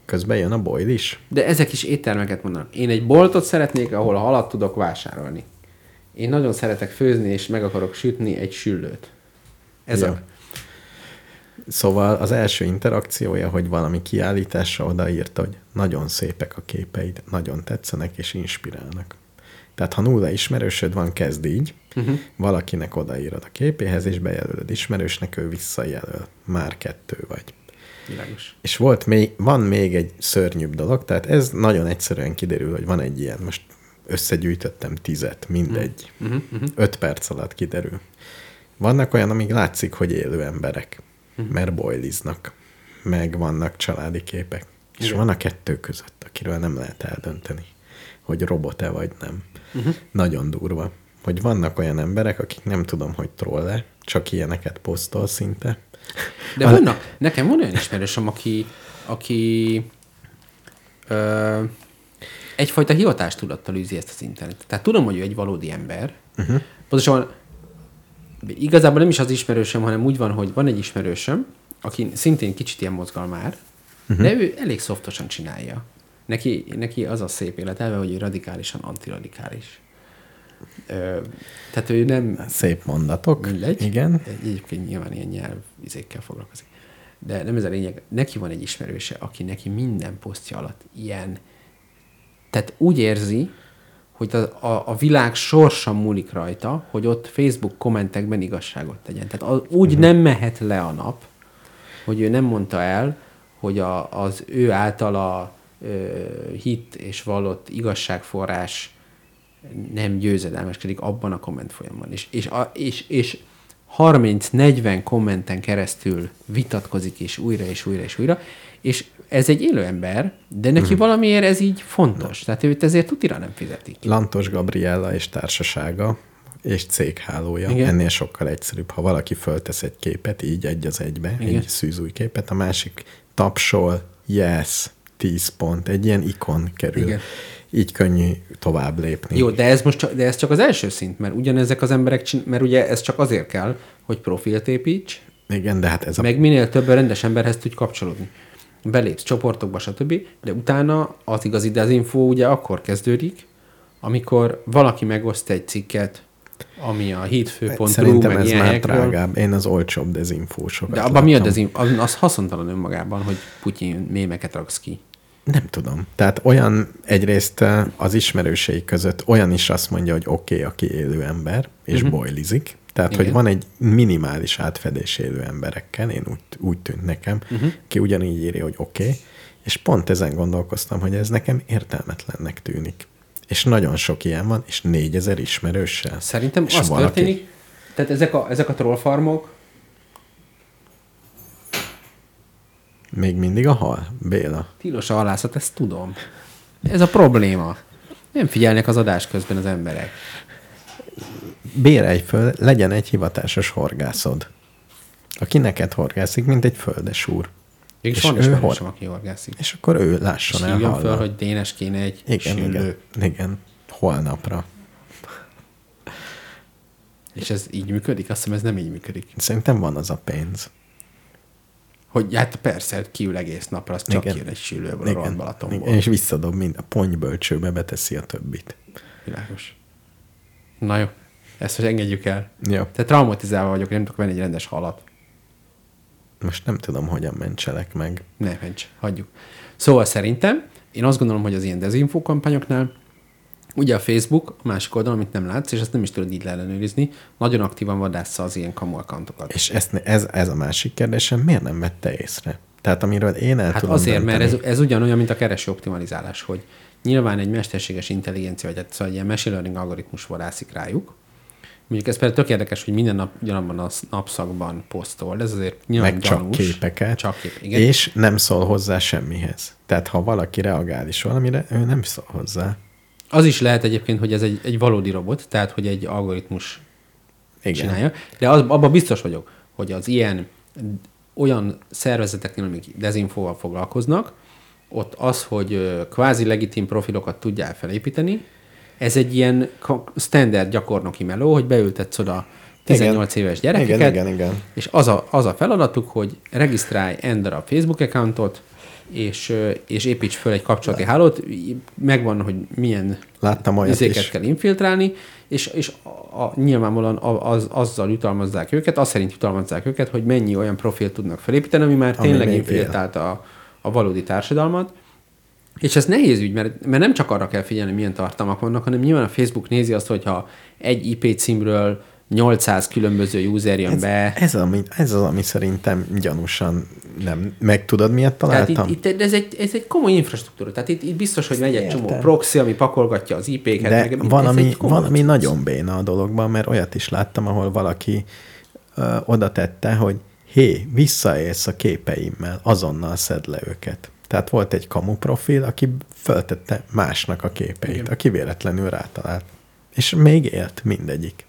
Közben jön a boil is. De ezek is éttermeket mondanak. Én egy boltot szeretnék, ahol a halat tudok vásárolni. Én nagyon szeretek főzni, és meg akarok sütni egy süllőt. Ez Ja. a... Szóval az első interakciója, hogy valami kiállításra odaírta, hogy nagyon szépek a képeid, nagyon tetszenek és inspirálnak. Tehát ha nulla ismerősöd van, kezd így, uh-huh. valakinek odaírod a képéhez, és bejelölöd ismerősnek, ő visszajelöl. Már kettő vagy. Világos. És volt még, van még egy szörnyűbb dolog, tehát ez nagyon egyszerűen kiderül, hogy van egy ilyen, most összegyűjtöttem tizet, mindegy. Uh-huh, uh-huh. Öt perc alatt kiderül. Vannak olyan, amíg látszik, hogy élő emberek, uh-huh. mert bojliznak, meg vannak családi képek. És Igen. van a kettő között, akiről nem lehet eldönteni, hogy robot-e vagy nem. Uh-huh. Nagyon durva. Hogy vannak olyan emberek, akik nem tudom, hogy troll-e, csak ilyeneket posztol szinte. De vannak, nekem van olyan ismerősöm, aki, aki ö, egyfajta hivatástudattal űzi ezt az internetet. Tehát tudom, hogy ő egy valódi ember. Uh-huh. Pontosan igazából nem is az ismerősöm, hanem úgy van, hogy van egy ismerősöm, aki szintén kicsit ilyen mozgalmár, uh-huh. de ő elég szoftosan csinálja. Neki, neki az a szép életelve, hogy ő radikálisan antiradikális. Ö, tehát ő nem... Szép mondatok. Mindegy. Igen. Egyébként nyilván ilyen nyelv izékkel foglalkozik. De nem ez a lényeg. Neki van egy ismerőse, aki neki minden posztja alatt ilyen. Tehát úgy érzi, hogy a, a, a világ sorsa múlik rajta, hogy ott Facebook kommentekben igazságot tegyen. Tehát a, úgy uh-huh. nem mehet le a nap, hogy ő nem mondta el, hogy a, az ő általa ö, hit és vallott igazságforrás nem győzedelmeskedik abban a komment folyamban. És, és, a, és, és 30-40 kommenten keresztül vitatkozik, és újra, és újra, és újra, és ez egy élő ember, de neki uh-huh. valamiért ez így fontos. Tehát őt ezért tutira nem fizetik. Lantos Gabriella és társasága és céghálója. Igen. Ennél sokkal egyszerűbb. Ha valaki föltesz egy képet, így egy az egybe. Igen. egy szűzúj képet, a másik tapsol, yes, 10 pont, egy ilyen ikon kerül. Igen. Így könnyű tovább lépni. Jó, de ez most csak, de ez csak az első szint, mert ugyanezek az emberek, csin- mert ugye ez csak azért kell, hogy profilt építs, Igen, de hát ez a... meg minél több rendes emberhez tudj kapcsolódni. Belépsz csoportokba, stb. De utána az igazi dezinfo ugye akkor kezdődik, amikor valaki megoszt egy cikket, ami a hitfő.ru, Szerintem meg ez már helyekről. drágább. Én az olcsóbb dezinfósokat De abban mi a dezinfo? Az, az haszontalan önmagában, hogy Putyin mémeket raksz ki. Nem tudom. Tehát olyan egyrészt eh, az ismerősei között olyan is azt mondja, hogy oké, okay, aki élő ember, és uh-huh. bojlizik. Tehát. Igen. hogy van egy minimális átfedés élő emberekkel, én úgy, úgy tűnt nekem, uh-huh. ki ugyanígy írja, hogy oké, okay, és pont ezen gondolkoztam, hogy ez nekem értelmetlennek tűnik. És nagyon sok ilyen van, és négyezer ismerőssel. Szerintem és az történik, tehát ezek a, ezek a trollfarmok, Még mindig a hal, Béla. tilos a halászat, ezt tudom. Ez a probléma. Nem figyelnek az adás közben az emberek. Bérelj föl, legyen egy hivatásos horgászod, aki neked horgászik, mint egy földes úr. Mégis És van ő ismerősöm, hol- aki horgászik. És akkor ő És lásson el hívjam föl, hogy Dénes kéne egy Igen, süllő. igen, igen. Holnapra. És ez így működik? Azt hiszem, ez nem így működik. Szerintem van az a pénz. Hogy hát persze, kiül egész napra, az csak Igen. kijön egy süllőből, a rohadt Balatonból. igen. És visszadob mind a ponybölcsőbe, beteszi a többit. Világos. Na jó, ezt most engedjük el. Jó. Tehát traumatizálva vagyok, nem tudok venni egy rendes halat. Most nem tudom, hogyan mentselek meg. Ne, mencs, hagyjuk. Szóval szerintem, én azt gondolom, hogy az ilyen dezinfó kampányoknál, ugye a Facebook, a másik oldalon, amit nem látsz, és ezt nem is tudod így leellenőrizni, nagyon aktívan vadásza az ilyen kamu accountokat. És ezt, ez, ez a másik kérdésem, miért nem vette észre? Tehát amiről én el Hát tudom azért, mert dönteni- ez, ez ugyanolyan, mint a kereső optimalizálás, hogy nyilván egy mesterséges intelligencia, vagy egy, szóval egy ilyen machine learning algoritmus vadászik rájuk. Mondjuk ez például tök érdekes, hogy minden nap ugyanabban a napszakban posztol, ez azért nyilván meg csak gyanús. képeket, Csak kép, igen. és nem szól hozzá semmihez. Tehát ha valaki reagál is valamire, ő nem szól hozzá. Az is lehet egyébként, hogy ez egy, egy valódi robot, tehát hogy egy algoritmus Igen. csinálja. De az, abban biztos vagyok, hogy az ilyen olyan szervezeteknél, amik dezinfóval foglalkoznak, ott az, hogy kvázi legitim profilokat tudjál felépíteni, ez egy ilyen standard gyakornoki meló, hogy beültetsz oda 18 éves gyerekeket, Igen, igen, igen. és az a, az a feladatuk, hogy regisztrálj n darab Facebook accountot, és, és építs föl egy kapcsolati hálót, megvan, hogy milyen Láttam izéket is. kell infiltrálni, és, és a, a, nyilvánvalóan a- az, azzal jutalmazzák őket, az szerint jutalmazzák őket, hogy mennyi olyan profilt tudnak felépíteni, ami már Ami tényleg infiltrálta a, a valódi társadalmat. És ez nehéz ügy, mert, mert nem csak arra kell figyelni, milyen tartalmak vannak, hanem nyilván a Facebook nézi azt, hogyha egy IP címről 800 különböző user jön Ez, be. ez, ami, ez az, ami szerintem gyanúsan nem. Meg tudod, miért Tehát találtam? itt, itt, ez, egy, ez egy komoly infrastruktúra. Tehát itt, itt biztos, hogy megy egy csomó proxy, ami pakolgatja az IP-ket. De meg, valami, valami cucc. nagyon béna a dologban, mert olyat is láttam, ahol valaki ö, oda tette, hogy hé, visszaélsz a képeimmel, azonnal szed le őket. Tehát volt egy kamu profil, aki föltette másnak a képeit, Igen. aki véletlenül rátalált. És még élt mindegyik.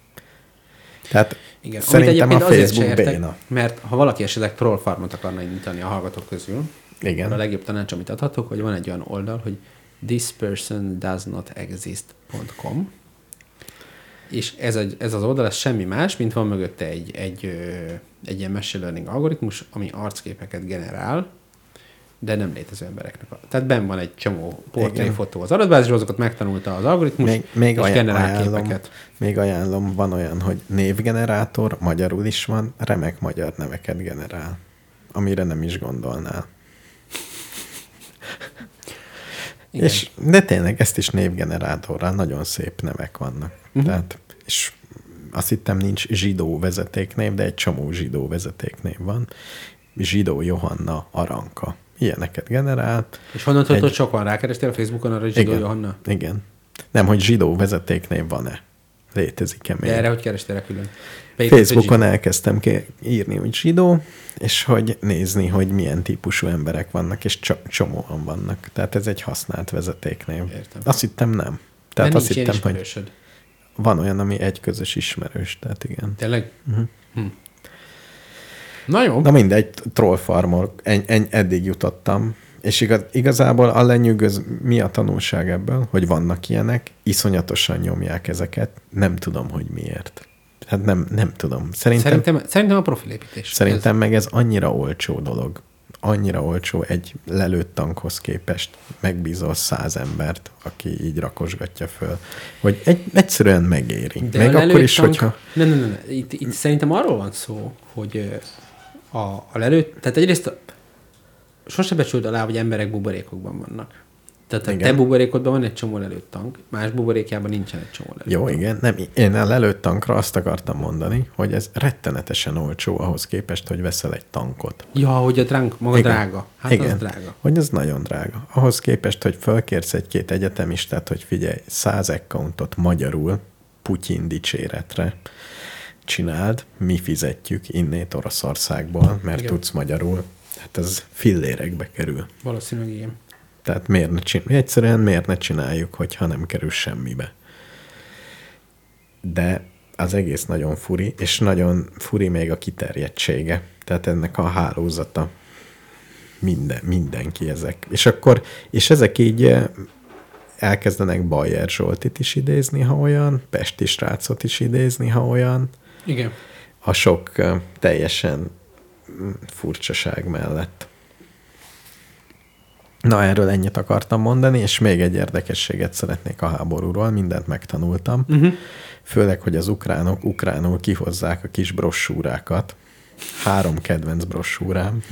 Tehát Igen, szerintem a Facebook értek, béna. mert ha valaki esetleg troll farmot akarna indítani a hallgatók közül, Igen. a legjobb tanács, amit adhatok, hogy van egy olyan oldal, hogy thispersondoesnotexist.com és ez, egy, ez az oldal, ez semmi más, mint van mögötte egy, egy, ö, egy ilyen machine learning algoritmus, ami arcképeket generál, de nem létező embereknek. A, tehát benn van egy csomó portréfotó az adatbázisról, azokat megtanulta az algoritmus, Még, még és aj- generál ajánlom, képeket. még ajánlom, van olyan, hogy névgenerátor, magyarul is van, remek magyar neveket generál, amire nem is gondolnál. Igen. És, de tényleg ezt is névgenerátorral nagyon szép nevek vannak. Uh-huh. Tehát, és azt hittem nincs zsidó vezetéknév, de egy csomó zsidó vezetéknév van. Zsidó Johanna Aranka. Ilyeneket generál. És honnan tudod, Egy- hogy sokan rákerestél a Facebookon arra, hogy Zsidó Igen. Johanna? Igen. Nem, hogy zsidó vezetéknév van-e. Létezik-e még? De erre hogy kerestél külön? Beírtad, Facebookon elkezdtem ki- írni, hogy zsidó, és hogy nézni, hogy milyen típusú emberek vannak, és cso- csomóan vannak. Tehát ez egy használt vezetéknév. Értem. Azt hittem nem. Tehát azt nincs ilyen hittem, hogy van olyan, ami egy közös ismerős, tehát igen. Tényleg? Uh-huh. Hm. Na jó. Na mindegy, troll farmor, en, en, eddig jutottam, és igaz, igazából a lenyűgöz, mi a tanulság ebből, hogy vannak ilyenek, iszonyatosan nyomják ezeket, nem tudom, hogy miért. Hát nem, nem tudom. Szerintem, Szerintem, szerintem a profilépítés. Szerintem meg ez annyira olcsó dolog. Annyira olcsó egy lelőtt tankhoz képest megbízol száz embert, aki így rakosgatja föl, hogy egy, egyszerűen megéri. Ez, de Meg a akkor is, tank- hogyha... Nem, nem, nem. Itt, itt szerintem arról van szó, hogy a, a lelőtt... Tehát egyrészt a, sose becsüld alá, hogy emberek buborékokban vannak. Tehát a Igen. te buborékodban van egy csomó lelőtt tank, más buborékjában nincsen egy csomó lelőtt Jó, igen. Nem, én a lelőtt tankra azt akartam mondani, hogy ez rettenetesen olcsó ahhoz képest, hogy veszel egy tankot. Ja, hogy a dránk, maga Igen. drága. Hát Igen. az drága. Hogy ez nagyon drága. Ahhoz képest, hogy fölkérsz egy-két egyetemistát, hogy figyelj, száz accountot magyarul, Putyin dicséretre csináld, mi fizetjük innét Oroszországból, mert Igen. Tudsz magyarul. Hát ez fillérekbe kerül. Valószínűleg igen. Tehát miért ne csináljuk? Egyszerűen miért ne csináljuk, hogyha nem kerül semmibe. De az egész nagyon furi, és nagyon furi még a kiterjedtsége. Tehát ennek a hálózata. Minden, mindenki ezek. És akkor, és ezek így eh, elkezdenek Bajer Zsoltit is idézni, ha olyan, Pesti srácot is idézni, ha olyan, Igen. a sok teljesen furcsaság mellett. Na, erről ennyit akartam mondani, és még egy érdekességet szeretnék a háborúról, mindent megtanultam. Uh-huh. Főleg, hogy az ukránok ukránul kihozzák a kis brossúrákat, három kedvenc brossúrám.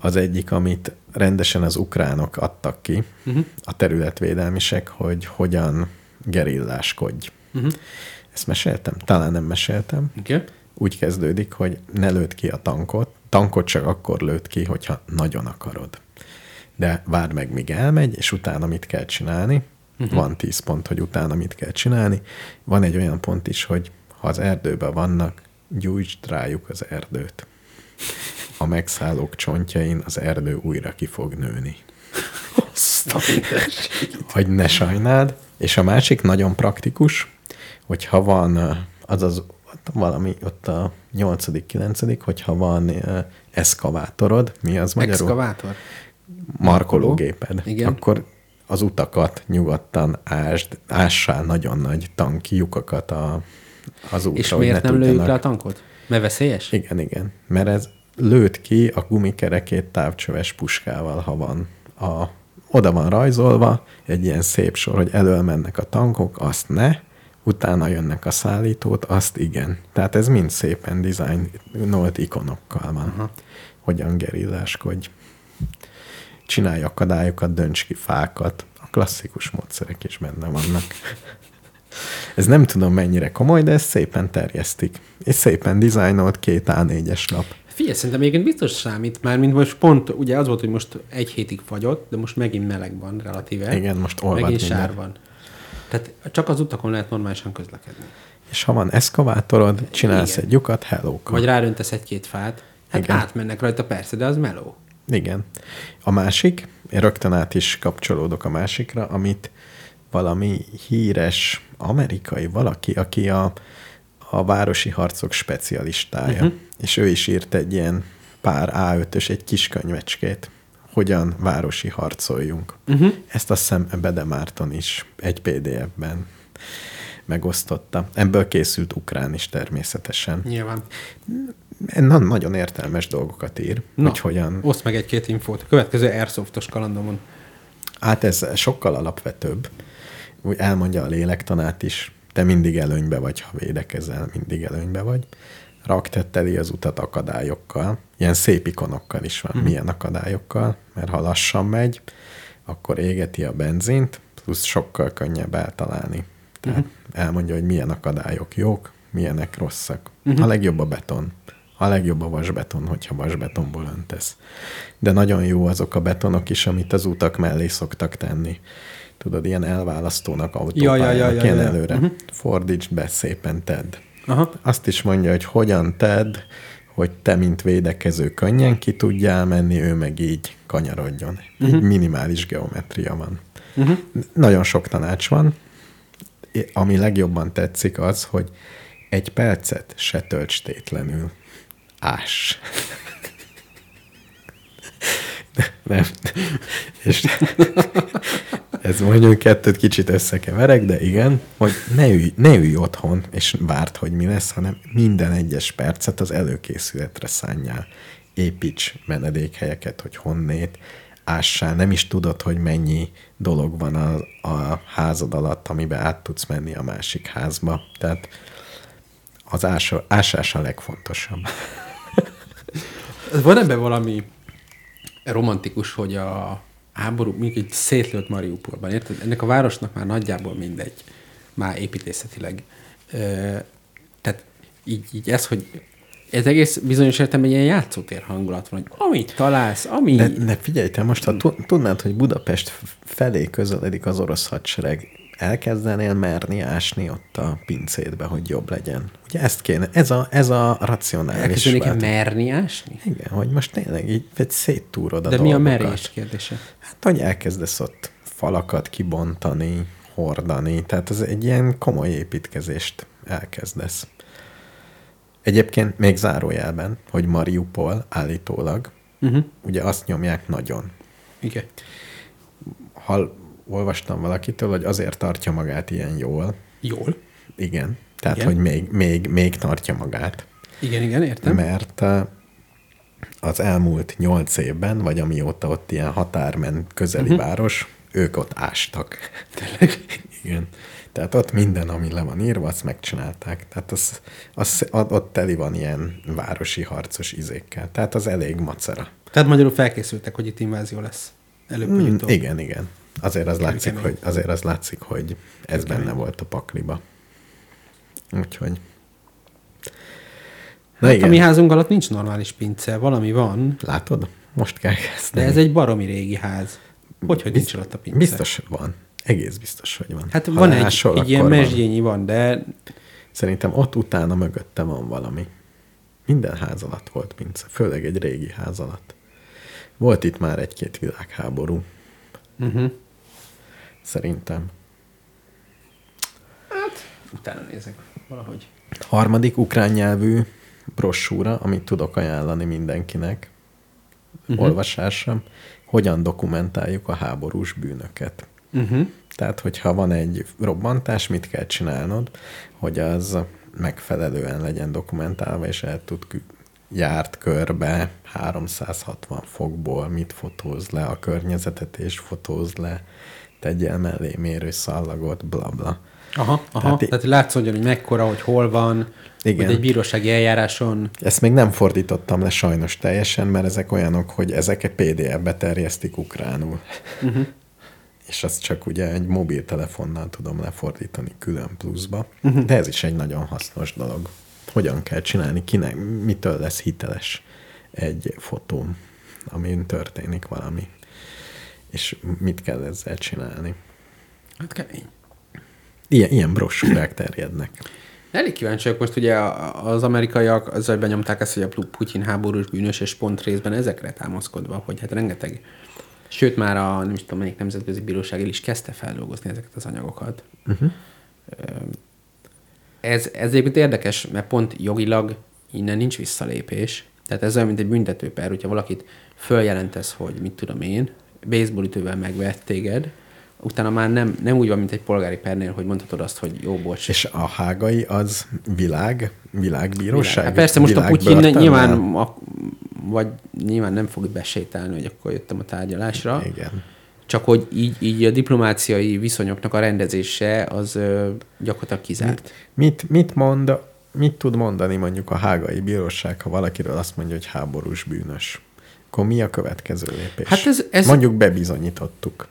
Az egyik, amit rendesen az ukránok adtak ki, uh-huh. a területvédelmisek, hogy hogyan gerilláskodj. Uh-huh. Ezt meséltem? Talán nem meséltem. Igen. Úgy kezdődik, hogy ne lőd ki a tankot. Tankot csak akkor lőd ki, hogyha nagyon akarod. De várd meg, míg elmegy, és utána mit kell csinálni. Uh-huh. Van 10 pont, hogy utána mit kell csinálni. Van egy olyan pont is, hogy ha az erdőben vannak, gyújtsd rájuk az erdőt. A megszállók csontjain az erdő újra ki fog nőni. Hogy ne sajnáld. És a másik nagyon praktikus, hogyha van, ö, azaz ott valami, ott a nyolcadik, kilencedik, hogyha van eszkavátorod, mi az magyarul? Exkavátor? markológéped, Igen. akkor az utakat nyugodtan ásd, ássál nagyon nagy tanki lyukakat a, az útra, És miért ne nem lőjük le a tankot? Mert veszélyes? Igen, igen. Mert ez lőtt ki a gumikerekét távcsöves puskával, ha van. A, oda van rajzolva egy ilyen szép sor, hogy elől mennek a tankok, azt ne, utána jönnek a szállítót, azt igen. Tehát ez mind szépen dizájnolt ikonokkal van. Aha. Hogyan gerilláskodj. Csinálj akadályokat, dönts ki fákat. A klasszikus módszerek is benne vannak. Ez nem tudom mennyire komoly, de ezt szépen terjesztik. És szépen dizájnolt két A4-es lap. Figyelj, szerintem egyébként biztos számít, már mint most pont, ugye az volt, hogy most egy hétig fagyott, de most megint meleg van relatíve. Igen, most olvad Megint minden. sár van. Tehát csak az utakon lehet normálisan közlekedni. És ha van eszkavátorod, csinálsz Igen. egy lyukat, hello Vagy ráröntesz egy-két fát. Hát Igen. átmennek rajta persze, de az meló. Igen. A másik, én rögtön át is kapcsolódok a másikra, amit valami híres amerikai valaki, aki a, a városi harcok specialistája, uh-huh. és ő is írt egy ilyen pár A5-ös, egy kis könyvecskét, hogyan városi harcoljunk. Uh-huh. Ezt azt hiszem Bede Márton is egy PDF-ben megosztotta. Ebből készült ukrán is természetesen. Nyilván. Na, nagyon értelmes dolgokat ír, Na, hogy hogyan Oszd meg egy-két infót. Következő Airsoftos kalandomon. Hát ez sokkal alapvetőbb. Úgy elmondja a lélektanát is, te mindig előnybe vagy, ha védekezel, mindig előnybe vagy. Raktetteli az utat akadályokkal. Ilyen szép ikonokkal is van. Milyen akadályokkal? Mert ha lassan megy, akkor égeti a benzint, plusz sokkal könnyebb eltalálni. Tehát elmondja, hogy milyen akadályok jók, milyenek rosszak. A legjobb a beton. A legjobb a vasbeton, hogyha vasbetonból öntesz. De nagyon jó azok a betonok is, amit az utak mellé szoktak tenni. Tudod, ilyen elválasztónak autópályának, ja, ja, ja, ilyen ja. előre. Uh-huh. Fordítsd be, szépen tedd. Aha. Azt is mondja, hogy hogyan tedd, hogy te, mint védekező könnyen ki tudjál menni, ő meg így kanyarodjon. Uh-huh. Így minimális geometria van. Uh-huh. Nagyon sok tanács van. Ami legjobban tetszik az, hogy egy percet se tölts tétlenül. Ás. Nem. És ez mondjuk kettőt kicsit összekeverek, de igen, hogy ne ülj, ne ülj otthon, és várd, hogy mi lesz, hanem minden egyes percet az előkészületre szánjál. Építs menedékhelyeket, hogy honnét, ássál, nem is tudod, hogy mennyi dolog van a, a házad alatt, amiben át tudsz menni a másik házba. Tehát az ásó, ásás a legfontosabb. Van ebben valami romantikus, hogy a háború, mondjuk egy szétlőtt Mariupolban, érted? Ennek a városnak már nagyjából mindegy, már építészetileg. Ö, tehát így, így ez, hogy ez egész bizonyos értelemben egy ilyen játszótér hangulat van, hogy amit találsz, ami... De, de figyelj, te most, ha tu- tudnád, hogy Budapest felé közeledik az orosz hadsereg, elkezdenél merni ásni ott a pincétbe, hogy jobb legyen. Ugye ezt kéne, ez a, ez a racionális Elkezdenék merni ásni? Igen, hogy most tényleg így egy széttúrod a De mi a dolgokat. merés kérdése? Hát, hogy elkezdesz ott falakat kibontani, hordani, tehát ez egy ilyen komoly építkezést elkezdesz. Egyébként még zárójelben, hogy Mariupol állítólag, uh-huh. ugye azt nyomják nagyon. Igen. Hal, olvastam valakitől, hogy azért tartja magát ilyen jól. Jól. Igen. Tehát, Igen. hogy még, még, még tartja magát. Igen, igen, értem. Mert uh, az elmúlt nyolc évben, vagy amióta ott ilyen határmen közeli uh-huh. város, ők ott ástak. Tényleg? Igen. Tehát ott minden, ami le van írva, azt megcsinálták. Tehát az, az, ott teli van ilyen városi harcos izékkel. Tehát az elég macera. Tehát magyarul felkészültek, hogy itt invázió lesz. Előbb Mm, utóbb. igen, igen. Azért az, látszik, hogy, azért az látszik, hogy ez benne volt a pakliba. Úgyhogy... Na Hát a igen, mi házunk alatt nincs normális pince, valami van, látod? Most kell de kezdeni. ez egy baromi régi ház. Hogy, hogy nincs alatt a pince? Biztos, van. Egész biztos, hogy van. Hát Ha van egy, egy ilyen mesdjényi van, de Szerintem ott utána mögötte van valami. Minden ház alatt volt pince, főleg egy régi ház alatt. Volt itt már egy-két világháború. uh-huh. Szerintem. utána nézek valahogy. Harmadik ukrán nyelvű brossúra, amit tudok ajánlani mindenkinek Mhm. uh-huh. olvasásra, hogyan dokumentáljuk a háborús bűnöket. Uh-huh. Tehát, hogyha van egy robbantás, mit kell csinálnod, hogy az megfelelően legyen dokumentálva, és el tud járt körbe 360 fokból, mit fotóz le, a környezetet és fotóz le, tegyél mellé mérő szallagot, bla bla. Aha, aha. Tehát Tehát, látszódjon, hogy mekkora, hogy hol van, Igen. hogy egy bírósági eljáráson Ezt még nem fordítottam le sajnos teljesen, mert ezek olyanok, hogy ezeket PDF-be terjesztik ukránul. Uh-huh. És azt csak ugye egy mobiltelefonnal tudom lefordítani külön pluszba. Uh-huh. De ez is egy nagyon hasznos dolog. Hogyan kell csinálni, kinek, mitől lesz hiteles egy fotó, amin történik valami. És mit kell ezzel csinálni. Hát kemény. Ilyen, ilyen brossúrák terjednek. Elég kíváncsi vagyok most ugye az amerikaiak azzal benyomták ezt, hogy a Pu- Putyin háborús bűnös, és pont részben ezekre támaszkodva, hogy hát rengeteg, sőt már a nem is tudom melyik nemzetközi bíróság el is kezdte feldolgozni ezeket az anyagokat. Uh-huh. Ez, ez egyébként érdekes, mert pont jogilag innen nincs visszalépés. Tehát ez olyan, mint egy büntetőper, hogyha valakit följelentesz, hogy mit tudom én, baseballütővel megvett téged, utána már nem, nem úgy van, mint egy polgári pernél, hogy mondhatod azt, hogy jó, bocs, És a hágai az világ, világbíróság? Hát persze most a Putyin Világbörtönnel? nyilván, a, vagy nyilván nem fog besétálni, hogy akkor jöttem a tárgyalásra. Igen. Csak hogy így, így a diplomáciai viszonyoknak a rendezése az ö, gyakorlatilag kizárt. Mit, mit mond, mit tud mondani mondjuk a hágai bíróság, ha valakiről azt mondja, hogy háborús bűnös? Akkor mi a következő lépés? Hát ez- ez- Mondjuk bebizonyítottuk.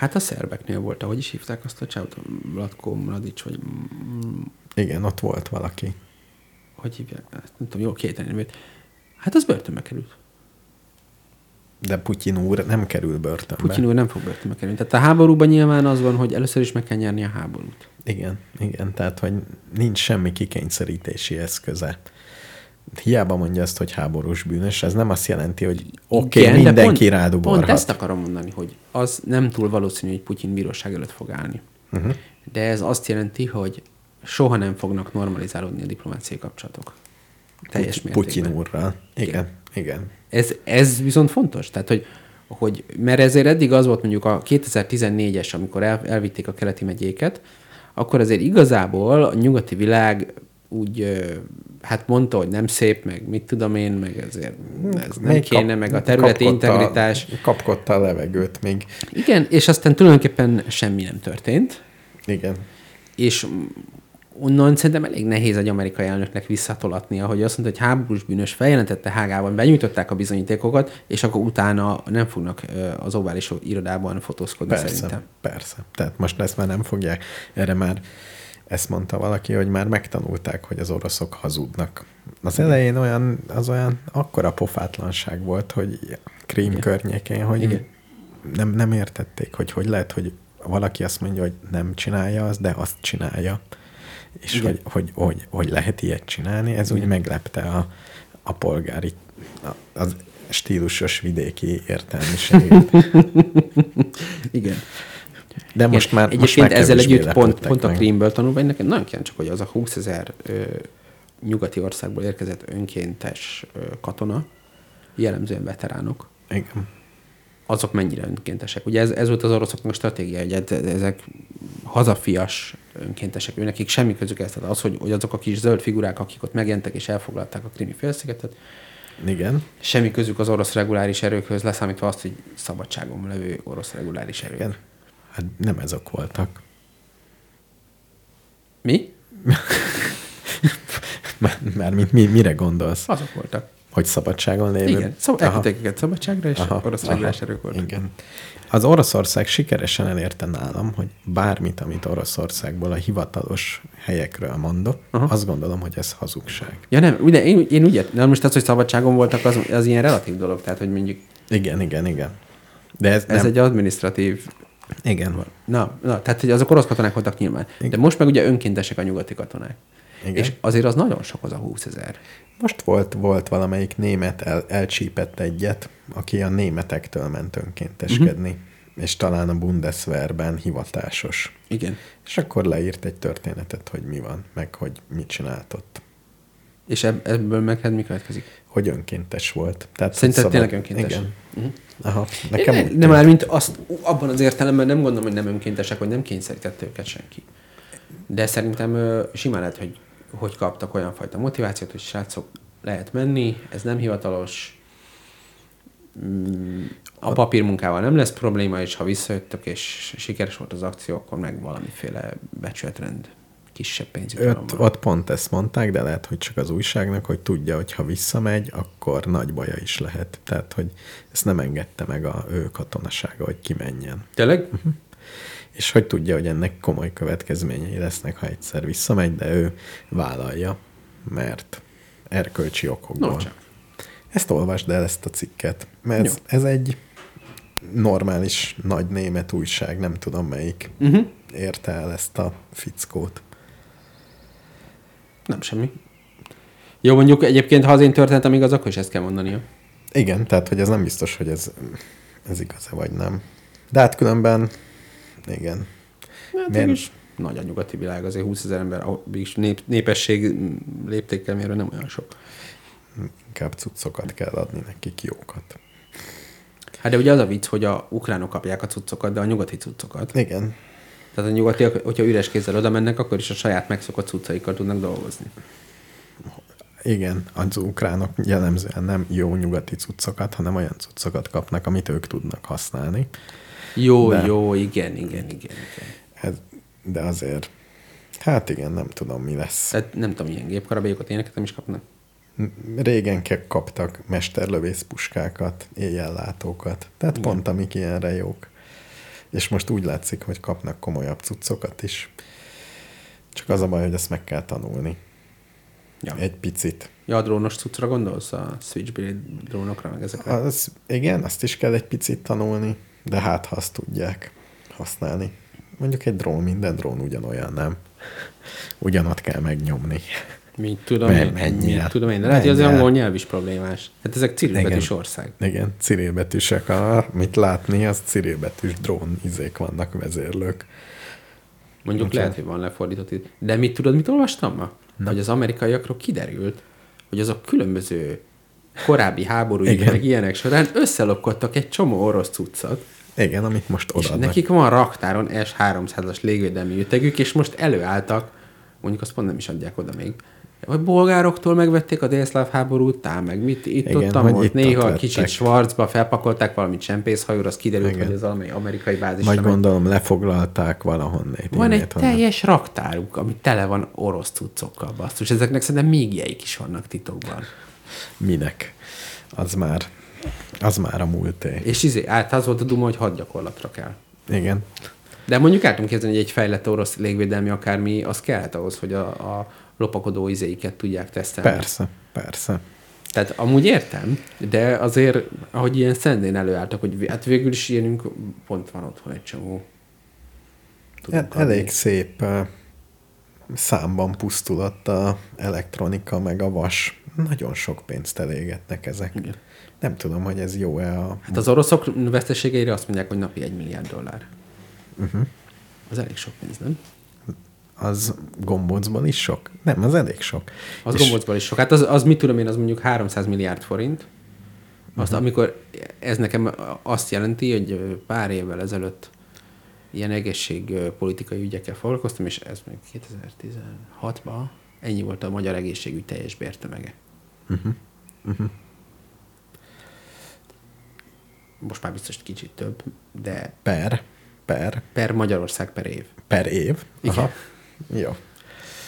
Hát a szerbeknél volt, ahogy is hívták azt a csávot, Vlatko Mladic, vagy Igen, ott volt valaki. hogy hívják, nem tudom, jól két nevét. Hát az börtönbe került. De Putyin úr nem kerül börtönbe. Putyin úr nem fog börtönbe kerülni. Tehát a háborúban nyilván az van, hogy először is meg kell nyerni a háborút. Igen, igen, tehát hogy nincs semmi kikényszerítési eszköze. Hiába mondja azt, hogy háborús bűnös, ez nem azt jelenti, hogy oké, okay, de mindenki pont, rádugorhat. Pont ezt akarom mondani, hogy az nem túl valószínű, hogy Putyin bíróság előtt fog állni. Uh-huh. De ez azt jelenti, hogy soha nem fognak normalizálódni a diplomáciai kapcsolatok. Teljes Putyin- mértékben. Úrral. Igen, Igen. igen. Ez, ez viszont fontos. Tehát, hogy, hogy, mert ezért eddig az volt mondjuk a 2014-es, amikor el, elvitték a keleti megyéket, akkor azért igazából a nyugati világ úgy, hát mondta, hogy nem szép, meg mit tudom én, meg ezért ez nem Még kéne, kap- meg a területi kapkodta- integritás. Kapkodta a levegőt még. Igen, és aztán tulajdonképpen semmi nem történt, Igen. és onnan szerintem elég nehéz egy amerikai elnöknek visszatolatnia, hogy azt mondta, hogy háborús bűnös feljelentette Hágában, benyújtották a bizonyítékokat, és akkor utána nem fognak az ovális irodában fotózkodni Persze, szerintem. persze. Tehát most ezt már nem fogják. Erre már ezt mondta valaki, hogy már megtanulták, hogy az oroszok hazudnak. Az elején olyan, az olyan akkora pofátlanság volt, hogy Krím Igen. környékén, hogy Igen. nem, nem értették, hogy hogy lehet, hogy valaki azt mondja, hogy nem csinálja azt, de azt csinálja. És Igen. hogy, hogy, hogy, hogy lehet ilyet csinálni, ez úgy meglepte a, a polgári, az stílusos vidéki értelmiséget. Igen. De most már, most Egyébként már ezzel együtt pont, pont a. Krímből tanulva, én nekem nagyon kíváncsi, hogy az a 20 ezer nyugati országból érkezett önkéntes ö, katona, jellemzően veteránok, Igen. azok mennyire önkéntesek. Ugye ez, ez volt az oroszoknak a stratégia, hogy ez- ezek hazafias önkéntesek, ő nekik semmi közük ezt. Tehát az, hogy, hogy azok a kis zöld figurák, akik ott megjelentek és elfoglalták a krimi félszigetet, Igen. semmi közük az orosz reguláris erőkhöz, leszámítva azt, hogy szabadságon levő orosz reguláris erők. Igen. Hát nem ezok voltak. Mi? Már- Mármint mi, mire gondolsz? Azok voltak. Hogy szabadságon lévő? Igen, szab- elküldték őket szabadságra, és Aha, orosz regulás erők voltak. Igen. Az Oroszország sikeresen elérte nálam, hogy bármit, amit Oroszországból a hivatalos helyekről mondok, Aha. azt gondolom, hogy ez hazugság. Ja nem, ugye, én, én úgy értem, most az, hogy szabadságon voltak, az, az ilyen relatív dolog, tehát hogy mondjuk Igen, igen, igen. De ez, ez nem, egy administratív Igen, Na, na, tehát hogy azok orosz katonák voltak nyilván. Igen. De most meg ugye önkéntesek a nyugati katonák. igen. És azért az nagyon sok az a 20 ezer. Most volt, volt valamelyik német, el, elcsípett egyet, aki a németektől ment önkénteskedni, uh-huh. és talán a Bundeswehrben hivatásos. Igen. És akkor leírt egy történetet, hogy mi van, meg hogy mit csinált ott. És ebb, ebből meg hát mi következik? Hogy önkéntes volt. Tehát, Szerinted hogy tényleg önkéntes? Igen. Uh-huh. Aha, nekem Ne, de már mint azt, abban az értelemben nem gondolom, hogy nem önkéntesek, vagy nem kényszerítette őket senki. De szerintem ö, simán lehet, hogy, hogy kaptak olyan fajta motivációt, hogy srácok, lehet menni, ez nem hivatalos, Mm, a papírmunkával nem lesz probléma, és ha visszajöttök, és sikeres volt az akció, akkor meg valamiféle becsületrend kisebb pénzjutalom Öt, van. ott pont ezt mondták, de lehet, hogy csak az újságnak, hogy tudja, hogy ha visszamegy, akkor nagy baja is lehet. Tehát, hogy ezt nem engedte meg a ő katonasága, hogy kimenjen. Tényleg? És hogy tudja, hogy ennek komoly következményei lesznek, ha egyszer visszamegy, de ő vállalja, mert erkölcsi okokból. No, csak. Ezt olvasd el, ezt a cikket, mert ez, ez egy normális nagy német újság, nem tudom melyik Uh-huh. érte el ezt a fickót. Nem semmi. Jó, mondjuk egyébként, ha az én történetem igaz, akkor is ezt kell mondania. Igen, tehát, hogy ez nem biztos, hogy ez, ez igaz-e vagy nem. De hát különben, igen. Hát Miért? mégis nagy a nyugati világ, azért 20 ezer ember, is nép, népesség léptékkel mérve nem olyan sok. Inkább cuccokat kell adni nekik jókat. Hát de ugye az a vicc, hogy a ukránok kapják a cuccokat, de a nyugati cuccokat. Igen, Tehát a nyugatiak, hogyha üres kézzel oda mennek, akkor is a saját megszokott cuccaikkal tudnak dolgozni. igen, az ukránok jellemzően nem jó nyugati cuccokat, hanem olyan cuccokat kapnak, amit ők tudnak használni. Jó, De. jó, igen, igen, igen, igen. Ez, de azért, hát igen, nem tudom, mi lesz. Tehát nem tudom, milyen gépkarabélyokat éneket nem is kapnak. Régen kaptak mesterlövész puskákat, éjjellátókat. Tehát Igen. pont amik ilyenre jók. És most úgy látszik, hogy kapnak komolyabb cuccokat is. Csak az a baj, hogy ezt meg kell tanulni. Ja. Egy picit. Ja, a drónos cuccra gondolsz? A Switchblade drónokra, meg ezekre? Az, igen, azt is kell egy picit tanulni, de hát ha azt tudják használni. Mondjuk egy drón, minden drón ugyanolyan, nem? Ugyanott kell megnyomni. Mit tudom Men- én, mit tudom én. De lehet, hogy az angol nyelv is problémás. Hát ezek cirilbetűs ország. Igen, cirilbetűsek, a, mit látni, az cirilbetűs drón izék vannak, vezérlők. Mondjuk Bocsánat. lehet, hogy van lefordított. De mit tudod, mit olvastam ma? Na. Hogy az amerikaiakról kiderült, hogy azok különböző korábbi háborúik, meg ilyenek során összelopkodtak egy csomó orosz cuccot, Igen, amit most és odaadnak. nekik van raktáron S-300-as légvédelmi ütegük, és most előálltak, mondjuk azt pont nem is adják oda még, vagy bolgároktól megvették a délszláv háború után, meg mit itt Igen, ott, hogy itt néha ott kicsit. Schwarzba felpakolták valami csempészhajóra, az kiderült, Igen. hogy ez valami amerikai bázis. Majd gondolom lefoglalták valahonnét. Van egy honnan. teljes raktáruk, ami tele van orosz cuccokkal, basszus. Ezeknek szerintem még ilyeik is vannak titokban. Minek? Az már, az már a múlté. És izé, át az volt a duma, hogy hadgyakorlatra kell. Igen. De mondjuk el tudom képzelni, hogy egy fejlett orosz légvédelmi akármi, az kellett ahhoz, hogy a, a lopakodó izéiket tudják tesztelni. Persze, persze. Tehát amúgy értem, de azért, ahogy ilyen szendén előálltak, hogy hát végül is ilyenünk pont van otthon egy csomó. Tudunk El, elég adni. szép ö, számban pusztulott a elektronika, meg a vas. Nagyon sok pénzt elégetnek ezek. Igen. Nem tudom, hogy ez jó-e a... Hát az oroszok veszteségeire azt mondják, hogy napi egy milliárd dollár. Uh-huh. Az elég sok pénz, nem? Az gombócban is sok? Nem, az elég sok. Az És- gombócból is sok. Hát az, az mit tudom én, az mondjuk 300 milliárd forint. Azt, uh-huh. amikor ez nekem azt jelenti, hogy pár évvel ezelőtt ilyen egészségpolitikai ügyekkel foglalkoztam, és ez még 2016-ban ennyi volt a magyar egészségügy teljes bértömege. Uh-huh. Uh-huh. Most már biztos kicsit több, de Per, per, per Magyarország per év. per év. Igen. Aha. Jó.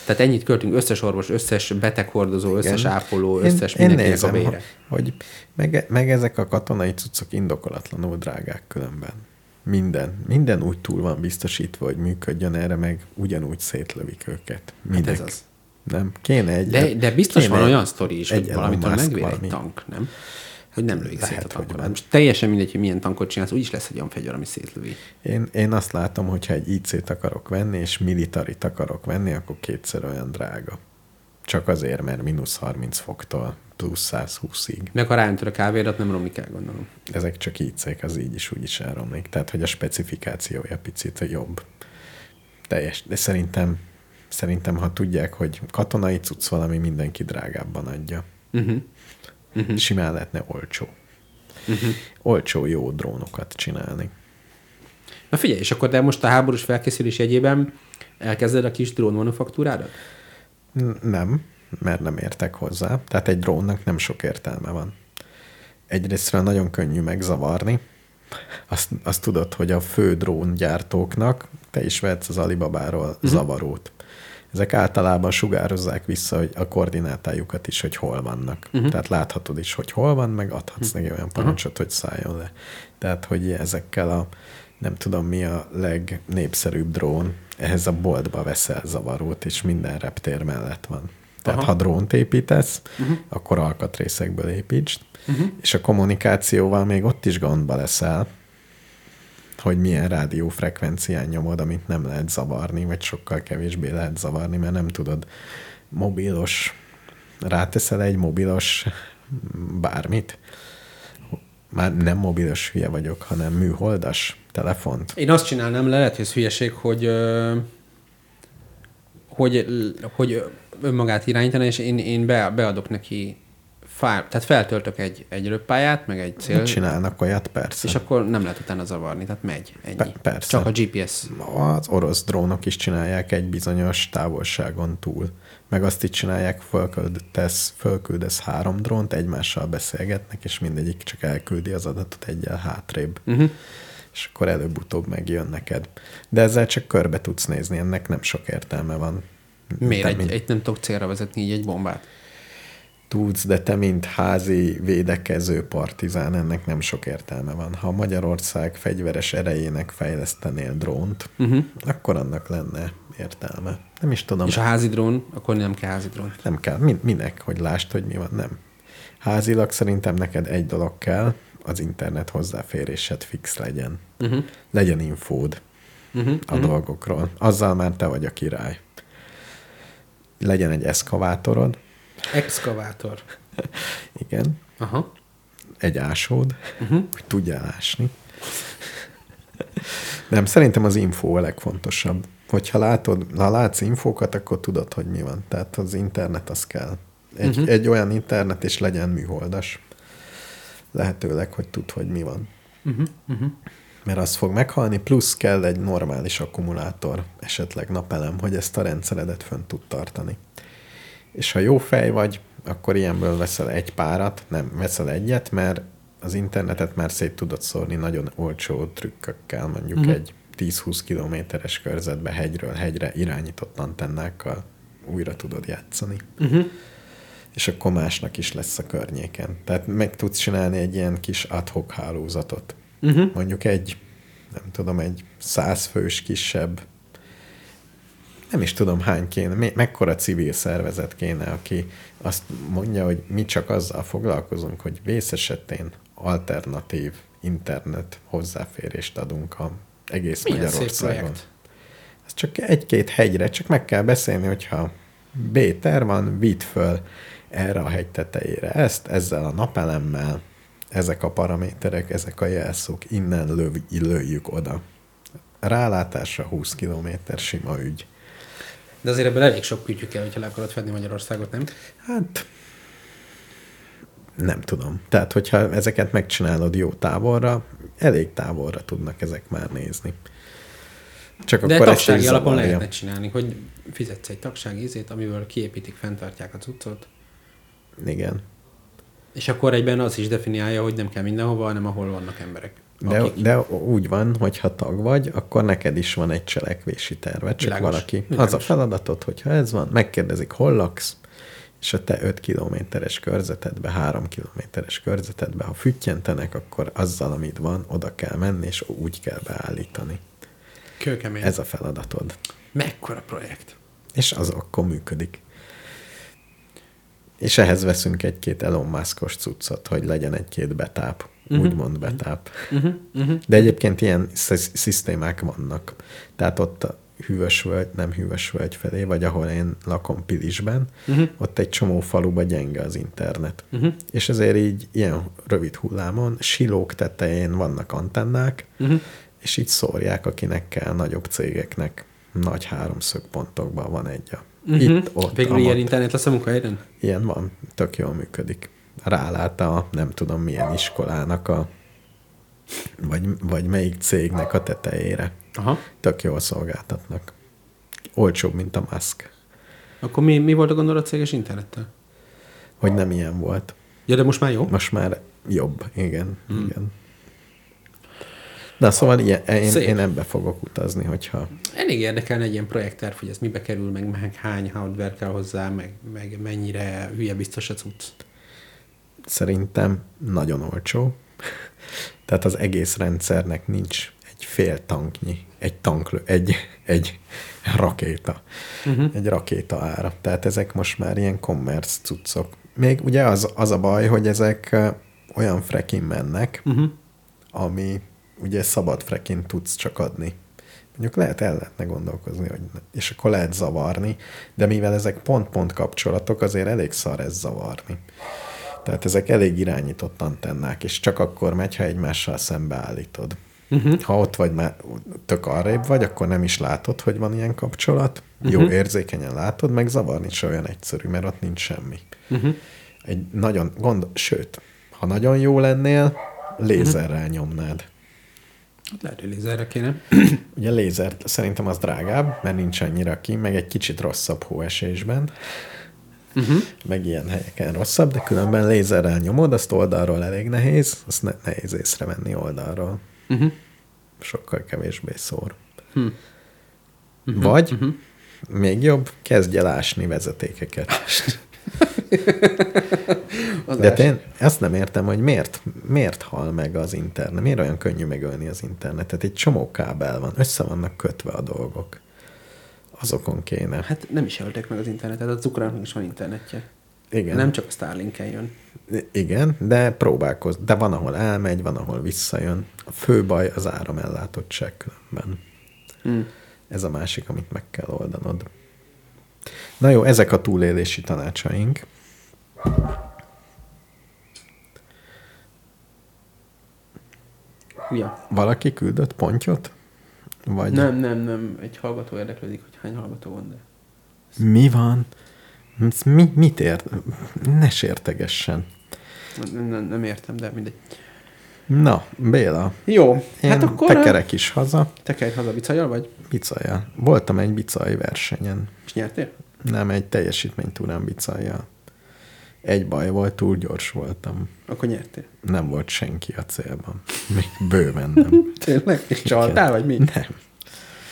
Tehát ennyit költünk összes orvos, összes beteghordozó, összes Igen. ápoló, összes én mindenkinek a bére. Hogy, meg, meg ezek a katonai cuccok indokolatlanul drágák különben. Minden, minden úgy túl van biztosítva, hogy működjön erre, meg ugyanúgy szétlövik őket. Minek? Hát ez az. Nem? Kéne egy... De, de biztos van egy- olyan sztori is, hogy valamitől megvér egy tank, nem? Hogy nem lövik Lehet, szét a hogy van. Most teljesen mindegy, hogy milyen tankot csinálsz, úgyis lesz egy olyan fegyver, ami szétlövi. Én, én azt látom, hogyha egy IC-t akarok venni, és militarit akarok venni, akkor kétszer olyan drága. Csak azért, mert mínusz 30 foktól plusz 120-ig. Meg ha ráöntör a kávérat, nem romlik el, gondolom. Ezek csak IC-k, az így is úgy is elromlik. Tehát, hogy a specifikációja picit jobb. Teljes. De szerintem, szerintem, ha tudják, hogy katonai cucc valami, mindenki drágábban adja. Uh-huh. Uh-huh. Simán lehetne olcsó. Uh-huh. Olcsó jó drónokat csinálni. Na figyelj, és akkor de most a háborús felkészülés jegyében elkezded a kis drón manufaktúrádat? N- Nem, mert nem értek hozzá. Tehát egy drónnak nem sok értelme van. Egyrésztről nagyon könnyű megzavarni. Azt, azt tudod, hogy a fő dróngyártóknak te is vehetsz az Alibabáról uh-huh. zavarót. Ezek általában sugározzák vissza hogy a koordinátájukat is, hogy hol vannak. Uh-huh. Tehát láthatod is, hogy hol van, meg adhatsz uh-huh. neki olyan parancsot, hogy szálljon le. Tehát, hogy ezekkel a nem tudom mi a legnépszerűbb drón, ehhez a boltba veszel zavarót, és minden reptér mellett van. Tehát Aha. ha drónt építesz, uh-huh. akkor alkatrészekből építsd, uh-huh. és a kommunikációval még ott is gondba leszel, hogy milyen rádiófrekvencián nyomod, amit nem lehet zavarni, vagy sokkal kevésbé lehet zavarni, mert nem tudod mobilos, ráteszel egy mobilos bármit, már nem mobilos hülye vagyok, hanem műholdas telefont. Én azt csinálnám, le, lehet, hogy ez hülyeség, hogy, hogy, hogy önmagát irányítani, és én, én be, beadok neki fáj, tehát feltöltök egy, egy röppályát, meg egy cél, csinálnak olyat? Persze. és akkor nem lehet utána zavarni, tehát megy, ennyi. Pe- persze. Csak a GPS. Az orosz drónok is csinálják egy bizonyos távolságon túl. Meg azt így csinálják, fölküldesz, fölküldesz három drónt, egymással beszélgetnek, és mindegyik csak elküldi az adatot egyel hátrébb. Uh-huh. És akkor előbb-utóbb megjön neked. De ezzel csak körbe tudsz nézni, ennek nem sok értelme van. Miért? Egy, mint- egy, nem tudok célra vezetni így egy bombát. Tudsz, de te, mint házi védekező partizán, ennek nem sok értelme van. Ha Magyarország fegyveres erejének fejlesztenél drónt, uh-huh. akkor annak lenne értelme. Nem is tudom. És a házi drón, akkor nem kell házi drón. Nem kell. Min- minek, hogy lásd, hogy mi van? Nem. Házilag szerintem neked egy dolog kell, az internet hozzáférésed fix legyen. Uh-huh. Legyen infód uh-huh. a uh-huh. dolgokról. Azzal már te vagy a király. Legyen egy eszkavátorod, Exkavátor. igen, Aha. egy ásód, uh-huh. hogy tudjál ásni. Nem, szerintem az infó a legfontosabb. Hogyha látod, ha látsz infókat, akkor tudod, hogy mi van. Tehát az internet az kell. Egy, uh-huh. egy olyan internet, és legyen műholdas. Lehetőleg, hogy tud, hogy mi van. Uh-huh. Uh-huh. Mert az fog meghalni, plusz kell egy normális akkumulátor, esetleg napelem, hogy ezt a rendszeredet fönn tud tartani. És ha jó fej vagy, akkor ilyenből veszel egy párat, nem, veszel egyet, mert az internetet már szét tudod szórni nagyon olcsó trükkökkel, mondjuk uh-huh. egy 10-20 kilométeres körzetbe hegyről hegyre irányított antennákkal újra tudod játszani. Uh-huh. És akkor másnak is lesz a környéken. Tehát meg tudsz csinálni egy ilyen kis adhok hálózatot. Uh-huh. Mondjuk egy, nem tudom, egy százfős kisebb nem is tudom hány kéne, me- mekkora civil szervezet kéne, aki azt mondja, hogy mi csak azzal foglalkozunk, hogy vész esetén alternatív internet hozzáférést adunk a egész Milyen Magyarországon. Ez csak egy-két hegyre, csak meg kell beszélni, hogyha B-ter van, vidd föl erre a hegy tetejére ezt, ezzel a napelemmel, ezek a paraméterek, ezek a jelszók, innen löv, lőjük oda. Rálátásra 20 kilométer sima ügy. De azért ebből elég sok kütyű kell, hogyha le akarod fedni Magyarországot, nem? Hát nem tudom. Tehát, hogyha ezeket megcsinálod jó távolra, elég távolra tudnak ezek már nézni. Csak De akkor tagsági alapon zavarja. lehetne csinálni, hogy fizetsz egy tagsági ízét, amiből kiépítik, fenntartják a cuccot, Igen. és akkor egyben az is definiálja, hogy nem kell mindenhova, hanem ahol vannak emberek. De, Akik- de úgy van, hogy ha tag vagy, akkor neked is van egy cselekvési terve. Csak Világos, valaki az a világos. feladatod, hogyha ez van, megkérdezik, hol laksz, és a te 5 kilométeres körzetedbe, 3 kilométeres körzetedbe, ha füttyentenek, akkor azzal, amit van, oda kell menni, és úgy kell beállítani. Kőkemény. Ez a feladatod. Mekkora projekt. És az akkor működik. És ehhez veszünk egy-két Elon Muskos cuccot, hogy legyen egy-két betáp, uh-huh. úgymond betáp. Uh-huh. Uh-huh. De egyébként ilyen szisz- szisztémák vannak. Tehát ott a hűvös völgy, nem hűvös völgy felé, vagy ahol én lakom Pilisben, uh-huh. ott egy csomó faluba gyenge az internet. Uh-huh. És ezért így ilyen rövid hullámon, silók tetején vannak antennák, uh-huh. és így szórják, akinek kell nagyobb cégeknek. Nagy háromszögpontokban van egy a Uh-huh. itt, ott, Végül amott. ilyen internet lesz a munkahelyen? Ilyen van, tök jól működik. Rálát a nem tudom milyen iskolának a vagy, vagy melyik cégnek a tetejére. Aha. Tök jól szolgáltatnak. Olcsóbb, mint a Musk. Akkor mi, mi volt a gondolat céges internettel? Hogy nem ilyen volt. Ja, de most már jó? Most már jobb, igen. Hmm. igen. Na szóval ilyen, én, Szép. én ebbe fogok utazni, hogyha Elég érdekelne egy ilyen projektterv, hogy ez mibe kerül, meg, meg hány hardware kell hozzá, meg, meg mennyire hülye biztos a cucc. Szerintem nagyon olcsó. Tehát az egész rendszernek nincs egy fél tanknyi, egy tanklő, egy, egy rakéta. Uh-huh. Egy rakéta ára. Tehát ezek most már ilyen commerce cuccok. Még ugye az, az a baj, hogy ezek olyan frekin mennek, uh-huh. ami ugye szabad frekin tudsz csak adni. Mondjuk lehet el lehetne gondolkozni, hogy ne, és akkor lehet zavarni, de mivel ezek pont-pont kapcsolatok, azért elég szar ez zavarni. Tehát ezek elég irányított antennák, és csak akkor megy, ha egymással szembeállítod. Uh-huh. Ha ott vagy már tök arrébb vagy, akkor nem is látod, hogy van ilyen kapcsolat. Uh-huh. Jó érzékenyen látod, meg zavarni se olyan egyszerű, mert ott nincs semmi. Uh-huh. Egy nagyon gond, sőt, ha nagyon jó lennél, lézerrel uh-huh. nyomnád. Lehet, hogy lézerre kéne. Ugye lézer szerintem az drágább, mert nincs annyira ki, meg egy kicsit rosszabb hóesésben. Uh-huh. Meg ilyen helyeken rosszabb, de különben lézerrel nyomod, azt oldalról elég nehéz, azt ne- nehéz észrevenni oldalról. Uh-huh. Sokkal kevésbé szór. Uh-huh. Vagy, uh-huh. még jobb, kezdj el ásni vezetékeket. De én ezt nem értem, hogy miért, miért hal meg az internet, miért olyan könnyű megölni az internetet. Egy csomó kábel van, össze vannak kötve a dolgok. Azokon kéne. Hát nem is jelölték meg az internetet, az ukránoknak is van internetje. Igen. Nem csak a Starlink-en jön. Igen, de próbálkoz. De van, ahol elmegy, van, ahol visszajön. A fő baj az áramellátottság különben. Hmm. Ez a másik, amit meg kell oldanod. Na jó, ezek a túlélési tanácsaink. Ja. Valaki küldött pontyot? Vagy Nem, nem, nem. Egy hallgató érdeklődik, hogy hány hallgató van, de... mi van? Ez Mi, mit ért? Ne sértegessen. Nem, nem, nem értem, de mindegy. Na, Béla, Jó, én hát akkor... tekerek is haza, Tekerj haza bicajjal, vagy? bicaja. Voltam egy bicaj versenyen. És nyertél? Nem, egy teljesítménytúrán bicajjal. Egy baj volt, túl gyors voltam. Akkor nyertél. Nem volt senki a célban. Még bőven nem. Tényleg? És csaltál, vagy mi? Nem.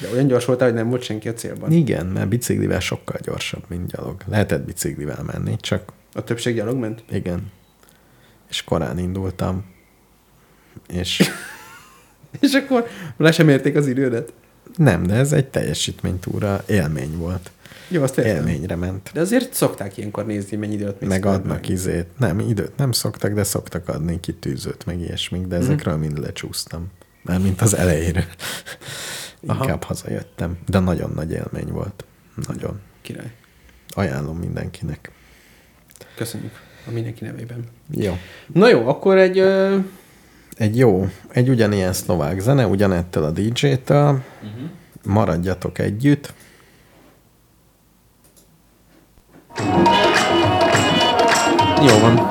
De olyan gyors voltál, hogy nem volt senki a célban. Igen, mert biciklivel sokkal gyorsabb, mint gyalog. Lehetett biciklivel menni, csak A többség gyalog ment? igen. És korán indultam. És És akkor le sem érték az idődet? Nem, de ez egy teljesítménytúra élmény volt. Jó, azt értem. Élményre ment. De azért szokták ilyenkor nézni, mennyi időt mész Meg fel, adnak izét. Nem, időt nem szoktak, de szoktak adni kitűzőt, meg ilyesmik, de ezekről mind lecsúsztam. Mármint az elejéről. Aha. Inkább hazajöttem. De nagyon nagy élmény volt. Nagyon. Király. Ajánlom mindenkinek. Köszönjük a mindenki nevében. Jó. Na jó, akkor egy... Ö... Egy jó, egy ugyanilyen szlovák zene, ugyanettől a DJ-től. Uh-huh. Maradjatok együtt. Jó van.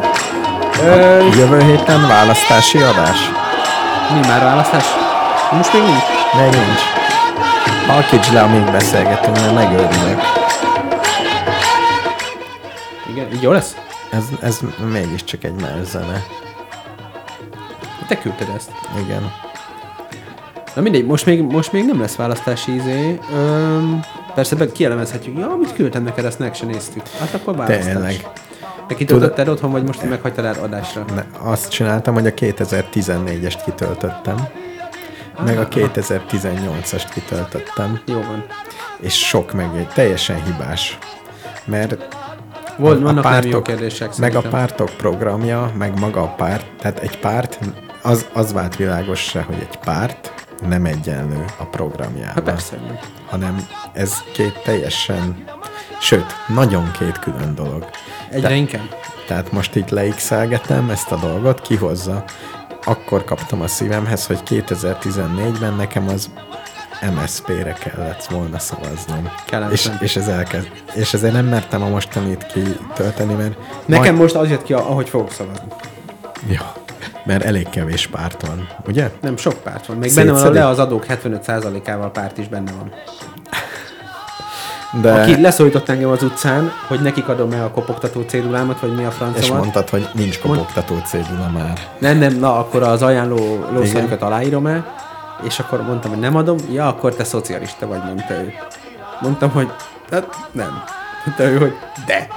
Ö, Jövő héten választási adás? mi már választás? Most még nincs. Még nincs. Halkíts le, amíg beszélgetünk, mert megőrülök. Igen, így jó lesz? Ez, ez mégiscsak egy más zene. Te küldted ezt. Igen. Na mindegy, most még, most még nem lesz választási izé. Öm, persze be kielemezhetjük. Ja, mit küldtem neked, ezt meg se néztük. Hát akkor választás. Tényleg. Te kitöltötted otthon, vagy most meghagytad el adásra? Ne, azt csináltam, hogy a 2014-est kitöltöttem, meg a 2018-ast kitöltöttem, Jó van. és sok meg teljesen hibás. Mert Volt, a jó pártok, kérdések meg a pártok programja, meg maga a párt, tehát egy párt, az, az vált világosra, hogy egy párt nem egyenlő a programjával. Hát persze. hanem ez két teljesen, sőt, nagyon két külön dolog. Egyre Te- inkább. Tehát most itt leixelgetem ezt a dolgot, kihozza. Akkor kaptam a szívemhez, hogy 2014-ben nekem az MSZP-re kellett volna szavaznom. És, Kellemesen. és, ez elkezd, és ezért nem mertem a mostanit kitölteni, mert... Nekem most az jött ki, ahogy fogok szavazni. Jó, mert elég kevés párt van, ugye? Nem, sok párt van. Még benne van a Szétszedi? le az adók 75%-ával párt is benne van. De... Aki leszólított engem az utcán, hogy nekik adom el a kopogtató cédulámat, vagy mi a és francomat. mondtad, hogy nincs kopogtató cédula már. Nem, nem, na akkor az ajánló lószorjukat aláírom el, és akkor mondtam, hogy nem adom, ja, akkor te szocialista vagy, mondta ő. Mondtam, hogy hát nem. Mondta ő, hogy de.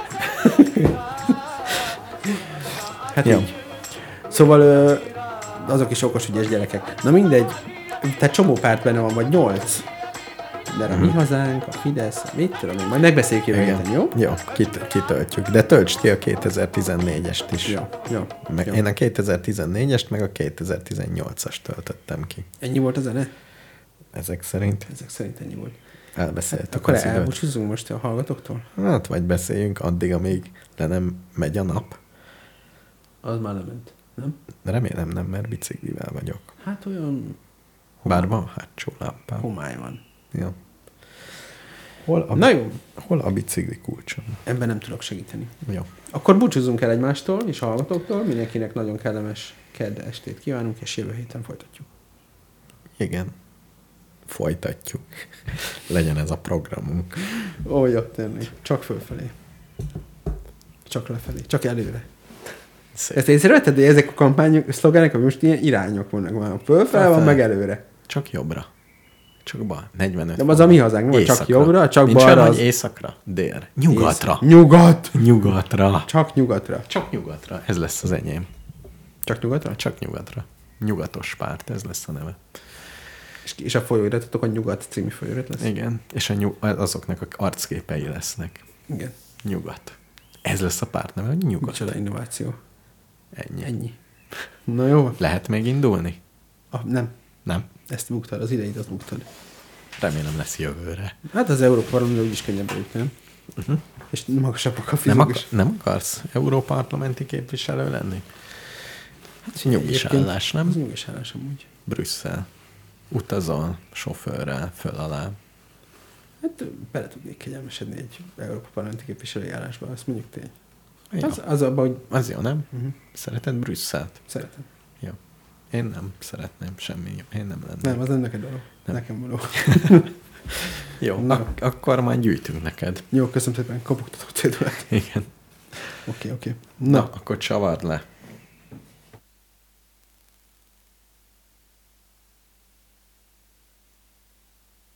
hát Jó. így. Szóval azok is okos, ügyes gyerekek. Na mindegy, tehát csomó párt benne van, vagy nyolc. De a mi hazánk, a Fidesz, mit tudom én, majd megbeszéljük jövő héten, jó? Jó, kit, kitöltjük. De töltsd ki a 2014-est is. Jó, jó. Meg, jó. Én a 2014-est, meg a 2018-as töltöttem ki. Ennyi volt a zene? Ezek szerint Ezek szerint ennyi volt. elbeszéltük Akkor az időt. elbúcsúzunk most a hallgatóktól? Hát, vagy beszéljünk addig, amíg le nem megy a nap. Az már lement, nem? Remélem nem, mert biciklivel vagyok. Hát olyan Bár van hátsó lámpám. homály van. Ja. Hol a, Na jó, hol a bicikli kulcsom? ebben nem tudok segíteni. Jó. Akkor búcsúzzunk el egymástól és a hallgatóktól. Mindenkinek nagyon kellemes kedd estét kívánunk, és jövő héten folytatjuk. Igen. Folytatjuk. Legyen ez a programunk. Ó, jó, tényleg. Csak fölfelé. Csak lefelé. Csak előre. Szép. Ezt észrevetted, hogy ezek a kampányok, szlogenek, most ilyen irányok vannak. Van fölfele, van meg előre. Csak jobbra. Csak bal. 45 De az a mi hazánk, nem, csak jobbra, csak Nincs balra az- északra, dél. Nyugatra. Észak- Nyugat! Nyugatra. Csak nyugatra. Csak nyugatra. Ez lesz az enyém. Csak nyugatra? Csak nyugatra. Nyugatos párt, ez lesz a neve. És, és a folyóiratotok a Nyugat című folyóirat lesz? Igen. És a nyug- azoknak a arcképei lesznek. Igen. Nyugat. Ez lesz a párt neve, hogy nyugat. Micsoda innováció. Ennyi. Ennyi. Na jó. Lehet még indulni? Ah, nem. Nem. Ezt buktad, az idejét azt buktad. Remélem lesz jövőre. Hát az Európa Parlamentben úgyis könnyebb bejutni, nem? Uh-huh. És magasabbak a Nem, fizik ak- nem akarsz európarlamenti képviselő lenni? Hát nyugis állás, nem? Az nyugis állás amúgy. Brüsszel. Utazol sofőrrel föl alá. Hát bele tudnék kegyelmesedni egy Európa Parlamenti képviselői állásba, azt mondjuk tény. Jó. Az, az abban, hogy Az jó, nem? uh-huh. Szereted Brüsszelt? szeretem. Jó. Én nem szeretném semmi. Én nem lennék. Nem, az nem neked való. Nem. Nekem való. Jó, Na. ak- akkor már gyűjtünk neked. Jó, köszönöm szépen, kopogtatok cédulát. Igen. Oké, oké. Na, Na, Na, akkor csavard le.